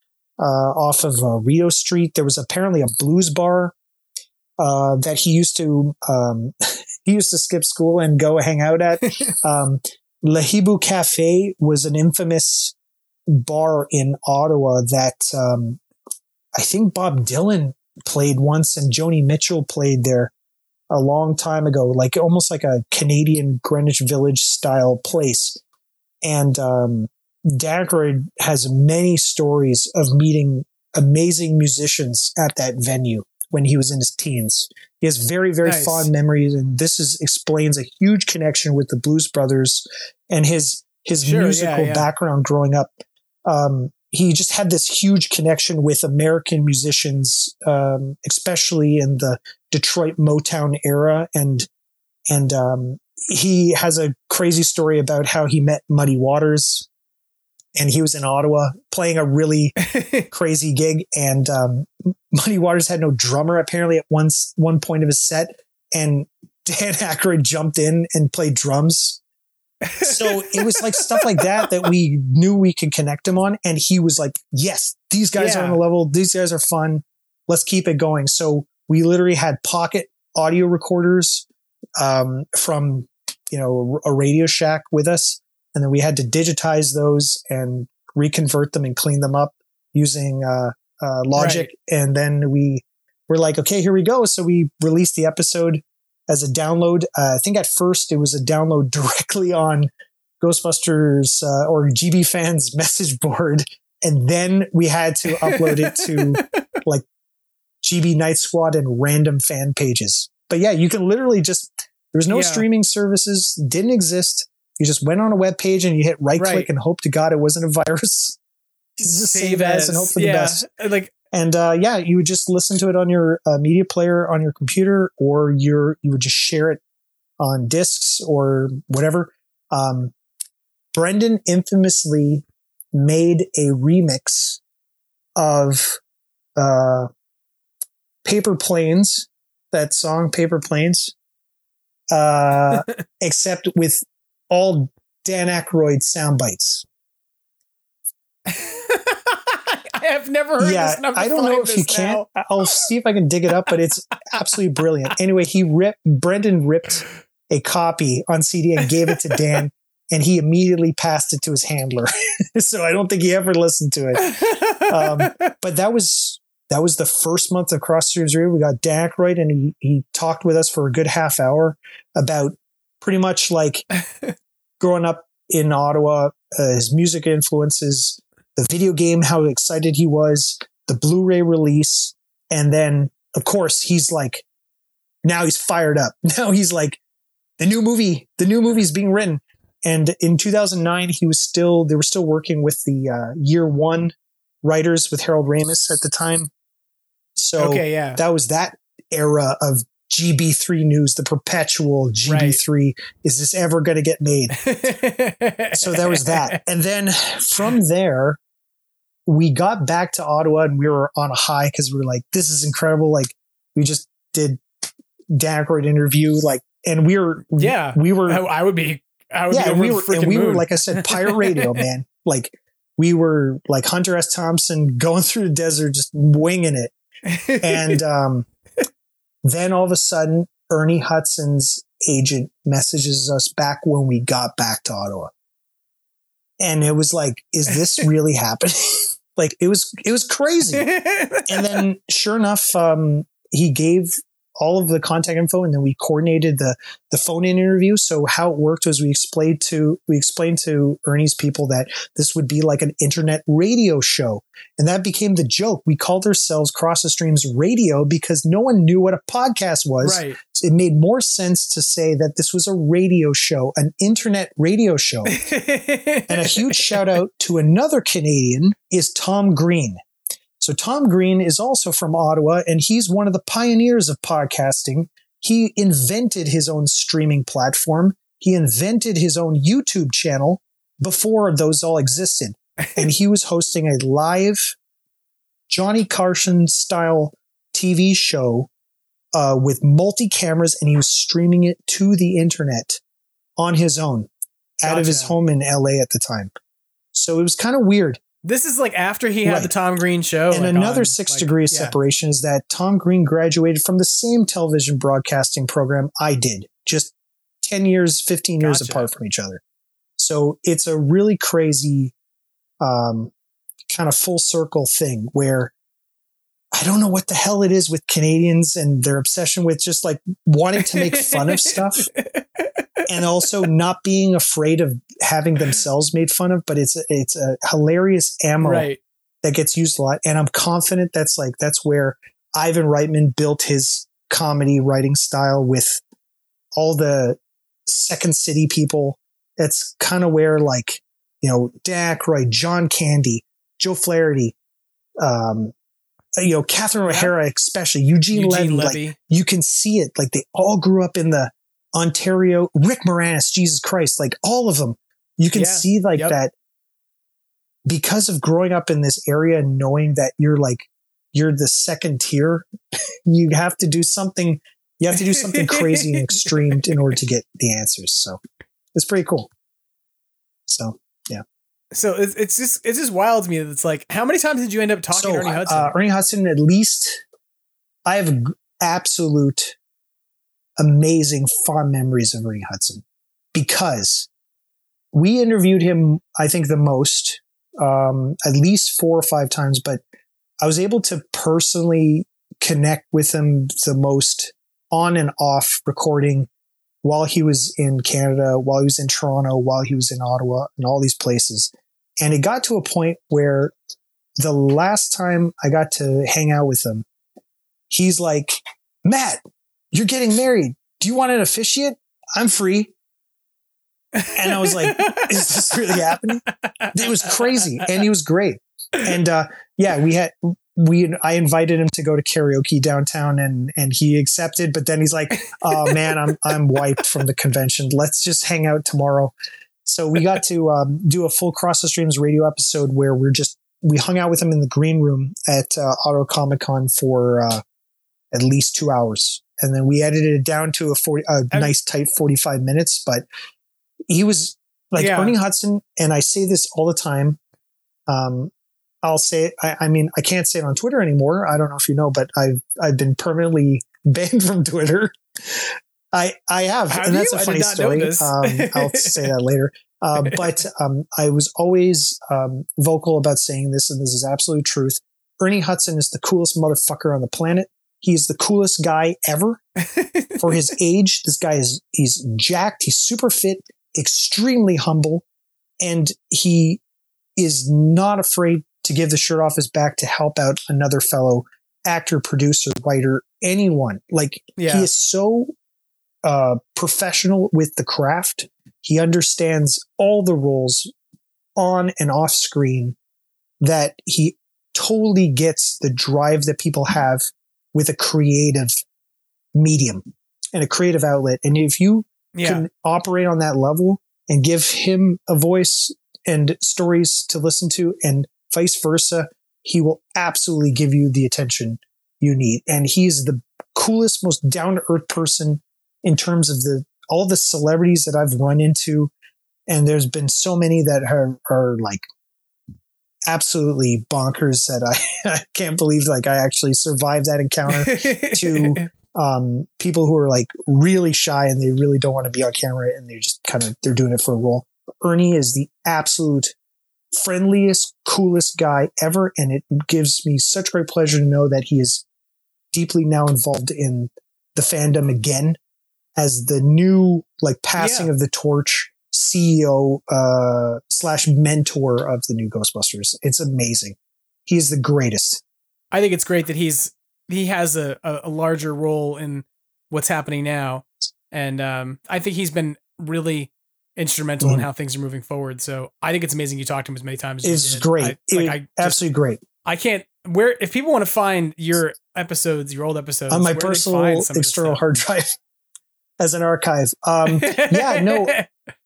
off of uh, Rideau Street. There was apparently a blues bar, uh, that he used to, um, he used to skip school and go hang out at. um, Le Hibou Cafe was an infamous bar in Ottawa that um, I think Bob Dylan played once and Joni Mitchell played there a long time ago, like almost like a Canadian Greenwich Village style place. And um, Dan has many stories of meeting amazing musicians at that venue when he was in his teens. He has very, very Nice. fond memories, and this is explains a huge connection with the Blues Brothers and his his Sure, yeah, musical yeah. background growing up. Um, he just had this huge connection with American musicians, um, especially in the Detroit Motown era, and and um, he has a crazy story about how he met Muddy Waters, and he was in Ottawa playing a really crazy gig, and um, Muddy Waters had no drummer apparently at one one point of his set, and Dan Aykroyd jumped in and played drums so it was like stuff like that that we knew we could connect him on. And he was like, yes, these guys Yeah. are on the level. These guys are fun. Let's keep it going. So we literally had pocket audio recorders um, from, you know, a Radio Shack with us. And then we had to digitize those and reconvert them and clean them up using uh, uh, Logic. And then we were like, okay, here we go. So we released the episode as a download. Uh, I think at first it was a download directly on Ghostbusters uh, or GB fans message board. And then we had to upload it to like GB Night Squad and random fan pages. But yeah, you can literally just, there was no Yeah. streaming services, didn't exist. You just went on a web page and you hit right, Right. click and hope to God it wasn't a virus. Just save, as and hope for the best. Like And uh, yeah, you would just listen to it on your uh, media player on your computer, or your you would just share it on discs or whatever. Um, Brendan infamously made a remix of uh, Paper Planes, that song Paper Planes, uh, except with all Dan Aykroyd sound bites. I have never heard yeah, I'm don't know if you this can. I'll see if I can dig it up, but it's absolutely brilliant. Anyway, he ripped Brendan ripped a copy on CD and gave it to Dan, and he immediately passed it to his handler. so I don't think he ever listened to it. Um, but that was that was the first month of Cross Streams Radio. We got Dan Aykroyd, and he he talked with us for a good half hour about pretty much like growing up in Ottawa, uh, his music influences, the video game, how excited he was, the Blu-ray release, and then of course he's like, now he's fired up. Now he's like, the new movie, the new movie's being written. And in 2009, he was still, they were still working with the uh, year one writers with Harold Ramis at the time. So Okay, yeah. that was that era of GB3 news, the perpetual GB3. Is this ever going to get made? so there was that. And then from there, we got back to Ottawa and we were on a high because we were like, this is incredible. Like, we just did Dan Aykroyd interview, like, and we were, Yeah, we were, I, would be. I would yeah, be we were, and we were, like I said, pirate radio, man. Like, we were like Hunter S. Thompson going through the desert, just winging it. And um, then all of a sudden, Ernie Hudson's agent messages us back when we got back to Ottawa. And it was like, is this really happening? like it was, it was crazy. and then sure enough, um, he gave all of the contact info and then we coordinated the, the phone in interview. So how it worked was we explained to, we explained to Ernie's people that this would be like an internet radio show. And that became the joke. We called ourselves Cross the Streams Radio because no one knew what a podcast was. Right. So it made more sense to say that this was a radio show, an internet radio show. and a huge shout out to another Canadian is Tom Green. So Tom Green is also from Ottawa and he's one of the pioneers of podcasting. He invented his own streaming platform. He invented his own YouTube channel before those all existed. and he was hosting a live Johnny Carson style TV show uh, with multi cameras and he was streaming it to the internet on his own out of his home in LA at the time. So it was kind of weird. This is like after he had Right. the Tom Green show. and like, another on, six like, degree of yeah. separation is that Tom Green graduated from the same television broadcasting program I did, just 10 years, 15 years Gotcha. apart from each other. So it's a really crazy, um, kind of full circle thing where I don't know what the hell it is with Canadians and their obsession with just like wanting to make fun of stuff and also not being afraid of having themselves made fun of, but it's, it's a hilarious ammo Right. that gets used a lot. And I'm confident that's like, that's where Ivan Reitman built his comedy writing style with all the second city people. That's kind of where like, you know, Dan Aykroyd, John Candy, Joe Flaherty, um, you know, Catherine O'Hara, especially Eugene, Eugene Levy, Levy. Like, you can see it. Like they all grew up in the Ontario. Rick Moranis, Jesus Christ, like all of them. You can Yeah. see like Yep. that because of growing up in this area and knowing that you're like you're the second tier. you have to do something. You have to do something crazy and extreme in order to get the answers. So it's pretty cool. So yeah. So it's, it's just it's just wild to me that it's like how many times did you end up talking so, to Ernie Hudson? Uh, Ernie Hudson, at least I have absolute amazing fond memories of Ernie Hudson because we interviewed him, I think, the most, um, at least four or five times, but I was able to personally connect with him the most on and off recording while he was in Canada, while he was in Toronto, while he was in Ottawa, and all these places. And it got to a point where the last time I got to hang out with him, he's like, Matt, you're getting married. Do you want an officiate? I'm free. And I was like, is this really happening? It was crazy. And he was great. And uh, yeah, we had we I invited him to go to karaoke downtown and and he accepted, but then he's like, Oh man, I'm I'm wiped from the convention. Let's just hang out tomorrow. So we got to um, do a full Cross the Streams radio episode where we're just we hung out with him in the green room at uh, Ottawa Comic Con for uh, at least two hours, and then we edited it down to a forty a I'm- nice tight forty five minutes. But he was like Yeah. Ernie Hudson, and I say this all the time. Um, I'll say it. I, I mean, I can't say it on Twitter anymore. I don't know if you know, but I've I've been permanently banned from Twitter. I I have, Have and that's you? a I did funny story. Um, I'll say that later. Uh, but um, I was always um, vocal about saying this, and this is absolute truth. Ernie Hudson is the coolest motherfucker on the planet. He's the coolest guy ever for his age. This guy is he's jacked. He's super fit, extremely humble, and he is not afraid to give the shirt off his back to help out another fellow actor, producer, writer, anyone. Like Yeah. he is so uh, professional with the craft. He understands all the roles on and off screen that he totally gets the drive that people have with a creative medium and a creative outlet. And if you yeah. can operate on that level and give him a voice and stories to listen to and vice versa, he will absolutely give you the attention you need. And he's the coolest, most down to earth person in terms of the all the celebrities that I've run into. And there's been so many that are, are like absolutely bonkers that I, I can't believe like I actually survived that encounter to um, people who are like really shy and they really don't want to be on camera and they're just kind of they're doing it for a role. Ernie is the absolute friendliest, coolest guy ever, and it gives me such great pleasure to know that he is deeply now involved in the fandom again as the new like passing Yeah. of the torch CEO uh, slash mentor of the new Ghostbusters. It's amazing. He's the greatest. I think it's great that he's he has a, a, larger role in what's happening now, and um, I think he's been really instrumental in Mhm. how things are moving forward. So I think it's amazing you talked to him as many times. as you It's great. I, like It- I just, absolutely great. I can't. Where if people want to find your episodes, your old episodes on my where do they personal find some of your external hard drive as an archive. Um, yeah, no,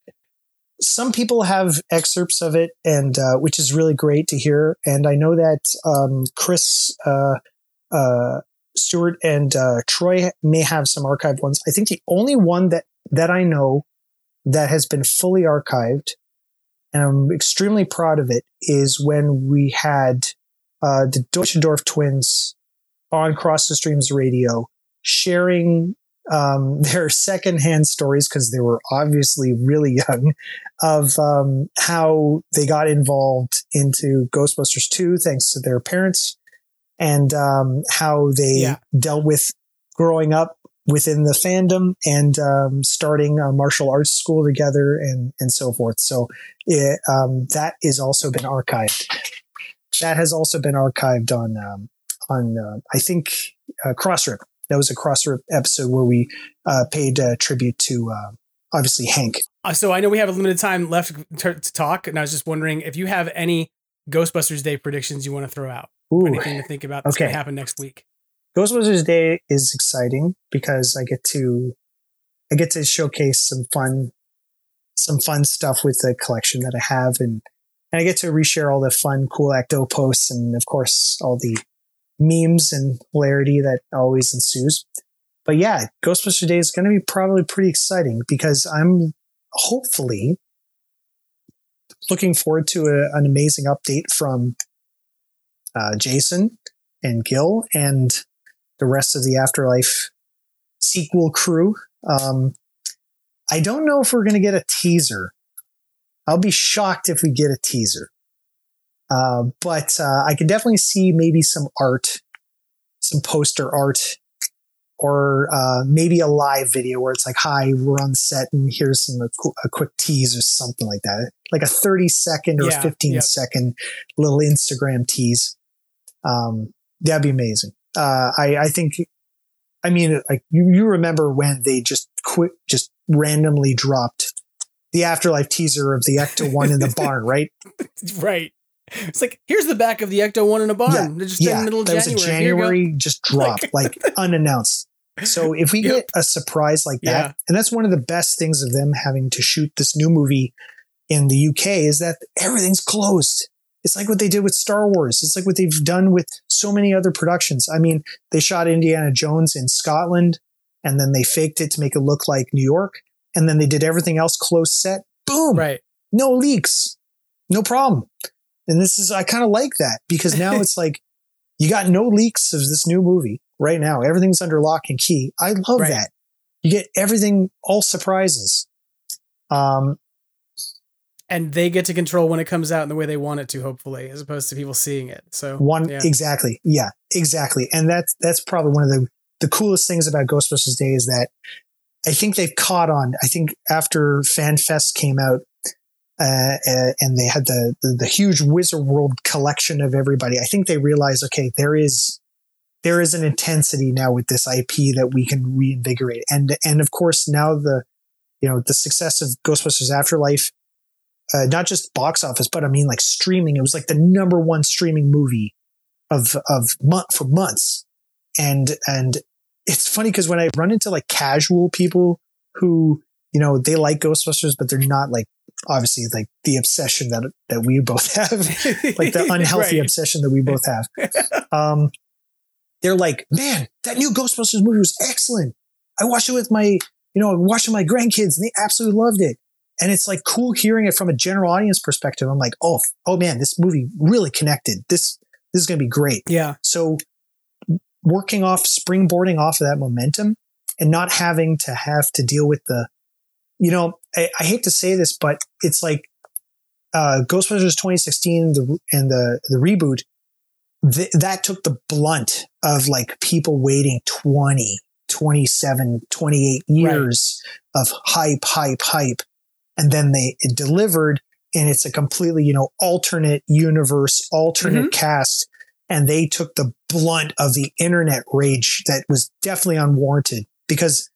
some people have excerpts of it, and uh, which is really great to hear. And I know that um, Chris uh, uh, Stewart and uh, Troy may have some archived ones. I think the only one that that I know that has been fully archived, and I'm extremely proud of it, is when we had uh, the Deutschendorf twins on Cross the Streams Radio sharing um, their secondhand stories because they were obviously really young of um, how they got involved into Ghostbusters 2 thanks to their parents and um, how they Yeah. dealt with growing up within the fandom and um, starting a martial arts school together and, and so forth. So it, um, that is also been archived. That has also been archived on um, on uh, I think uh, Crossrip. That was a Crossrip episode where we uh, paid uh, tribute to uh, obviously Hank. Uh, so I know we have a limited time left to, to talk, and I was just wondering if you have any Ghostbusters Day predictions you want to throw out? Ooh. Anything to think about that's Okay. going to happen next week? Ghostbusters Day is exciting because I get to I get to showcase some fun some fun stuff with the collection that I have and and I get to reshare all the fun cool ecto posts and of course all the memes and hilarity that always ensues. But yeah, Ghostbusters Day is going to be probably pretty exciting because I'm hopefully looking forward to a, an amazing update from uh, Jason and Gil and the rest of the Afterlife sequel crew. Um, I don't know if we're going to get a teaser. I'll be shocked if we get a teaser. Uh, but uh, I can definitely see maybe some art, some poster art, or uh, maybe a live video where it's like, "Hi, we're on set, and here's some a, qu- a quick tease or something like that, like a thirty second or Yeah, fifteen yep. second little Instagram tease." Um, that'd be amazing. Uh, I, I think, I mean, like you, you remember when they just quit, just randomly dropped the afterlife teaser of the Ecto one in the barn, right? Right. It's like here's the back of the Ecto one in a barn. Yeah, just in yeah. the middle of January. was a Here you go. January just dropped like unannounced. So if we Yep. get a surprise like that, Yeah. and that's one of the best things of them having to shoot this new movie in the UK is that everything's closed. It's like what they did with Star Wars. It's like what they've done with so many other productions. I mean, they shot Indiana Jones in Scotland and then they faked it to make it look like New York. And then they did everything else close set. Boom. Right. No leaks. No problem. And this is, I kind of like that because now it's like you got no leaks of this new movie right now. Everything's under lock and key. I love Right. that. You get everything, all surprises. Um, And they get to control when it comes out in the way they want it to, hopefully, as opposed to people seeing it. So One yeah. exactly, yeah, exactly, and that's that's probably one of the the coolest things about Ghostbusters Day is that I think they've caught on. I think after FanFest came out, uh, uh, and they had the, the the huge Wizard World collection of everybody, I think they realized, okay, there is there is an intensity now with this IP that we can reinvigorate, and and of course now the you know the success of Ghostbusters Afterlife uh, not just box office, but I mean like streaming. It was like the number one streaming movie of of month for months, and and it's funny because when I run into like casual people who you know they like Ghostbusters, but they're not like obviously like the obsession that that we both have, like the unhealthy Right. obsession that we both have. Um, they're like, man, that new Ghostbusters movie was excellent. I watched it with my, you know, I watched it my grandkids and they absolutely loved it. And it's like cool hearing it from a general audience perspective. I'm like, oh, oh man, this movie really connected. This, this is going to be great. Yeah. So working off, springboarding off of that momentum and not having to have to deal with the, you know, I, I hate to say this, but it's like, uh, Ghostbusters 2016 the, and the, the reboot, th- that took the blunt of like people waiting 20, 27, 28 years of hype, hype, hype. And then they it delivered and it's a completely, you know, alternate universe, alternate cast. And they took the blunt of the internet rage that was definitely unwarranted because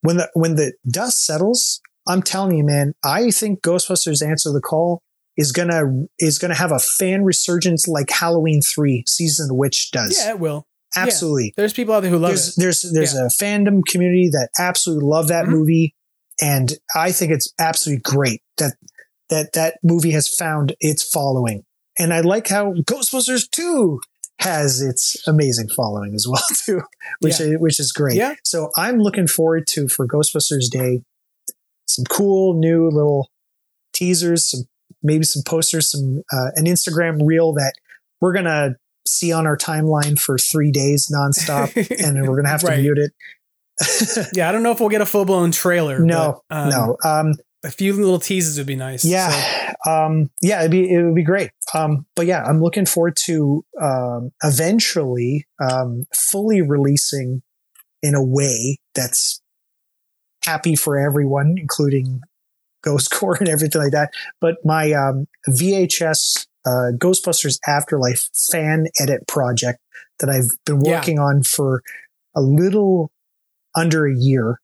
when the, when the dust settles, I'm telling you, man, I think Ghostbusters Answer the Call is gonna is gonna have a fan resurgence like Halloween three season of the witch does. Yeah, it will. Yeah. Absolutely. There's people out there who love there's it. there's there's a fandom community that absolutely love that Mm-hmm. movie, and I think it's absolutely great that that that movie has found its following. And I like how Ghostbusters two has its amazing following as well too, which Yeah. is, which is great. Yeah. So I'm looking forward to for Ghostbusters Day some cool new little teasers, some maybe some posters, some uh, an Instagram reel that we're gonna see on our timeline for three days nonstop, and we're gonna have to Right. mute it. yeah, I don't know if we'll get a full blown trailer. No, but, um, no. Um, A few little teases would be nice. So- yeah, um, yeah, it'd be it would be great. Um, but yeah, I'm looking forward to um, eventually um, fully releasing in a way that's happy for everyone, including Ghost Corps and everything like that. But my um, VHS uh, Ghostbusters Afterlife fan edit project that I've been Yeah. working on for a little under a year.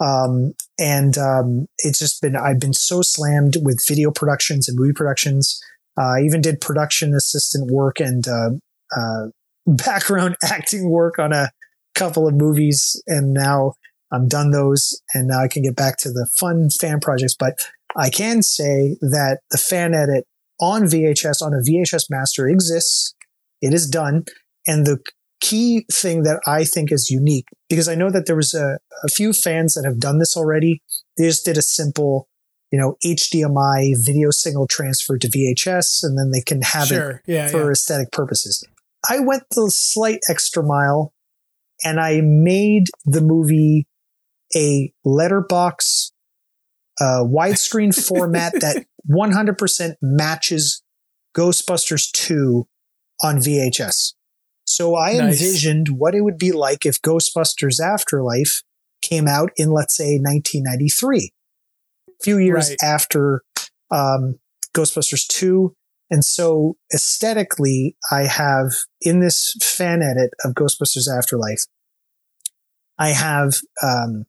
Um, and um, it's just been, I've been so slammed with video productions and movie productions Uh, I even did production assistant work and uh, uh, background acting work on a couple of movies, and now I'm done those, and now I can get back to the fun fan projects. But I can say that the fan edit on VHS on a VHS master exists. It is done, and the key thing that I think is unique because I know that there was a, a few fans that have done this already. They just did a simple, you know, HDMI video signal transfer to VHS, and then they can have Sure. it Yeah, for yeah. aesthetic purposes. I went the slight extra mile and I made the movie a letterbox uh, widescreen format that 100% matches Ghostbusters 2 on VHS. So I Nice. envisioned what it would be like if Ghostbusters Afterlife came out in, let's say, 1993, a few years Right. after um, Ghostbusters 2. And so aesthetically, I have in this fan edit of Ghostbusters Afterlife, I have um,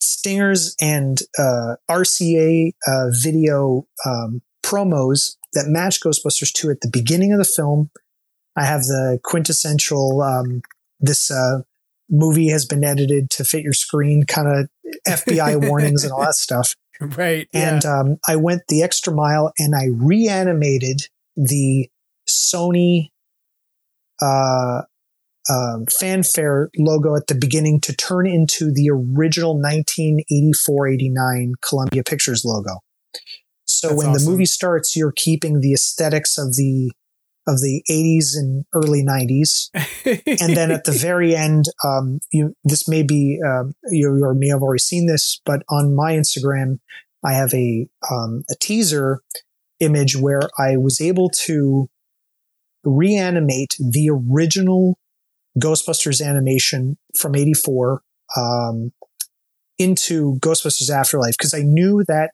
stingers and uh, RCA uh, video um, promos that match Ghostbusters 2 at the beginning of the film. I have the quintessential, um, this uh, movie has been edited to fit your screen kind of FBI warnings and all that stuff. Right. And um, I went the extra mile and I reanimated the Sony uh, um, fanfare logo at the beginning to turn into the original 1984 89 Columbia Pictures logo. So That's when awesome. the movie starts, you're keeping the aesthetics of the of the 80s and early 90s and then at the very end, um, you this may be um, you, you may have already seen this, but on my Instagram, I have a um, a teaser image where I was able to reanimate the original Ghostbusters animation from '84 um, into Ghostbusters Afterlife because I knew that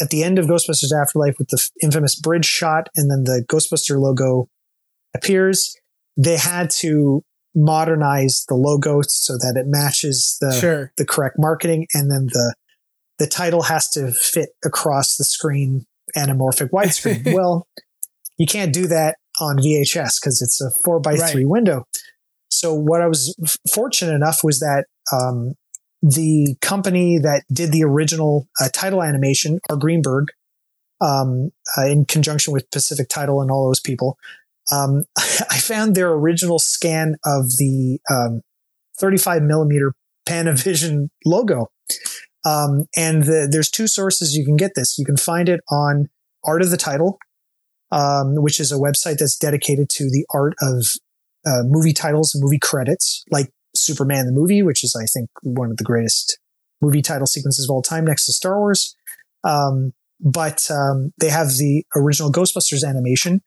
at the end of Ghostbusters Afterlife with the infamous bridge shot and then the Ghostbuster logo appears, they had to modernize the logo so that it matches the Sure. the correct marketing and then the the title has to fit across the screen anamorphic widescreen. well, you can't do that on VHS because it's a four by three window. So what I was fortunate enough was that um, the company that did the original uh, title animation, R. Greenberg, um, uh, in conjunction with Pacific Title and all those people, um, I found their original scan of the um, 35 millimeter Panavision logo. Um, and the, there's two sources you can get this. You can find it on Art of the Title, um, which is a website that's dedicated to the art of uh, movie titles and movie credits, like Superman the movie, which is, I think, one of the greatest movie title sequences of all time next to Star Wars. Um, but um, they have the original Ghostbusters animation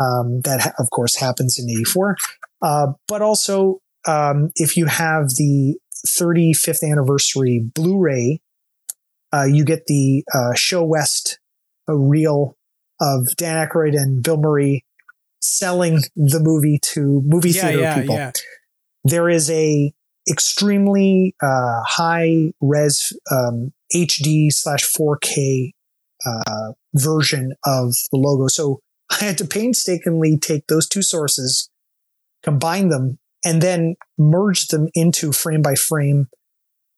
um, that, ha- of course, happens in 84. Uh, but also, um, if you have the 35th anniversary Blu ray, uh, you get the uh, ShoWest uh, reel of Dan Aykroyd and Bill Murray selling the movie to movie yeah, theater yeah, people yeah. there is a extremely uh, high res um, HD slash 4K uh, version of the logo. So I had to painstakingly take those two sources, combine them, and then merge them into frame by frame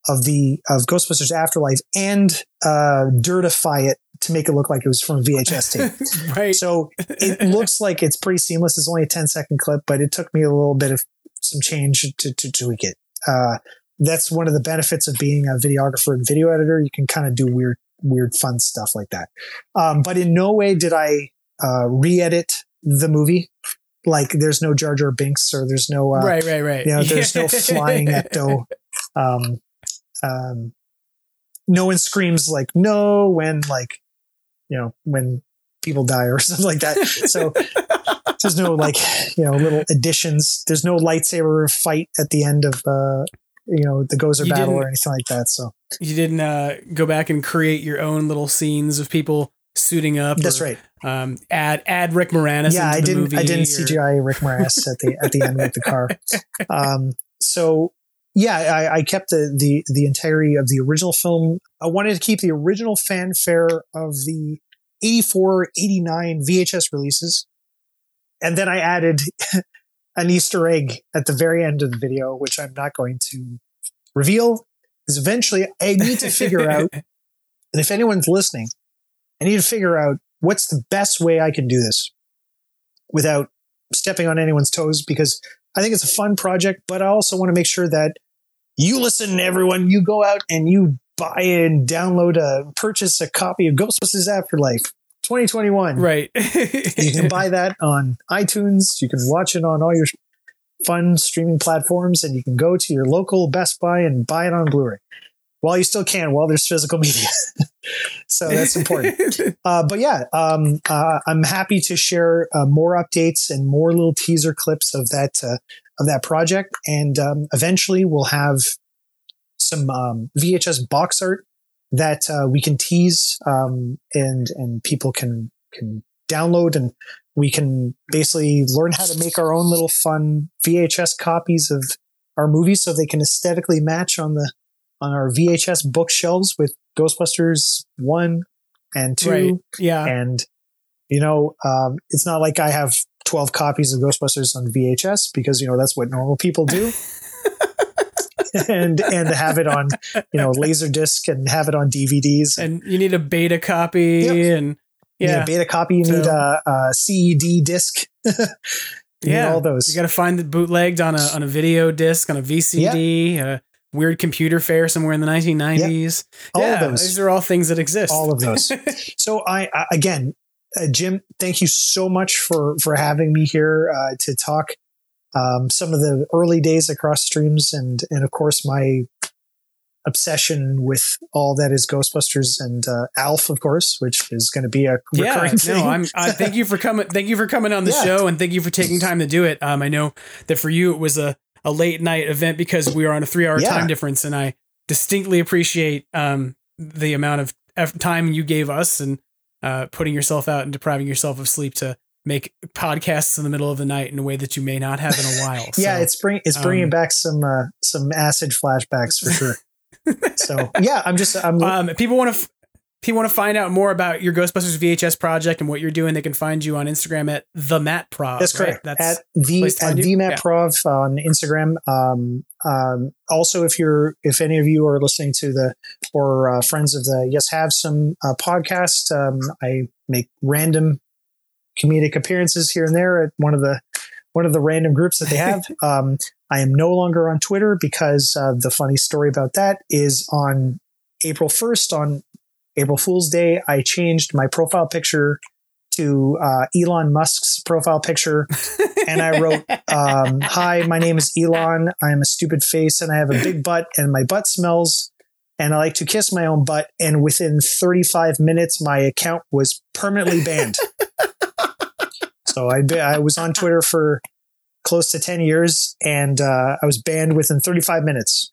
of the of Ghostbusters Afterlife and uh, dirtify it to make it look like it was from VHS tape. right. So it looks like it's pretty seamless. It's only a 10 second clip, but it took me a little bit of some change to, to tweak it. Uh, that's one of the benefits of being a videographer and video editor. You can kind of do weird, weird, fun stuff like that. Um, but in no way did I uh, re-edit the movie. Like there's no Jar Jar Binks or there's no, uh, right, right, right. you know, there's no flying ecto. Um, um, no one screams like no when like, you know, when people die or something like that. So there's no like, you know, little additions. There's no lightsaber fight at the end of, uh, you know, the Gozer battle or anything like that. So You didn't uh, go back and create your own little scenes of people suiting up. that's or, right. Um, add add Rick Moranis. yeah, into I the didn't. I didn't or- CGI Rick Moranis at the at the end with the car. Um, so yeah, I, I kept the, the the entirety of the original film. I wanted to keep the original fanfare of the 84, 89 VHS releases. And then I added an Easter egg at the very end of the video, which I'm not going to reveal. Because eventually I need to figure out, and if anyone's listening, I need to figure out what's the best way I can do this without stepping on anyone's toes because I think it's a fun project, but I also want to make sure that you listen, to everyone. You go out and you buy and download a purchase a copy of Ghostbusters Afterlife 2021. Right. you can buy that on iTunes. You can watch it on all your fun streaming platforms, and you can go to your local Best Buy and buy it on Blu-ray while you still can, while there's physical media. so that's important. uh, but yeah, um, uh, I'm happy to share uh, more updates and more little teaser clips of that uh, of that project, and um, eventually we'll have some um, VHS box art that uh, we can tease um, and and people can can download and we can basically learn how to make our own little fun VHS copies of our movies so they can aesthetically match on the on our VHS bookshelves with Ghostbusters one and two. Right. Yeah. And you know, um, it's not like I have 12 copies of Ghostbusters on VHS because, you know, that's what normal people do. and and have it on you know laser disc and have it on DVDs and you need a beta copy yep. and yeah you need a beta copy. You so, need a, a CED disc. Yeah. all those. You got to find it bootlegged on a on a video disc on a VCD yep. a weird computer fair somewhere in the 1990s yep. all yeah, of those. these are all things that exist. All of those. So I, I again uh, Jim thank you so much for for having me here uh, to talk um, some of the early days across streams and and of course my obsession with all that is Ghostbusters and uh, Alf, of course, which is going to be a recurring yeah, thing. No, I'm. I, thank you for coming. Thank you for coming on the yeah. show, and thank you for taking time to do it. Um, I know that for you it was a a late night event because we are on a three hour yeah. time difference, and I distinctly appreciate um the amount of time you gave us and uh, putting yourself out and depriving yourself of sleep to make podcasts in the middle of the night in a way that you may not have in a while. yeah, so, it's bring it's bringing um, back some uh, some acid flashbacks for sure. so yeah, I'm just I'm. Um, people want to. F- people want to find out more about your Ghostbusters VHS project and what you're doing, they can find you on Instagram at the Matt Prov. That's correct. Right? That's at the at the Matt yeah. Prov on Instagram. Um, um, also, if you're if any of you are listening to the or uh, friends of the Yes Have Some uh, podcast, um, I make random comedic appearances here and there at one of the one of the random groups that they have. um, I am no longer on Twitter because uh, the funny story about that is on April 1st, on April Fool's Day, I changed my profile picture to uh, Elon Musk's profile picture. and I wrote, um, Hi, my name is Elon. I am a stupid face and I have a big butt and my butt smells. And I like to kiss my own butt. And within 35 minutes, my account was permanently banned. so I, I was on Twitter for close to 10 years and uh, I was banned within 35 minutes.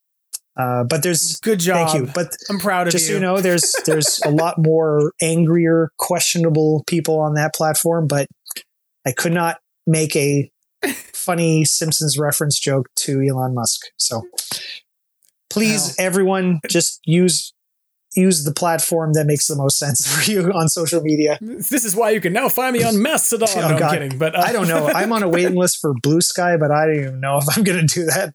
Uh, but there's good job. Thank you. But I'm proud of just you. so you know, there's there's a lot more angrier, questionable people on that platform. But I could not make a funny Simpsons reference joke to Elon Musk. So please, wow. everyone, just use use the platform that makes the most sense for you on social media. This is why you can now find me on Mastodon. oh, no, I'm kidding, but uh, I don't know. I'm on a waiting list for Blue Sky, but I don't even know if I'm going to do that.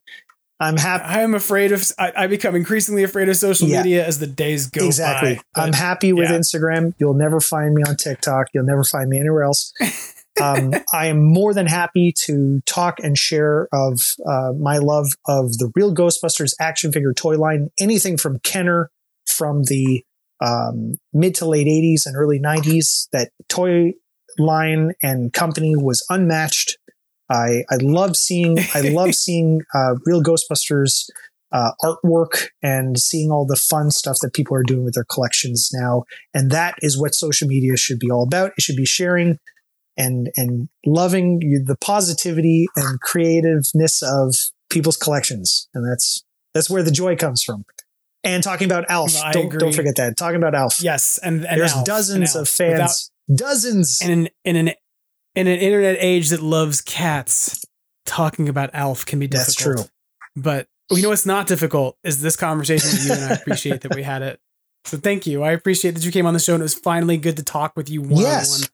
I'm happy. I'm afraid of. I, I, become increasingly afraid of social yeah. media as the days go exactly. by. I'm happy with yeah. Instagram. You'll never find me on TikTok. You'll never find me anywhere else. um, I am more than happy to talk and share of uh, my love of the real Ghostbusters action figure toy line. Anything from Kenner from the um, mid to late 80s and early 90s. That toy line and company was unmatched. I I love seeing I love seeing uh, real Ghostbusters uh, artwork and seeing all the fun stuff that people are doing with their collections now. And that is what social media should be all about. It should be sharing and and loving the positivity and creativeness of people's collections, and that's that's where the joy comes from. And talking about Alf, I don't, agree. don't forget that. Talking about Alf, yes, and, and there's Alf, dozens and of fans, Without, dozens, in in an in an internet age that loves cats. Talking about Alf can be difficult. That's true, but you know what's not difficult is this conversation with you, and I appreciate that we had it. So thank you. I appreciate that you came on the show and it was finally good to talk with you one on Yes. one.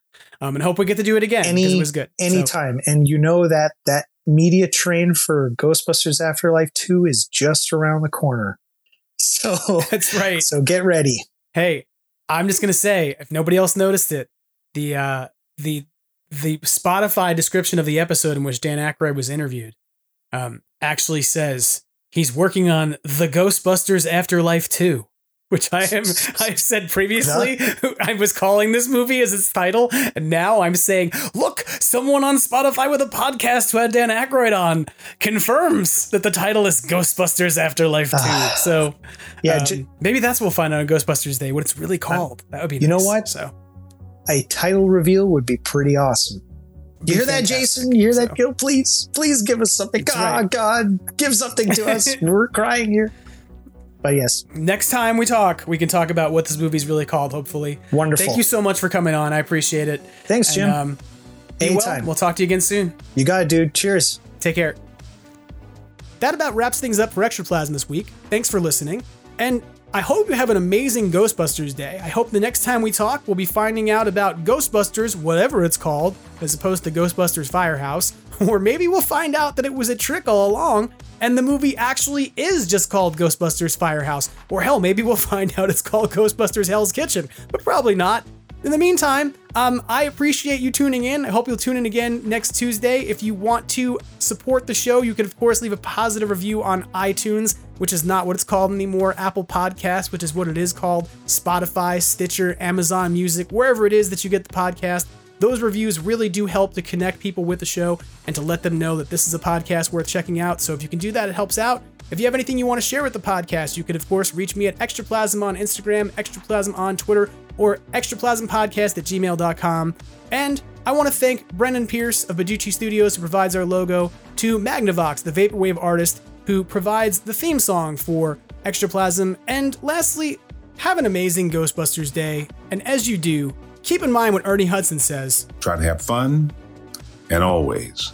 Um, and hope we get to do it again because Any it was good. So- anytime. And you know that that media train for Ghostbusters Afterlife 2 is just around the corner. So that's right. So get ready. Hey, I'm just gonna say, if nobody else noticed it, the uh the the Spotify description of the episode in which Dan Aykroyd was interviewed um actually says he's working on the Ghostbusters Afterlife 2. Which I am I've said previously I was calling this movie as its title, and now I'm saying, look, someone on Spotify with a podcast who had Dan Aykroyd on confirms that the title is Ghostbusters Afterlife 2. so Yeah, um, j- maybe that's what we'll find out on Ghostbusters Day, what it's really called. that would be You know nice. what? So A title reveal would be pretty awesome. You hear that. Jason? You hear that? So- Gil? Please, please give us something. God, right. God, give something to us. We're crying here. But yes, next time we talk, we can talk about what this movie's really called, hopefully. Wonderful. Thank you so much for coming on. I appreciate it. Thanks, Jim. And, um, be well. Anytime. We'll talk to you again soon. you got it, dude. Cheers. Take care. That about wraps things up for Extraplasm this week. Thanks for listening. And I hope you have an amazing Ghostbusters day. I hope the next time we talk, we'll be finding out about Ghostbusters, whatever it's called, as opposed to Ghostbusters Firehouse. Or maybe we'll find out that it was a trick all along and the movie actually is just called Ghostbusters Firehouse. Or hell, maybe we'll find out it's called Ghostbusters Hell's Kitchen, but probably not. In the meantime, um, I appreciate you tuning in. I hope you'll tune in again next Tuesday. If you want to support the show, you can, of course, leave a positive review on iTunes, which is not what it's called anymore, Apple Podcast, which is what it is called, Spotify, Stitcher, Amazon Music, wherever it is that you get the podcast. Those reviews really do help to connect people with the show and to let them know that this is a podcast worth checking out. So if you can do that, it helps out. If you have anything you want to share with the podcast, you can, of course, reach me at Extraplasm on Instagram, Extraplasm on Twitter, or extraplasmpodcast at gmail.com. And I want to thank Brendan Pearce of Badoochi Studios, who provides our logo, to Magnavox, the Vaporwave artist, who provides the theme song for Extraplasm. And lastly, have an amazing Ghostbusters day. And as you do, keep in mind what Ernie Hudson says Try to have fun and always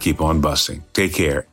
keep on busting. Take care.